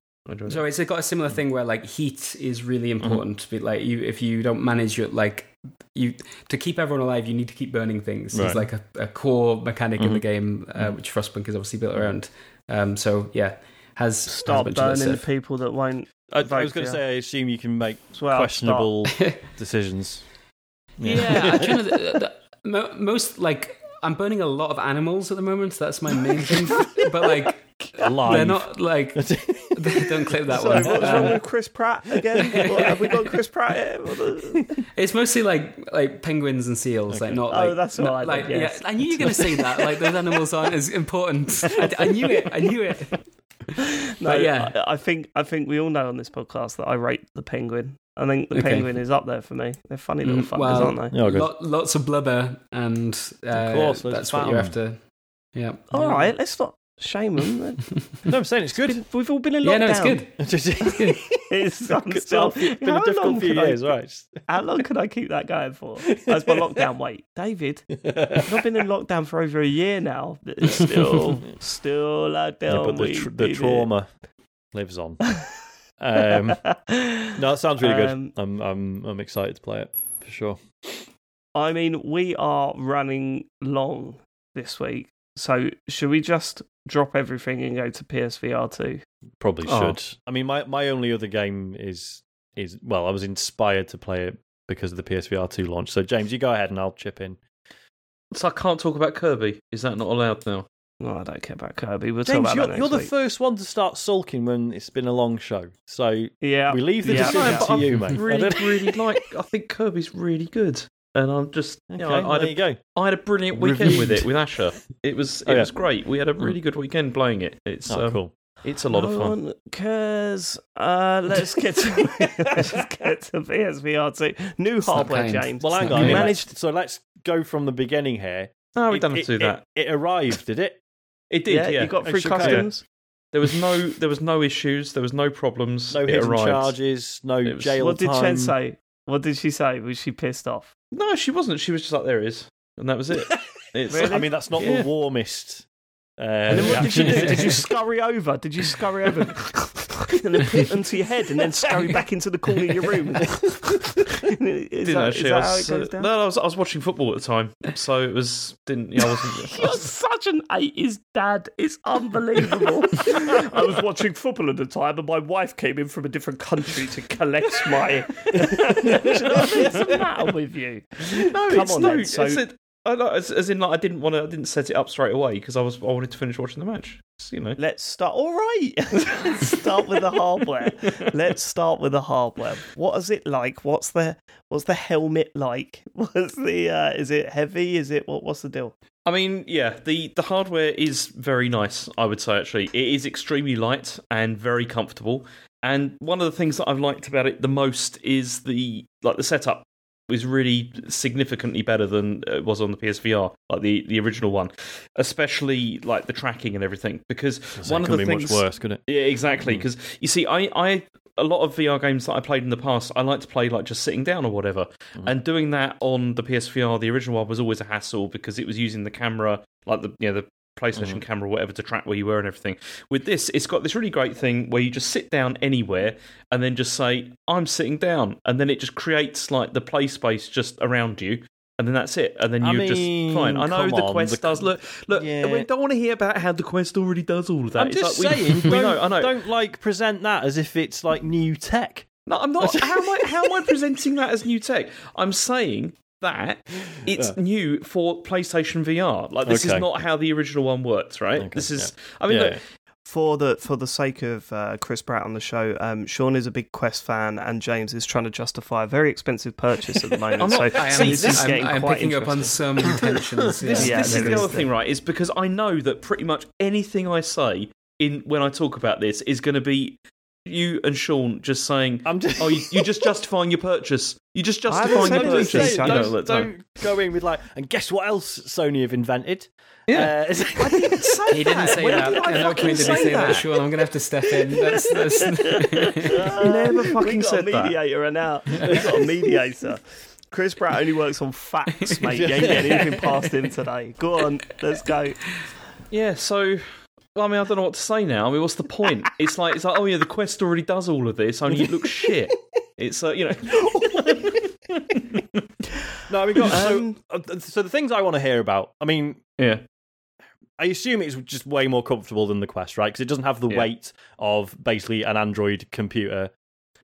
So it. it's got a similar thing where like heat is really Mm-hmm. important. But like you, if you don't manage your like you to keep everyone alive, you need to keep burning things. It's like a, a core mechanic in the Mhm. game, uh, which Frostpunk is obviously built around. Um, so yeah, has has a Stop bunch of that burning the people that won't. I, I was going to say, I assume you can make well. questionable decisions. Yeah, I kind of the, the, most like I'm burning a lot of animals at the moment. So that's my main thing. but like Alive. they're not like don't clip that Sorry, one. what's wrong Um, with Chris Pratt again? What, have we got Chris Pratt here? It's mostly like like penguins and seals, like not Oh, that's not, all right like then, yes. yeah. I knew you were going to say that. Like those animals aren't as important. I, I knew it. I knew it. No, But yeah. I, I think I think we all know on this podcast that I rate the penguin. I think the Okay. penguin is up there for me. They're funny little Mm, fuckers, well, aren't they? Yeah, good. Lot, lots of blubber, and uh, course, that's of what you're fat after. Yeah. All right, let's not shame them. no, I'm saying it's good. We've all been in lockdown. Yeah, lockdown. no, it's good. It's, I'm It's still, been a how difficult long few can I- years, right? How long can I keep that going for? That's my lockdown weight. David, I've been in lockdown for over a year now. but It's still, still lockdown yeah, but the, weight, tr- the baby. trauma lives on. Um, no, that sounds really Um, good. I'm, I'm, I'm excited to play it for sure. I mean, we are running long this week. So should we just drop everything and go to PSVR 2? Probably Oh. should. I mean, my, my only other game is is well, I was inspired to play it because of the PSVR two launch. So James, you go ahead and I'll chip in. So I can't talk about Kirby. Is that not allowed now? No, I don't care about Kirby. We'll talk James, about you're, that you're next the first one to start sulking when it's been a long show. So Yeah. we leave the Yeah. decision No, to I've you, mate. I Really, don't- really like. I think Kirby's really good, and I'm just. You know, I, well, I, there had you go. I had a brilliant weekend with it with Asher. It was. It Oh, yeah. was great. We had a really good weekend playing it. It's. Oh, um, cool. It's a lot of fun. Because uh, let's get to let's get to PSVR 2. New not hardware. James. Well, hang on. really You You managed. managed. So let's go from the beginning here. No, we It- don't have it, to do that. It, it arrived, did it? It did. Yeah, Yeah, you got free Extra code. customs. There was no. There was no issues. There was no problems. No it hidden arrived. charges. No It was- jail What did time. Chen say? What did she say? Was she pissed off? No, she wasn't. She was just like, "There it is," and that was it. It's, Really? I mean, that's not Yeah. the warmest. Uh, And then what did you do? Did you scurry over? Did you scurry over and then put it onto your head and then scurry back into the corner of your room? didn't that, is actually. I how it was, goes uh, down? no, I was. I was watching football at the time, so it was. Didn't. Yeah, I wasn't. You're such an 80s dad. It's unbelievable. I was watching football at the time, and my wife came in from a different country to collect my. Do you know what I mean? What's the matter with you? no, Come it's on no. then, so- it's it, I know, as, as in, like, I didn't want to. I didn't set it up straight away because I was. I wanted to finish watching the match. It's, you know. Let's start. All right. Let's start with the hardware. Let's start with the hardware. What is it like? What's the what's the helmet like? What's the? Uh, is it heavy? Is it what? What's the deal? I mean, yeah, the the hardware is very nice. I would say actually, it is extremely light and very comfortable. And one of the things that I've liked about it the most is the like the setup is really significantly better than uh, it was on the PSVR, like the the original one, especially like the tracking and everything. Because one of the be things, much worse, could it? yeah, exactly. Hmm. Because you see, I, I, a lot of VR games that I played in the past, I like to play like just sitting down or whatever. Hmm. And doing that on the PSVR, the original one, was always a hassle because it was using the camera, like the you know the PlayStation mm-hmm. camera or whatever, to track where you were and everything. With this, it's got this really great thing where you just sit down anywhere and then just say, "I'm sitting down," and then it just creates like the play space just around you. And then that's it. And then I you're just mean, fine. I know the on, Quest the- does look. Look, Yeah. we don't want to hear about how the Quest already does all of that. I'm It's just like, we- saying, we don't, know, I know. don't like present that as if it's like new tech. No, I'm not. How am I? How am I presenting that as new tech? I'm saying that it's new for PlayStation VR. Like this Okay. is not how the original one works, right? Okay, this is. I mean, Yeah. look, For the for the sake of uh, Chris Bratt on the show, um, Sean is a big Quest fan, and James is trying to justify a very expensive purchase at the moment. I'm not- so I am, this is I'm, getting I'm quite picking up on interesting. some tensions. this, yeah. Yeah, this is the other thing, right? Is because I know that pretty much anything I say in when I talk about this is going to be you and Sean just saying, I'm just. "Oh, you, you're just justifying your purchase. You're just justifying your purchase." Shane. You don't, look, no. don't go in with like, and guess what else Sony have invented? Yeah. Uh, say He didn't say When that. did I At no fucking point did he say say that, that? Sean. I'm going to have to step in. That's, that's... never fucking we got said a that. mediator and now we got a mediator. Chris Bratt only works on facts, mate. You ain't getting anything passed in today. Go on, let's go. Yeah, so I mean, I don't know what to say now. I mean, what's the point? It's like it's like, oh yeah, the quest already does all of this, only it looks shit. It's uh, you know, no, we got Um, so. uh, So the things I want to hear about. I mean, yeah, I assume it's just way more comfortable than the Quest, right? Because it doesn't have the Yeah. weight of basically an Android computer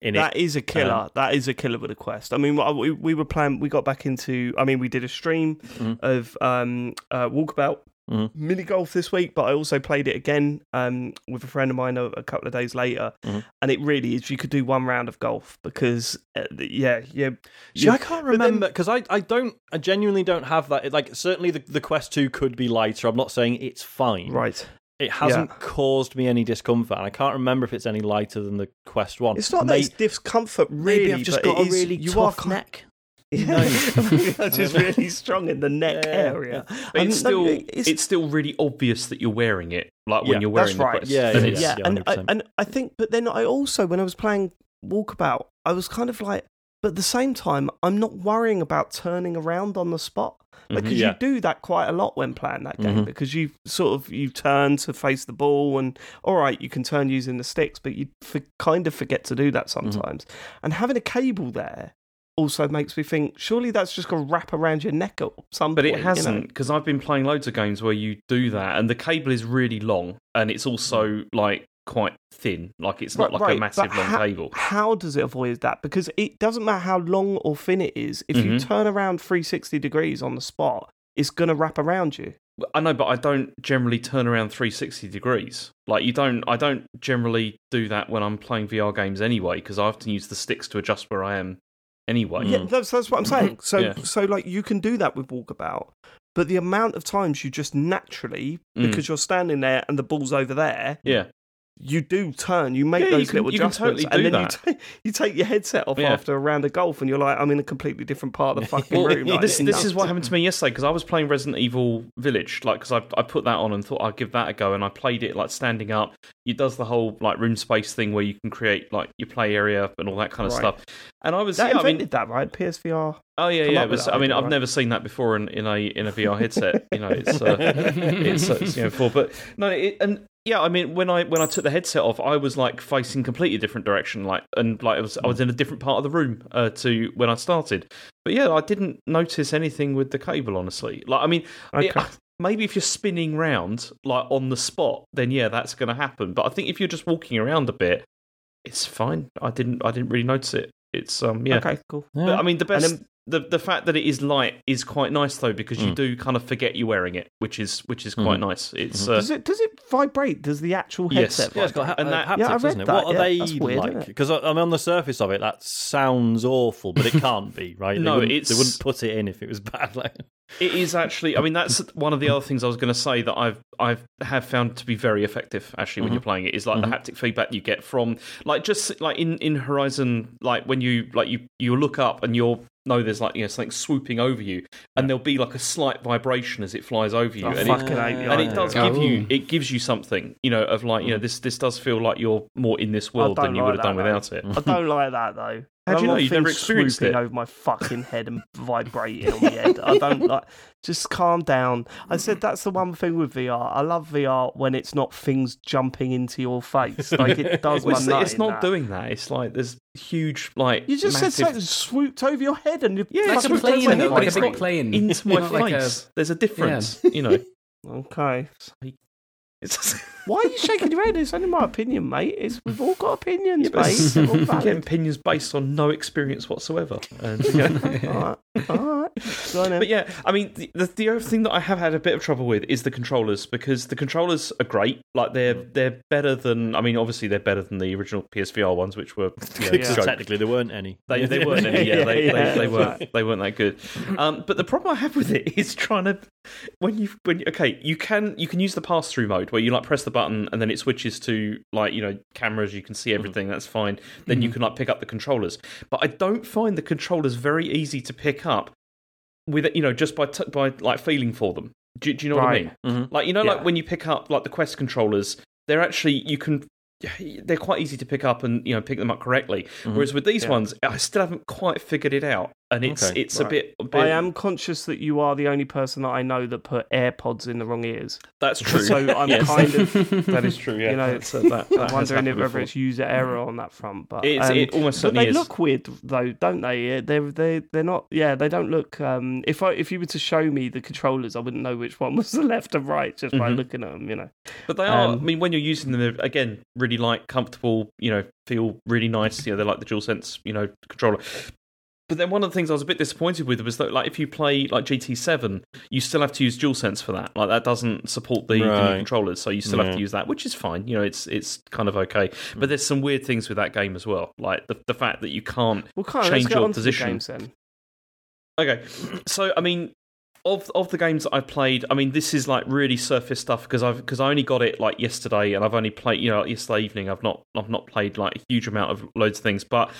in it. That is a killer. Um, that is a killer with the quest. I mean, we, we were playing. We got back into. I mean, we did a stream Mhm. of um, uh, walkabout Mhm. mini golf this week, but I also played it again um, with a friend of mine a, a couple of days later, Mhm. and it really is. You could do one round of golf because, uh, yeah, yeah. See, I can't remember because I, I don't I genuinely don't have that. It, like certainly the the Quest Two could be lighter. I'm not saying it's fine. Right. It hasn't caused me any discomfort, and I can't remember if it's any lighter than the Quest One. It's not that it's discomfort, really. maybe I've just got a is- really tough are neck. Yeah, You're just really strong in the neck Yeah, area. but it's no, still it's- it's, still really obvious that you're wearing it, like when you're wearing that's right. quest. Yeah, yeah, yeah, and I, and I think, but then I also, when I was playing Walkabout, I was kind of like, but at the same time, I'm not worrying about turning around on the spot because Yeah. you do that quite a lot when playing that game Mhm. because you sort of you turn to face the ball and all right, you can turn using the sticks, but you for, kind of forget to do that sometimes. And having a cable there also makes me think surely that's just going to wrap around your neck at some But it hasn't because I've been playing loads of games where you do that, and the cable is really long, and it's also like quite thin. Like it's not Right, like right, a massive but long how, cable. How does it avoid that? Because it doesn't matter how long or thin it is. If you Mhm. turn around 360 degrees on the spot, it's going to wrap around you. I know, but I don't generally turn around 360 degrees. Like you don't, I don't generally do that when I'm playing VR games anyway, because I often use the sticks to adjust where I am anyway. Yeah, that's, that's what I'm saying. So, Yeah. so like you can do that with walkabout, but the amount of times you just naturally, Mm. because you're standing there and the ball's over there, yeah. You do turn. You make Yeah, you those can- little you can adjustments, totally and then you, ta- you take your headset off Yeah. after a round of golf, and you're like, I'm in a completely different part of the fucking Well, room. Like, this, this is what happened to me yesterday because I was playing Resident Evil Village, like because I, I put that on and thought I'd give that a go, and I played it like standing up. It does the whole like room space thing where you can create like your play area and all that kind of Right. stuff. And I was, That yeah, I mean, invented that, right? PSVR. Oh yeah, yeah. It was, I mean, I've right? never seen that before in, in a in a VR headset. You know, it's uh, it's, uh, it's you know for but no, it, and yeah, I mean, when I when I took the headset off, I was like facing completely different direction, like and like I was I was in a different part of the room uh, to when I started. But yeah, I didn't notice anything with the cable, honestly. Like, I mean, it- maybe if you're spinning round like on the spot, then yeah, that's going to happen. But I think if you're just walking around a bit, it's fine. I didn't I didn't really notice it. It's um yeah. Okay, cool. Yeah. But I mean, the best, then- the the fact that it is light is quite nice though, because you Mm. do kind of forget you're wearing it, which is which is quite nice. It's uh, Does it does it vibrate? Does the actual Yes. headset? Yeah, it's got vibrate? ha- And that- uh, haptics, Yeah, I read isn't it? that, What are yeah. they weird, like? Because I mean, on the surface of it, that sounds awful, but it can't be, right? No, they wouldn't, it's- they wouldn't put it in if it was bad. Like, it is actually. I mean, that's one of the other things I was going to say that I've I've have found to be very effective actually when Mhm. you're playing it is like Mhm. the haptic feedback you get from like just like in in Horizon, like when you like you you look up and you're know there's like you know something swooping over you, and there'll be like a slight vibration as it flies over you, Oh, and it, fucking hate and it does give Oh. you it gives you something you know of like you know mm. this this does feel like you're more in this world than you like would have done that, without it. I don't like that though. How do you know? want You've never experienced swooping it? over my fucking head and vibrating on the head. I don't like. Just calm down. I said mm-hmm. that's the one thing with VR. I love VR when it's not things jumping into your face. Like it does my it's, it's not that. doing that. It's like there's huge like You just massive said something swooped over your head and you Yeah, like it's a plane, over like a big not plane. into my Not like a- face. There's a difference, you know. Okay. It's Why are you shaking your head? It's only my opinion, mate. It's we've all got opinions, Yeah, mate. it's- They're all getting valid. opinions based on no experience whatsoever. And, you know. all right, all right. Go on then. But yeah, I mean, the, the the other thing that I have had a bit of trouble with is the controllers because the controllers are great. Like they're they're better than. I mean, obviously they're better than the original PSVR ones, which were you know, because technically there weren't any. They, they weren't any, yeah, they, Yeah, they, they yeah, weren't they weren't that good. Um, but the problem I have with it is trying to when you when okay you can you can use the pass through mode where you like press the button and then it switches to like you know cameras. You can see Mm-hmm. everything. That's fine. Then you can like pick up the controllers. But I don't find the controllers very easy to pick up with you know just by t- by like feeling for them. Do, do you know what I Right. mean? Mhm. Like you know, Yeah. like when you pick up like the Quest controllers, they're actually you can. They're quite easy to pick up and you know pick them up correctly. Whereas with these Yeah. ones, I still haven't quite figured it out, and it's Okay. it's a bit. A bit I am conscious that you are the only person that I know that put AirPods in the wrong ears. That's true. So I'm Yes. kind of, that is true. Yeah, you know, That's, uh, that, that I'm wondering if happened whether it's user error on that front. But It's- um, it almost but they is. look weird though, don't they? They're they they're not. Yeah, they don't look. Um, if I if you were to show me the controllers, I wouldn't know which one was the left and right just by Mhm. looking at them. You know. But they are. Um, I mean, when you're using them, they're, again, really light, comfortable. You know, feel really nice. You know, they're like the DualSense, you know, controller. But then one of the things I was a bit disappointed with was that, like, if you play like GT7, you still have to use DualSense for that. Like, that doesn't support the, the new controllers, so you still have to use that, which is fine. You know, it's it's kind of okay. But there's some weird things with that game as well, like the the fact that you can't Well, kind of Change let's get your on to the position. games then. Okay, so I mean, of of the games that I played, I mean, this is like really surface stuff because I've because I only got it like yesterday, and I've only played you know yesterday evening. I've not I've not played like a huge amount of loads of things, but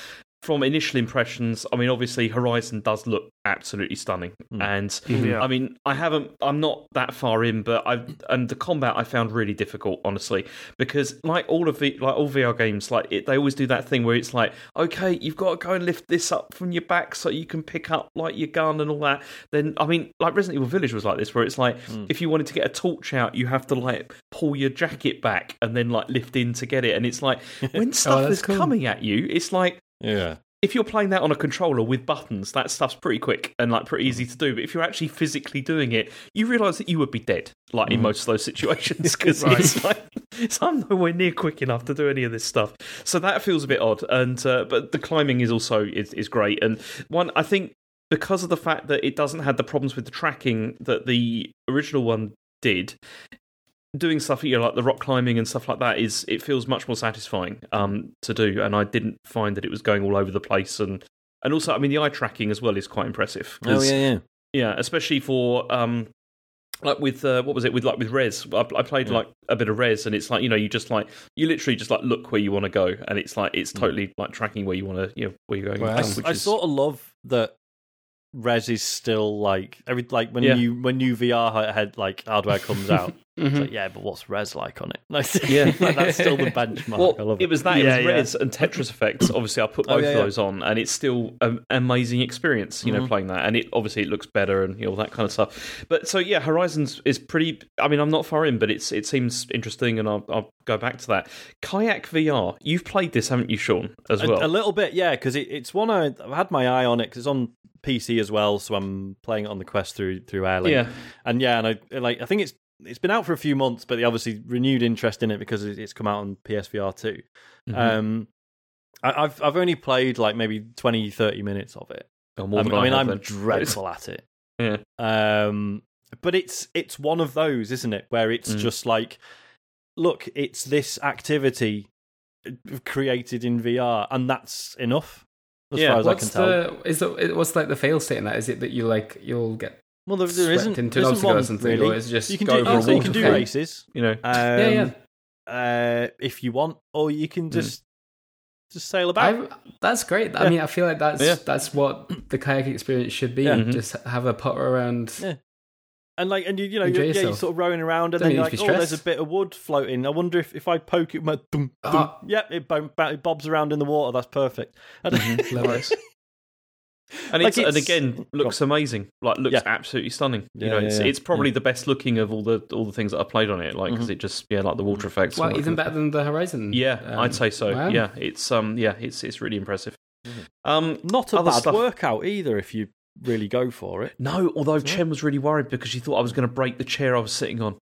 from initial impressions, I mean, obviously Horizon does look absolutely stunning, Mm. and Yeah. I mean, I haven't, I'm not that far in, but I and the combat I found really difficult, honestly, because like all of the like all VR games, like it, they always do that thing where it's like, okay, you've got to go and lift this up from your back so you can pick up like your gun and all that. Then I mean, like Resident Evil Village was like this, where it's like if you wanted to get a torch out, you have to like pull your jacket back and then like lift in to get it, and it's like when stuff that's is cool. coming at you, it's like Yeah. if you're playing that on a controller with buttons, that stuff's pretty quick and like pretty easy to do. But if you're actually physically doing it, you realise that you would be dead, like in most of those situations, because it's like it's, I'm nowhere near quick enough to do any of this stuff. So that feels a bit odd. And uh, but the climbing is also is, is great. And one, I think, because of the fact that it doesn't have the problems with the tracking that the original one did. Doing stuff, you know, like the rock climbing and stuff like that, is it feels much more satisfying um, to do, and I didn't find that it was going all over the place, and and also, I mean, the eye tracking as well is quite impressive. Oh yeah, yeah. yeah, especially for um, like with uh, what was it with like with Res? I, I played Yeah. like a bit of Res, and it's like you know you just like you literally just like look where you want to go, and it's like it's totally like tracking where you want to you know where you're going. I, I is- sort of love that Res is still like every like when Yeah. new when new VR head like hardware comes out. It's Mhm. like, yeah, but what's Res like on it? Like, Yeah. like, that's still the benchmark. I Well, love it it. was that. Yeah, it was yeah. Res and Tetris Effects. Obviously, I put Oh, both yeah, of yeah. those on, and it's still an amazing experience. You know, Mhm. playing that, and it obviously it looks better and you know all that kind of stuff. But so yeah, Horizons is pretty. I mean, I'm not far in, but it's it seems interesting, and I'll, I'll go back to that. Kayak VR. You've played this, haven't you, Sean? As A- well. a, little bit, yeah, because it, it's one I, I've had my eye on it because it's on PC as well, so I'm playing it on the Quest through through Airlink. yeah. and yeah, and I like I think it's it's been out for a few months, but they obviously renewed interest in it because it's come out on PSVR 2 Mhm. Um, I, I've I've only played like maybe 20, 30 minutes of it. Oh, I than mean, I, mean, I am dreadful at it. Yeah. Um, but it's it's one of those, isn't it, where it's Mm. just like, look, it's this activity created in VR, and that's enough. As Yeah, far as I can tell. the is it, what's like the fail state in that? Is it that you like you'll get well, there, there swept isn't, into there an isn't obstacle one or really. or is just you can go do, over a so you can do waterfall? races. You know. Um, yeah, yeah. uh, if you want, or you can just just sail about. I, that's great. I mean, I feel like that's Yeah. that's what the kayak experience should be. Yeah. Just have a putter around. Yeah. And like, and you, you know, you're, yeah, you're sort of rowing around, and Don't then you're like, oh, be there's a bit of wood floating. I wonder if if I poke it, my dum, dum, Ah. yep, it, bo- bo- it bobs around in the water. That's perfect. And- Love it. And, Like it's, and again looks amazing. Like looks Yeah. absolutely stunning. You know, yeah, it's yeah. it's probably the best looking of all the all the things that I played on it. Like because it just yeah, like the water effects. Well, even better than the Horizon. Yeah, um, I'd say so. wow. Yeah, it's um, yeah, it's it's really impressive. Mhm. Um, Not a bad stuff- workout either if you really go for it. no, although Chen was really worried because she thought I was going to break the chair I was sitting on.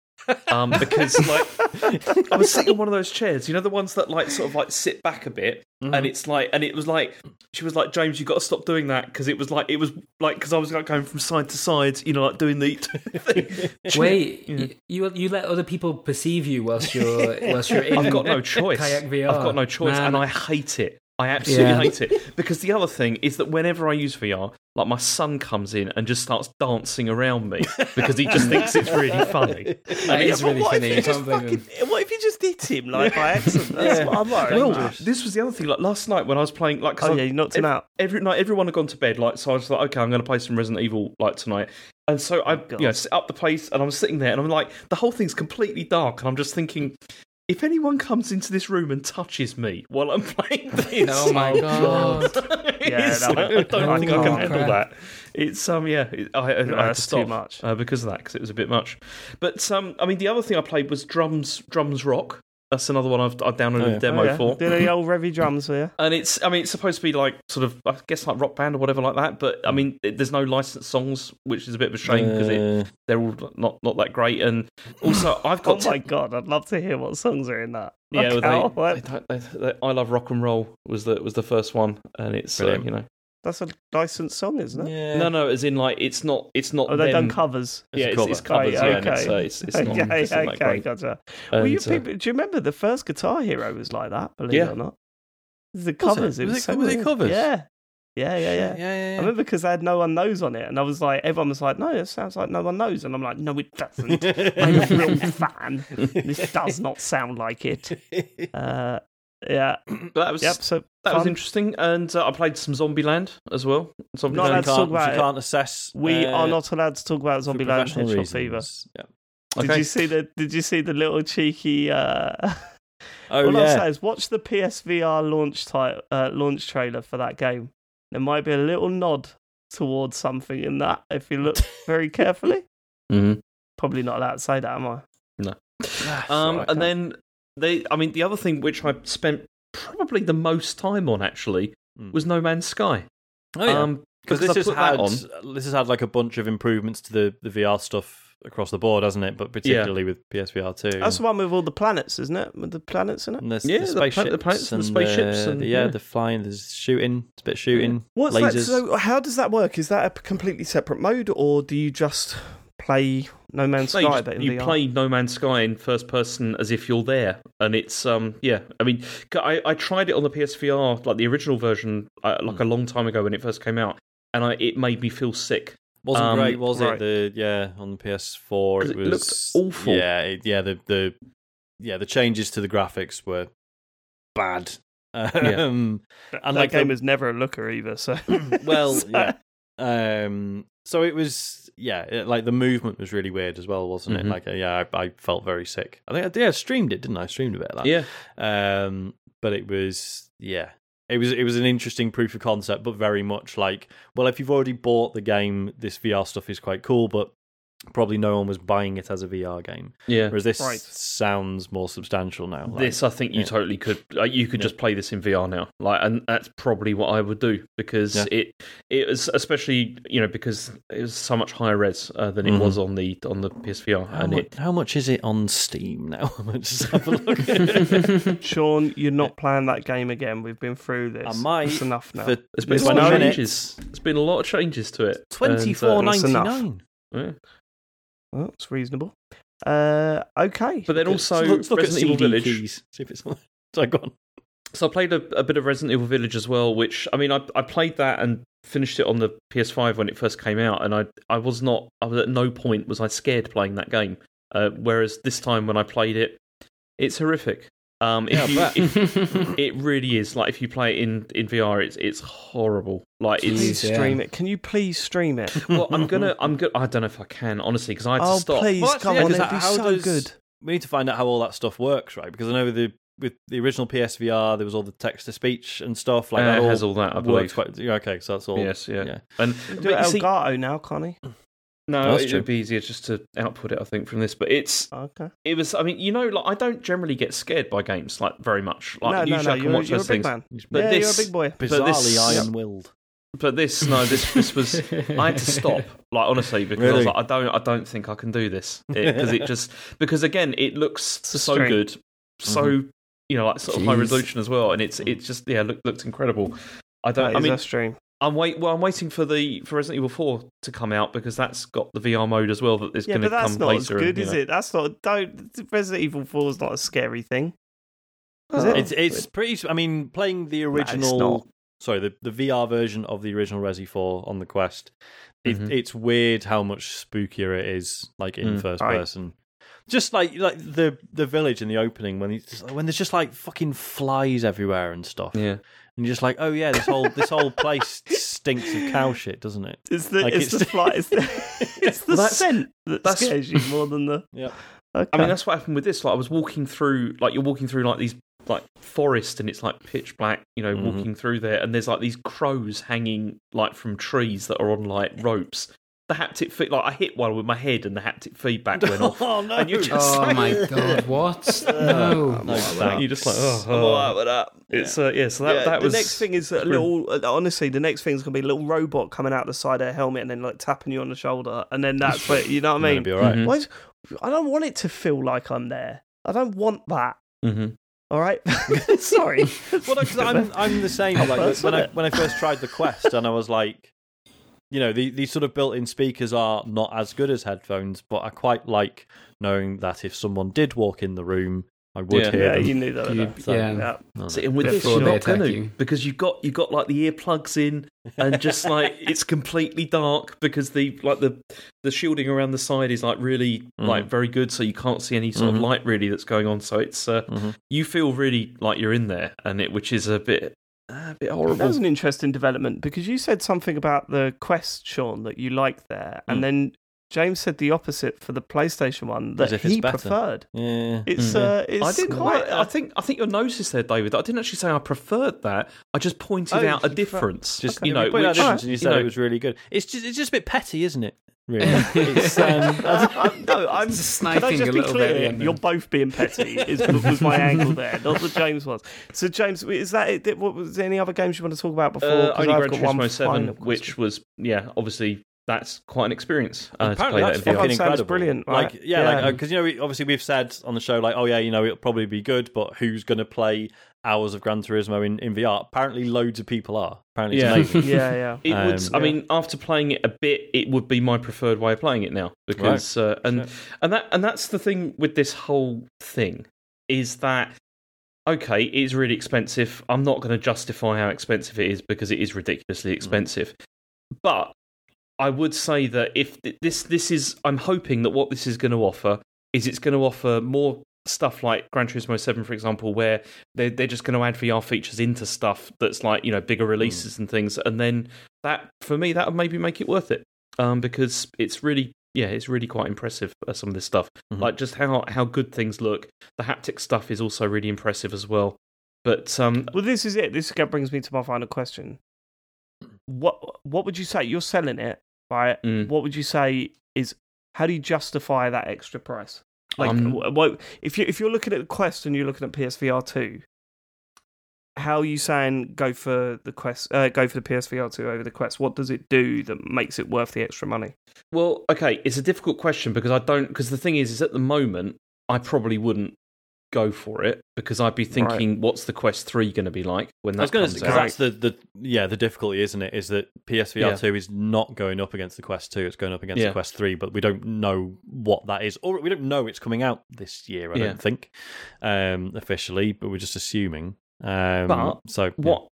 Um, because like I was sitting in one of those chairs, you know, the ones that like sort of like sit back a bit, Mm-hmm. and it's like, and it was like, she was like, James, you got to stop doing that because it was like, it was like, because I was like going from side to side, you know, like doing the. Wait, Yeah. y- you you let other people perceive you whilst you're whilst you're in. I've got no choice. Kayak VR. I've got no choice, Man. and I hate it. I absolutely Yeah. hate it because the other thing is that whenever I use VR, like my son comes in and just starts dancing around me because he just thinks it's really funny. That is really what funny. If You you just fucking, what if you just hit him like by accident? That's Yeah. what I'm worried Well, about. this was the other thing. Like last night when I was playing, like 'cause Oh I- yeah, you knocked him ev- out. every night everyone had gone to bed like so i was like okay i'm going to play some resident evil like tonight and so oh, i God. you know set up the place and i'm sitting there and i'm like the whole thing's completely dark and i'm just thinking if anyone comes into this room and touches me while i'm playing this Oh my god. yeah, that i don't I think i can can't. handle that it's um yeah it, I, I, I had to that's too stop much. uh, because of that because it was a bit much but um i mean the other thing i played was drums drums rock that's another one i've, I've downloaded Oh, yeah. a demo Oh, yeah. for Do the old Revy drums for you? and it's, I mean, it's supposed to be like sort of, I guess, like rock band or whatever like that. But I mean, it, there's no licensed songs, which is a bit of a shame because Uh, they're all not not that great. And also, I've got. Oh got my god, I'd love to hear what songs are in that. yeah, I well, they, they they- they- I love rock and roll was the was the first one, and it's uh, you know, That's a licensed song, isn't it? yeah. no, no, as in like it's not it's not Oh, they've them. done covers. Yeah, It's a it's, it's covers. Oh, yeah, and it's, okay. uh, it's, it's not, okay, it's not that okay, great. gotcha. Well, you uh, people, do you remember the first Guitar Hero was like that? Believe Yeah. it or not, the Was covers. it? It Was was, it- so was it covers? Yeah, yeah, yeah, yeah. yeah, yeah, I remember because they had no one knows on it, and I was like, everyone was like, "No, it sounds like no one knows," and I'm like, "No, it doesn't. I'm a real fan. This does not sound like it." Uh, yeah, but that was yep. So that was interesting, and uh, I played some Zombieland as well. Zombieland. Not you allowed to talk can't, about you can't assess. We uh, are not allowed to talk about for Zombieland professional Headshot Fever. reasons. Yeah. Did you see the Did you see the little cheeky? Uh, Oh All I'll yeah. say is watch the PSVR launch type, uh, launch trailer for that game. There might be a little nod towards something in that if you look very carefully. Mhm. Probably not allowed to say that, am I? No. Um, all right. and then they, I mean, the other thing which I spent probably the most time on actually Mm. was No Man's Sky. oh, yeah. Um, because because this has had on. this has had like a bunch of improvements to the, the VR stuff across the board, hasn't it? But particularly with PSVR two. That's the one with all the planets, isn't it? With the planets in it. and there's Yeah, the the pla- the planets and the spaceships the- and- the- yeah, yeah. the flying. There's shooting. It's a bit of shooting. What's lasers. that? So, how does that work? Is that a completely separate mode, or do you just play No Man's No, you, Sky? just- but in you VR? play No Man's Sky in first person as if you're there, and it's um yeah. I mean, I, I tried it on the PSVR like the original version uh, like Hmm. a long time ago when it first came out, and I, it made me feel sick. Wasn't Um, great, was right. it? The yeah on the PS4, it it was looked awful. Yeah, it, yeah. The the yeah the changes to the graphics were bad. Um, That, and that like game the- is never a looker either. So, well, So- yeah. Um, so it was, yeah, it, like the movement was really weird as well, wasn't it? Mhm. Like, uh, yeah, I, I felt very sick. I think, I, yeah, I streamed it, didn't I? I streamed a bit of that. Yeah, Um, but it was, yeah, it was, it was an interesting proof of concept, but very much like, well, if you've already bought the game, this VR stuff is quite cool, but probably no one was buying it as a VR game. yeah. Whereas this Right. sounds more substantial now. like- This, I think, you yeah. totally could. Like, you could Yeah. just play this in VR now, like, and that's probably what I would do because Yeah. it, it was especially you know because it was so much higher res uh, than it Mhm. was on the on the PSVR, how, and much, it how much is it on Steam now? Let's just have a look. Sean, you're not playing that game again. We've been through this. I might It's enough now. for there's been a It's lot of changes. There's been a lot of changes to it. Twenty four And, uh, That's ninety enough. nine. yeah. Well, it's reasonable. Uh, okay. But then also let's look Resident at Evil Village. keys. See if it's Sorry, go on. So I played a, a bit of Resident Evil Village as well, which I mean, I, I played that and finished it on the PS5 when it first came out, and I I was not, I was at no point was I scared playing that game. Uh, whereas this time when I played it, it's horrific. Um, if Yeah, you, if, it really is. Like if you play it in in VR, it's it's horrible. Like it's please Jeez, yeah. stream it. Can you please stream it? well, I'm gonna I'm gonna I don't know if I can honestly because I had to oh, stop. please, Well, come yeah, on. 'cause It'd be so does- good. We need to find out how all that stuff works, right? Because I know the with the original PSVR, there was all the text to speech and stuff like Uh, that. it all has all that, I works believe. Quite, yeah, okay, so that's all. Yes, yeah. yeah. And Do but it you see- Elgato now, Connie. No, That's it true. would be easier just to output it. I think from this, but it's Okay. it was. I mean, you know, like I don't generally get scared by games like very much. Like no, no, usually no. I can You're, watch you're a those big things. man. But yeah, this- you're a big boy. Bizarrely this- iron-willed. But this, no, this this was. I had to stop, like honestly, because I was like, I don't, I don't think I can do this because it, just because again, it looks It's so string. good, so Mm-hmm. you know, like sort of high resolution as well, and it's it's just yeah, look, looked incredible. I don't. That I is mean, a stream. I'm wait. Well, I'm waiting for the for Resident Evil Four to come out because that's got the VR mode as well that is Yeah, going to come later. Yeah, but that's not as good, and, is know. it? That's not. Don't. Resident Evil Four is not a scary thing. Is Oh. it? It's it's pretty. I mean, playing the original not. sorry, the, the VR version of the original Resi 4 on the Quest. It, Mhm. It's weird how much spookier it is, like in Mm, first right. person. Just like like the the village in the opening when you, when there's just like fucking flies everywhere and stuff, Yeah. And you're just like, oh yeah, this whole this whole place stinks of cow shit, doesn't it? It's the Like, it's, it's- the fly. It's the, it's the Well, scent that that's- scares you more than the. Yeah. Okay. I mean, that's what happened with this. Like, I was walking through, like, you're walking through like these like forest, and it's like pitch black. You know, Mhm. walking through there, and there's like these crows hanging like from trees that are on like ropes. The haptic feed, like, I hit one with my head, and the haptic feedback went off. oh no! And you just- Oh my god, what? No. No, thanks. You're just like, oh, I'm all right with that. It's uh, yeah. So that Yeah, that the was next thing is a little. uh, Honestly, the next thing is gonna be a little robot coming out the side of a helmet and then like tapping you on the shoulder, and then that's where you know what I mean. be all right. Mhm. I don't want it to feel like I'm there. I don't want that. hmm All right. Sorry. Well, no, 'cause I'm I'm the same. Like when I when I first tried the Quest, and I was like, you know, the, these sort of built-in speakers are not as good as headphones, but I quite like knowing that if someone did walk in the room, I would Yeah. hear yeah, them. you knew that. You- So- yeah. Yeah. No, no. See, and with this, you're not going to you. because you've got you've got like the earplugs in, and just like it's completely dark because the like the the shielding around the side is like really Mhm. like very good, so you can't see any sort Mhm. of light really that's going on. So it's uh, Mhm. you feel really like you're in there, and it which is a bit a bit That was an interesting development because you said something about the Quest, Sean, that you liked there, Mm. and then James said the opposite for the PlayStation one As that if he better. preferred. Yeah. It's Mm. uh, it's I didn't quite. quite. I think I think you'll notice there, David. I didn't actually say I preferred that. I just pointed Oh, out a you prefer- difference. Just Okay. you know, you pointed out which, difference and you you said know, it was really good. It's just it's just a bit petty, isn't it? Really. it's, um, I'm, no, I'm Just sniping just a be little bit at clear? end You're both being petty. Is was my angle there, not that James was. So James, is that it? What was there any other games you want to talk about before? Uh, 'Cause only I've Gran got one Turismo Seven, which was yeah, obviously that's quite an experience. Uh, to Apparently play that's that fucking Sounds incredible. brilliant, right? Like yeah, Yeah. like because you know we, obviously we've said on the show like oh yeah you know it'll probably be good, but who's going to play hours of Gran Turismo in, in VR? Apparently loads of people are. Apparently it's Yeah. amazing. yeah, yeah. It would. Um, I mean, after playing it a bit, it would be my preferred way of playing it now because uh, and and that and that's the thing with this whole thing is that okay, it's really expensive. I'm not going to justify how expensive it is because it is ridiculously expensive, but I would say that if this this is, I'm hoping that what this is going to offer is it's going to offer more stuff like Gran Turismo 7, for example, where they're, they're just going to add VR features into stuff that's like, you know, bigger releases and things. And then that, for me, that would maybe make it worth it um, because it's really, yeah, it's really quite impressive, uh, some of this stuff. Mhm. Like just how, how good things look. The haptic stuff is also really impressive as well. But um, Well, this is it. This brings me to my final question. What What would you say? You're selling it, right? Mm. What would you say is? How do you justify that extra price? Like, Um, what if you if you're looking at the Quest and you're looking at PSVR two? How are you saying go for the Quest? Uh, go for the PSVR two over the Quest. What does it do that makes it worth the extra money? Well, okay, it's a difficult question because I don't because the thing is, is at the moment I probably wouldn't go for it because I'd be thinking, what's the Quest Three going to be like when I was going to comes because out? that's the, the yeah the difficulty, isn't it? Is that PSVR Yeah. two is not going up against the Quest two; it's going up against Yeah. the Quest three. But we don't know what that is, or we don't know it's coming out this year. I Yeah. don't think um, officially, but we're just assuming. Um, But so yeah. What?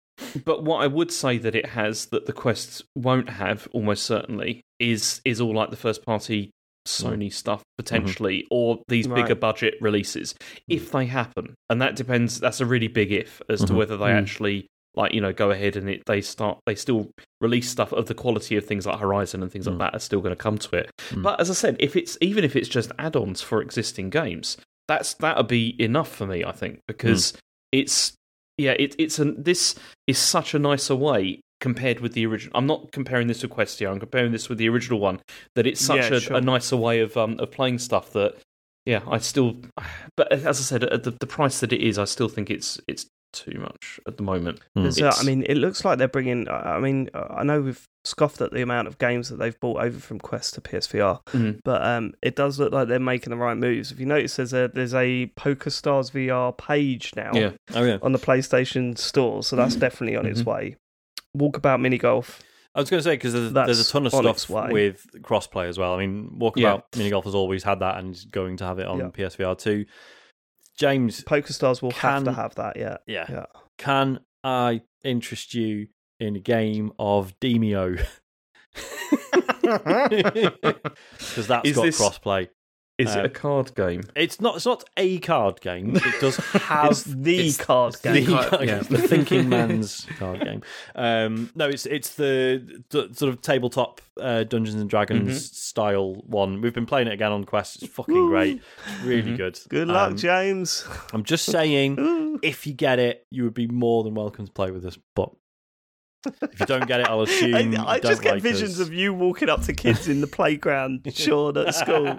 But what I would say that it has that the quests won't have almost certainly is is all like the first party Sony stuff potentially, or these Right. bigger budget releases if they happen, and that depends. That's a really big if as to Mhm. whether they Mm. actually like you know go ahead and it, they start they still release stuff of the quality of things like Horizon and things Mm. like that are still going to come to it. Mm. But as I said, if it's even if it's just add-ons for existing games, that's that'll be enough for me. I think because it's yeah, it, it's an this is such a nicer way compared with the original. I'm not comparing this to Quest here. I'm comparing this with the original one. That it's such Yeah, a, sure. a nicer way of um of playing stuff that yeah, I still. But as I said, at the, the price that it is, I still think it's it's too much at the moment. Mm. Uh, I mean, it looks like they're bringing. I mean, uh, I know we've scoffed at the amount of games that they've bought over from Quest to PSVR, Mhm. but um, it does look like they're making the right moves. If you notice, there's a there's a Poker Stars VR page now Yeah, oh yeah, on the PlayStation Store, so that's definitely on its Mhm. way. Walkabout mini golf. I was going to say because there's, there's a ton of stuff with crossplay as well. I mean, Walkabout Yeah. Mini Golf has always had that and is going to have it on Yeah. PSVR two. James, Poker Stars will have to have that. Yeah, yeah, yeah. can I interest you in a game of Demeo. Because that's Is got this- crossplay. Is Uh, it a card game? It's not. It's not a card game. It does have It's the it's card the, game. card- yeah. the thinking man's card game. Um, no, it's it's the, the sort of tabletop uh, Dungeons and Dragons Mm-hmm. style one. We've been playing it again on Quest. It's fucking great. It's really Mm-hmm. good. Good luck, Um, James. I'm just saying, if you get it, you would be more than welcome to play with us. But if you don't get it, I'll assume I, you I don't just get like visions us. of you walking up to kids in the playground, Sean, at school.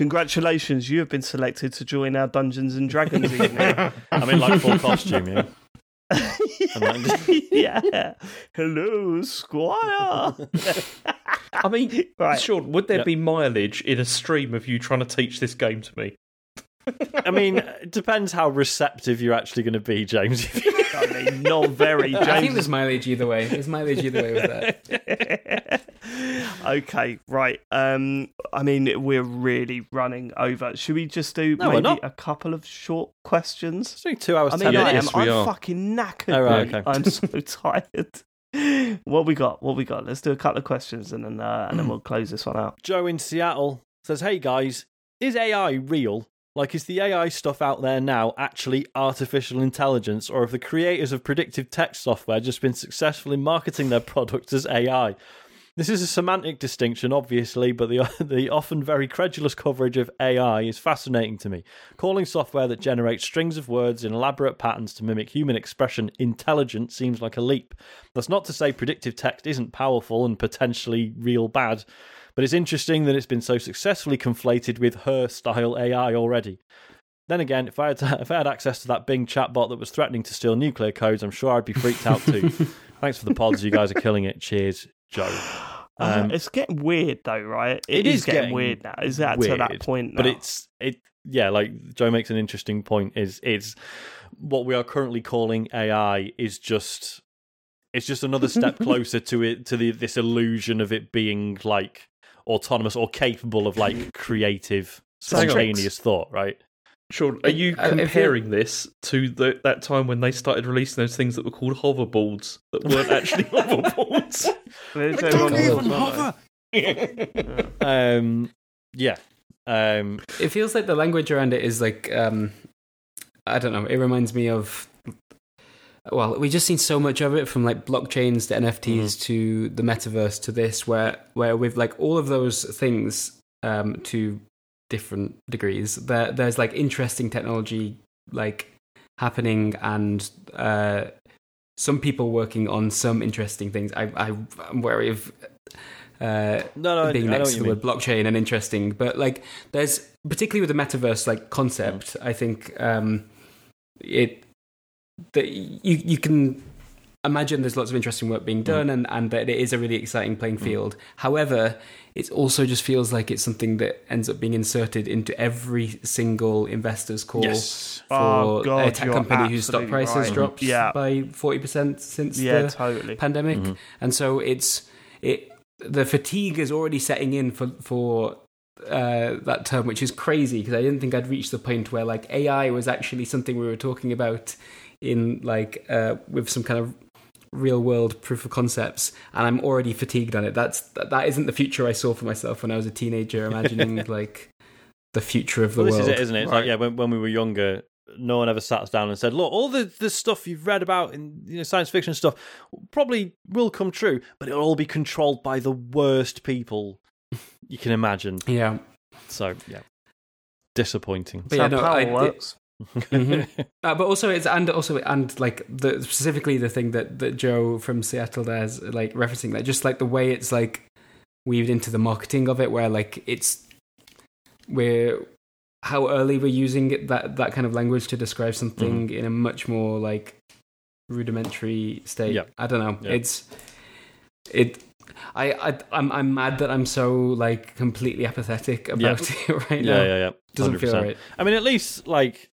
Congratulations, you have been selected to join our Dungeons and Dragons evening. I'm in like full costume, yeah. Yeah. Hello, Squire. I mean, Right. Sean, would there Yep. be mileage in a stream of you trying to teach this game to me? I mean, it depends how receptive you're actually going to be, James. I mean, not very, I think James. there's mileage either way. There's mileage either way with that. okay, right. Um, I mean, we're really running over. Should we just do No, maybe not. a couple of short questions? It's only two hours. I mean, 10 Yeah, I am. yes, we I'm are. fucking knackered. Oh, right, okay. I'm so tired. What we got? What we got? Let's do a couple of questions and then uh, and then we'll close this one out. Joe in Seattle says, "Hey guys, is AI real? Like, is the AI stuff out there now actually artificial intelligence, or have the creators of predictive text software just been successful in marketing their product as AI?" This is a semantic distinction, obviously, but the the often very credulous coverage of AI is fascinating to me. Calling software that generates strings of words in elaborate patterns to mimic human expression intelligent seems like a leap. That's not to say predictive text isn't powerful and potentially real bad, but it's interesting that it's been so successfully conflated with her style AI already. Then again, if I had if I had access to that Bing chatbot that was threatening to steal nuclear codes, I'm sure I'd be freaked out too. Thanks for the pods, you guys are killing it. Cheers, Joe. Uh, Um, it's getting weird though, right? it is, is getting, getting weird now. Is that to that weird, point? But it's it yeah, like Joe makes an interesting point. Is it's what we are currently calling AI is just it's just another step closer to it to the this illusion of it being like autonomous or capable of like creative So hang on. spontaneous thought, right? Sean, are you Uh, comparing this to the, that time when they started releasing those things that were called hoverboards that weren't actually hoverboards? They don't even hover. Um, yeah. Um, It feels like the language around it is like um I don't know, it reminds me of well, we've just seen so much of it from like blockchains to NFTs to the metaverse to this where where with like all of those things um to different degrees there there's like interesting technology like happening and uh some people working on some interesting things. I, I I'm wary of uh, no, no, being I next what to the mean. word blockchain and interesting, but like there's particularly with the metaverse like concept, Mm. I think um, it that you you can imagine there's lots of interesting work being done Mm. and and that it is a really exciting playing field. However, it also just feels like it's something that ends up being inserted into every single investor's call Yes. for Oh, God, a tech company whose stock price has right. dropped Yeah. by forty percent since yeah, the totally. pandemic, Mhm. and so it's it the fatigue is already setting in for for uh, that term, which is crazy because I didn't think I'd reached the point where like AI was actually something we were talking about in like uh, with some kind of real world proof of concepts, and I'm already fatigued on it. That's that, that isn't the future I saw for myself when I was a teenager, imagining like the future of the Well, this world. is it, isn't it? Right. like yeah, when, when we were younger, no one ever sat us down and said, "Look, all the the stuff you've read about in you know, science fiction stuff probably will come true, but it'll all be controlled by the worst people you can imagine." Yeah, So yeah, disappointing. but yeah, no, how I, power it- works. Mhm. Uh, but also it's and also and like the specifically the thing that that Joe from Seattle does like referencing that just like the way it's like weaved into the marketing of it where like it's we're how early we're using it, that that kind of language to describe something in a much more like rudimentary state. Yeah. I don't know. Yeah. It's it I, I I'm I'm mad that I'm so like completely apathetic about it right yeah, now. yeah, yeah. Yeah. Doesn't feel 100%. right. I mean, at least like, I-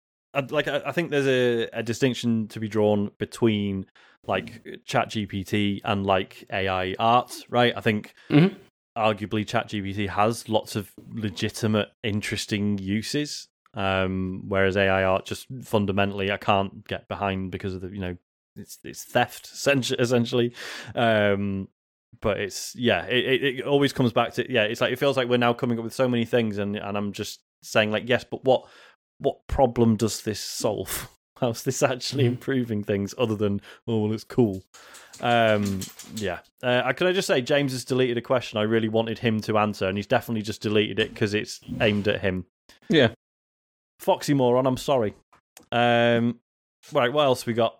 like I think there's a, a distinction to be drawn between like Chat GPT and like AI art, right? I think Mhm. arguably Chat GPT has lots of legitimate, interesting uses. Um, whereas AI art just fundamentally I can't get behind because of the you know it's it's theft essentially. Um, but it's yeah, it, it, it always comes back to yeah. It's like it feels like we're now coming up with so many things, and and I'm just saying like yes, but what what problem does this solve? How's this actually improving things other than oh well, it's cool? Um, yeah. Uh, can I just say James has deleted a question I really wanted him to answer, and he's definitely just deleted it because it's aimed at him. Yeah. Foxy moron, I'm sorry. Um, right, what else we got?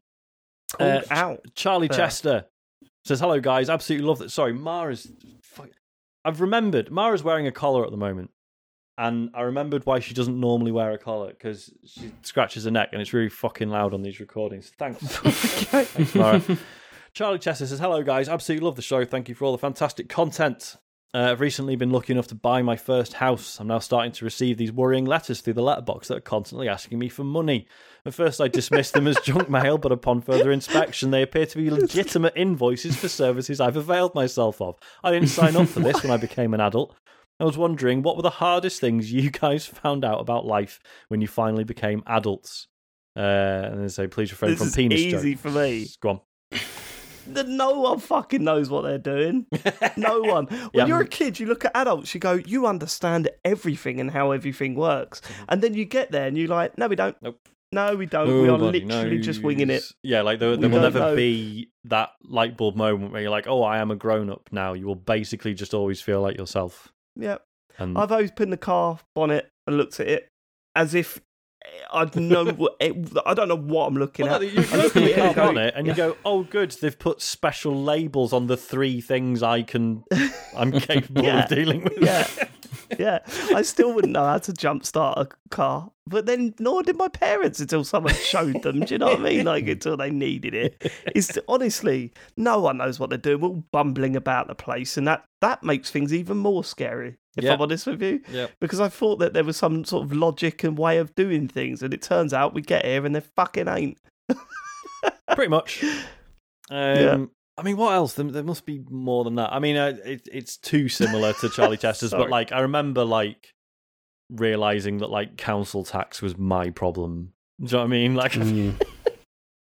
Called Uh, out. Charlie. Chester says, "Hello guys, absolutely love that." Sorry, Mara's. I've remembered Mara's wearing a collar at the moment, and I remembered why she doesn't normally wear a collar because she scratches her neck and it's really fucking loud on these recordings. Thanks, Thanks Mara. Charlie Chester says, "Hello guys, absolutely love the show. Thank you for all the fantastic content." Uh, I've recently been lucky enough to buy my first house. I'm now starting to receive these worrying letters through the letterbox that are constantly asking me for money. At first, I dismissed them as junk mail, but upon further inspection, they appear to be legitimate invoices for services I've availed myself of. I didn't sign up for this when I became an adult. I was wondering what were the hardest things you guys found out about life when you finally became adults. Uh, and they say, please refrain This from is penis easy jokes. for me. Go on. no one fucking knows what they're doing. No one. When Yeah. you're a kid, you look at adults, you go, you understand everything and how everything works. And then you get there and you're like, no, we don't. Mm-hmm. Nope. No, we don't. we are Nobody literally just winging it. Yeah, like there, there will never know. be that light bulb moment where you're like, "Oh, I am a grown up now." You will basically just always feel like yourself. Yeah. And I've opened the car bonnet and looked at it as if eh, I'd know what it, I don't know what I'm looking Well, at. no, you, you look at the and car go, on it, and you go, "Oh, good! They've put special labels on the three things I can, I'm capable Yeah. of dealing with." yeah, yeah. I still wouldn't know how to jumpstart a car, but then nor did my parents until someone showed them. Do you know what I mean? Like until they needed it. It's honestly no one knows what they're doing. We're all bumbling about the place, and that that makes things even more scary. If Yeah. I'm honest with you, Yep. because I thought that there was some sort of logic and way of doing things, and it turns out we get here and there fucking ain't. pretty much. Um, Yeah. I mean, what else? There, there must be more than that. I mean, uh, it, it's too similar to Charlie Chester's, but like, I remember like realizing that like council tax was my problem. Do you know what I mean? Like,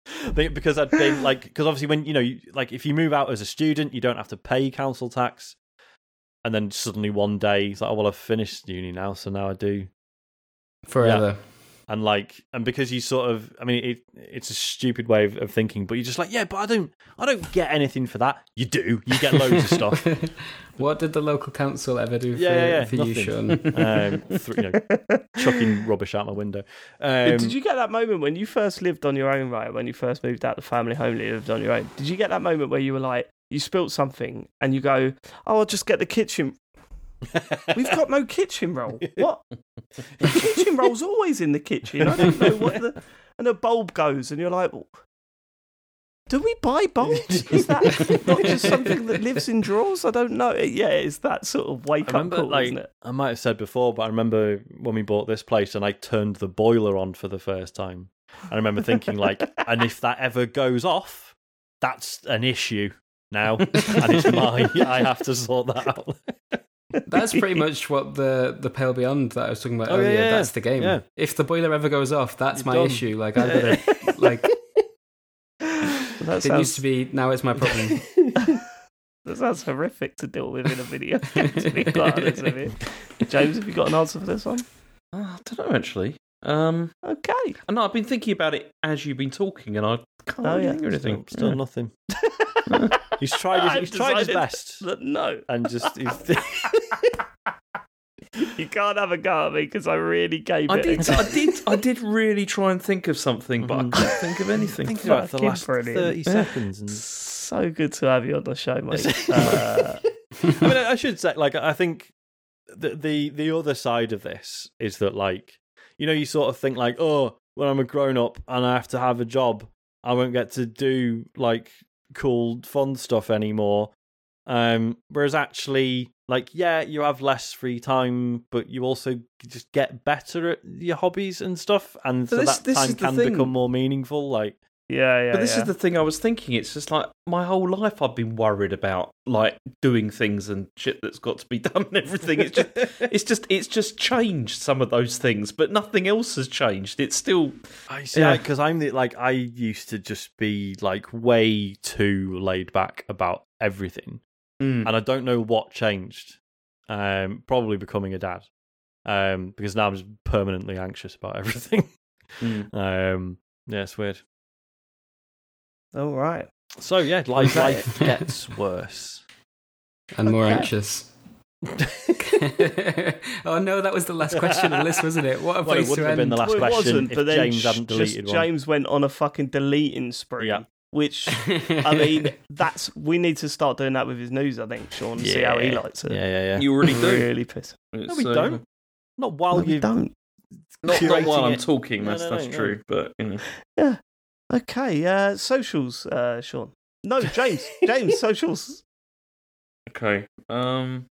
Mm. Be- because I'd been like, because obviously when you know, you, like, if you move out as a student, you don't have to pay council tax, and then suddenly one day it's like, oh well, I've finished uni now, so now I do Forever. And like and because you sort of i mean it it's a stupid way of, of thinking but you're just like yeah but i don't i don't get anything for that you do you get loads of stuff what did the local council ever do for, Yeah, yeah, yeah, for you, Sean? um th- you know chucking rubbish out my window um did you get that moment when you first lived on your own, right? When you first moved out of the family home, you lived on your own. Did you get that moment where you were like, you spilt something and you go, "Oh, I'll just get the kitchen." We've got no kitchen roll. What? The kitchen roll's always in the kitchen. I don't know what the. And a bulb goes, and you're like, do we buy bulbs? Is that not just something that lives in drawers? I don't know. Yeah, it's that sort of wake I up call, like, isn't it? I might have said before, but I remember when we bought this place and I turned the boiler on for the first time. I remember thinking, like, and if that ever goes off, that's an issue now, and it's mine. I have to sort that out. That's pretty much what the the Pale Beyond that I was talking about Oh, earlier. yeah, That's the game. yeah. If the boiler ever goes off, that's You're my done. issue. Like I gotta like That it sounds, used to be. Now it's my problem. that sounds horrific to deal with in a video. to be quite honest with you. James, have you got an answer for this one? Oh, I don't know actually. Um, Okay. I know I've been thinking about it as you've been talking, and I can't Oh, really yeah. think of anything. Still, still Yeah. nothing. He's tried. His, he's tried his best, that No, and just he's, you can't have a go at me because I really gave I it. did, a I did, I did really try and think of something, but I couldn't think of anything. thinking about for the last brilliant. thirty seconds. And So good to have you on the show, mate. Uh, I mean, I I should say, like, I think the the the other side of this is that, like, you know, you sort of think like, oh, when I'm a grown up and I have to have a job, I won't get to do like cool, fun stuff anymore. Um, whereas actually, like, yeah, you have less free time, but you also just get better at your hobbies and stuff, and So so, this- that this time can thing. become more meaningful. Like, Yeah, yeah. But this yeah. is the thing I was thinking. It's just like my whole life I've been worried about like doing things and shit that's got to be done and everything. It's just it's just it's just changed some of those things, but nothing else has changed. It's still I see, Yeah. because I'm the, like I used to just be like way too laid back about everything, Mm. and I don't know what changed. Um, probably becoming a dad, um, because now I'm just permanently anxious about everything. Mm. Um, yeah, it's weird. All right. So yeah, life life gets worse. and more Okay. anxious. oh no, that was the last question on the list, wasn't it? What a Well, it place to have been the last Well, it question wasn't, but then James sh- hadn't just deleted one. James went on a fucking deleting spree. Yeah. Which I mean, that's we need to start doing that with his news. I think Sean, and see how he likes it. Yeah, yeah, yeah. you already do. Really pissed. No, we uh, don't. Not while no, we you don't. Not, not while curating I'm it. talking. No, That's no, that's no, no. true. But you know. Okay. Uh, socials, uh, Sean. No, James. James. socials. okay. Um.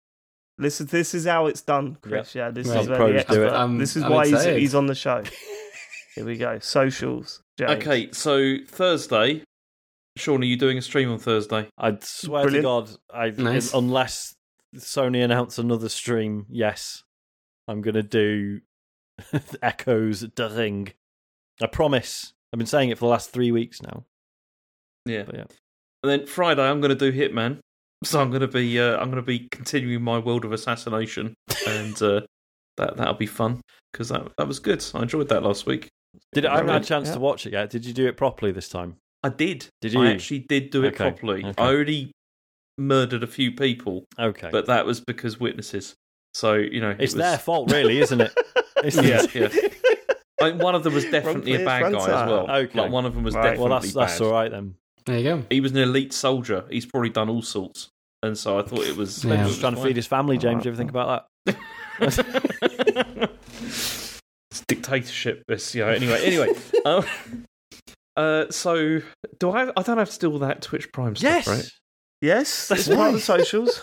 Listen, this is how it's done, Chris. Yeah, this Right. is where Pros the do it. I'm- This is I'm why he's, excited. he's on the show. Here we go. Socials. James. Okay. So Thursday, Sean, are you doing a stream on Thursday? I swear Brilliant. to God, I Nice. unless Sony announce another stream, yes, I'm gonna do Echoes the Ring. I promise. I've been saying it for the last three weeks now. Yeah. But yeah, And then Friday, I'm going to do Hitman. So I'm going to be uh, I'm going to be continuing my world of assassination, and uh, that that'll be fun because that that was good. I enjoyed that last week. did I haven't had a chance Yeah. to watch it yet. Did you do it properly this time? I did. Did you? I actually did do it Okay, properly. okay. I already murdered a few people, Okay, but that was because witnesses. So you know, it it's was- their fault, really, isn't it? It's Yeah, yeah. Like one of them was definitely a bad guy as well. Okay. Like one of them was Right. definitely well, that's that's bad. all right then. There you go. He was an elite soldier. He's probably done all sorts, and so I thought it was. Yeah. Maybe just trying to feed his family, James. do You ever think about that? it's dictatorship. This, you know. Anyway, anyway. um, uh, so do I? I don't have to do all that Twitch Prime stuff, Yes. right? Yes, That's that's part of the socials.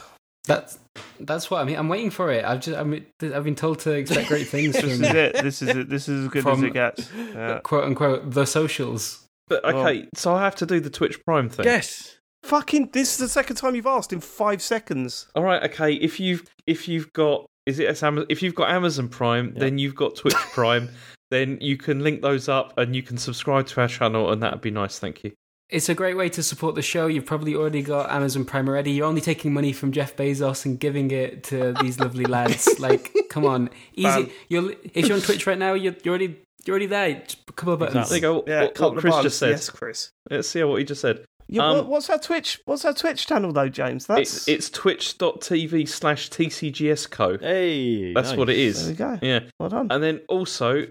That's that's what I mean. I'm waiting for it. I've just I mean, I've been told to expect great things this is it. This is it. This is as good From- as it gets. Yeah. quote unquote the socials. But Well- okay, so I have to do the Twitch Prime thing. Yes. Fucking, this is the second time you've asked in five seconds. All right. Okay. If you've if you've got is it Amazon, if you've got Amazon Prime, Yeah. then you've got Twitch Prime. then you can link those up and you can subscribe to our channel, and that'd be nice. Thank you. It's a great way to support the show. You've probably already got Amazon Prime already. You're only taking money from Jeff Bezos and giving it to these lovely lads. Like, come on, easy. Bam. You're if you're on Twitch right now, you're, you're already you're already there. Just a couple of buttons. There you go. Yeah, what, what Chris just said. Yes, Chris. Let's see what he just said. Yeah, Um, what's our Twitch? What's our Twitch channel though, James? That's It's it's twitch.tv slash tcgsco. Hey. That's nice. what it is. There we go. Yeah. Well done. And then also,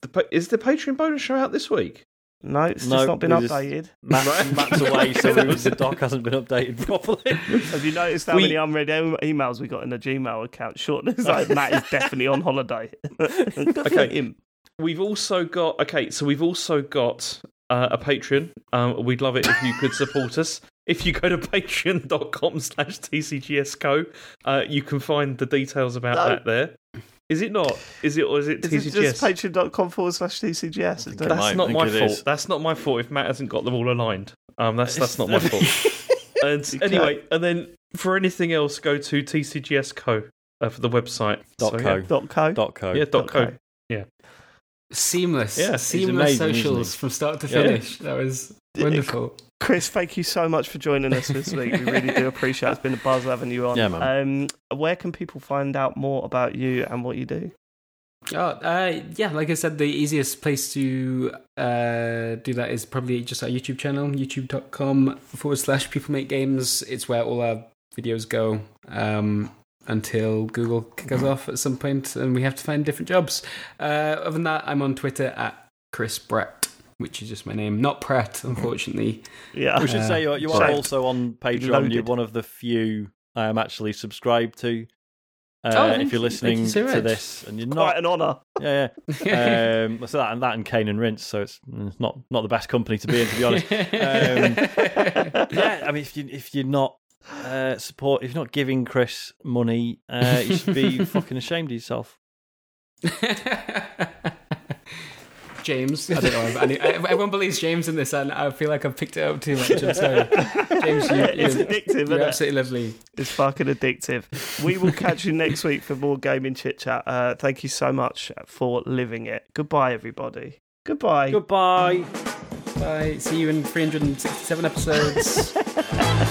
the is the Patreon bonus show out this week? No, it's No, just not been updated. Matt, Matt's away, so the doc hasn't been updated properly. Have you noticed how We- many unread em- emails we got in the Gmail account? Short, it's like Matt is definitely on holiday. Okay. We've also got okay, so we've also got uh, a Patreon. Um, we'd love it if you could support us. If you go to patreon.com slash tcgsco, uh, you can find the details about No. that there. Is it not? Is it or is it Is TCGS? it just patreon.com forward slash TCGS? think Don't- it that's might not my fault. is. That's not my fault if Matt hasn't got them all aligned. Um, that's that's not my fault. And anyway, and then for anything else, go to TCGSco uh, for the website. Dot So, co. yeah. Dot co. Dot co. Yeah, dot co. co. Seamless, Yeah, seamless amazing, socials from start to Yeah. finish. That was wonderful. Chris, thank you so much for joining us this week. We really do appreciate it. It's been a buzz having you on. Yeah, man. Um, where can people find out more about you and what you do? Oh, uh, yeah, like I said, the easiest place to uh, do that is probably just our YouTube channel, youtube.com forward slash people make games. It's where all our videos go um, until Google kick us off at some point and we have to find different jobs. Uh, other than that, I'm on Twitter at Chris Bratt, which is just my name, not Pratt, unfortunately. Yeah. We should Uh, say you you are also on Patreon. Loaded. You're one of the few I am actually subscribed to. Uh, Oh, if you're you- thank you listening so to this and you're Quite not, an honour. yeah, yeah. um, so that and that and Cane and Rinse, so it's not not the best company to be in, to be honest. Um, yeah, I mean, if you if you're not uh, support, if you're not giving Chris money, uh, you should be fucking ashamed of yourself. James. I don't know. I, everyone believes James in this, and I feel like I've picked it up too much. I'm sorry, James. You, It's you're, addictive, you're it? absolutely lovely. It's fucking addictive. We will catch you next week for more gaming chit chat. Uh, thank you so much for living it. Goodbye, everybody. Goodbye. Goodbye. Bye. See you in 367 episodes.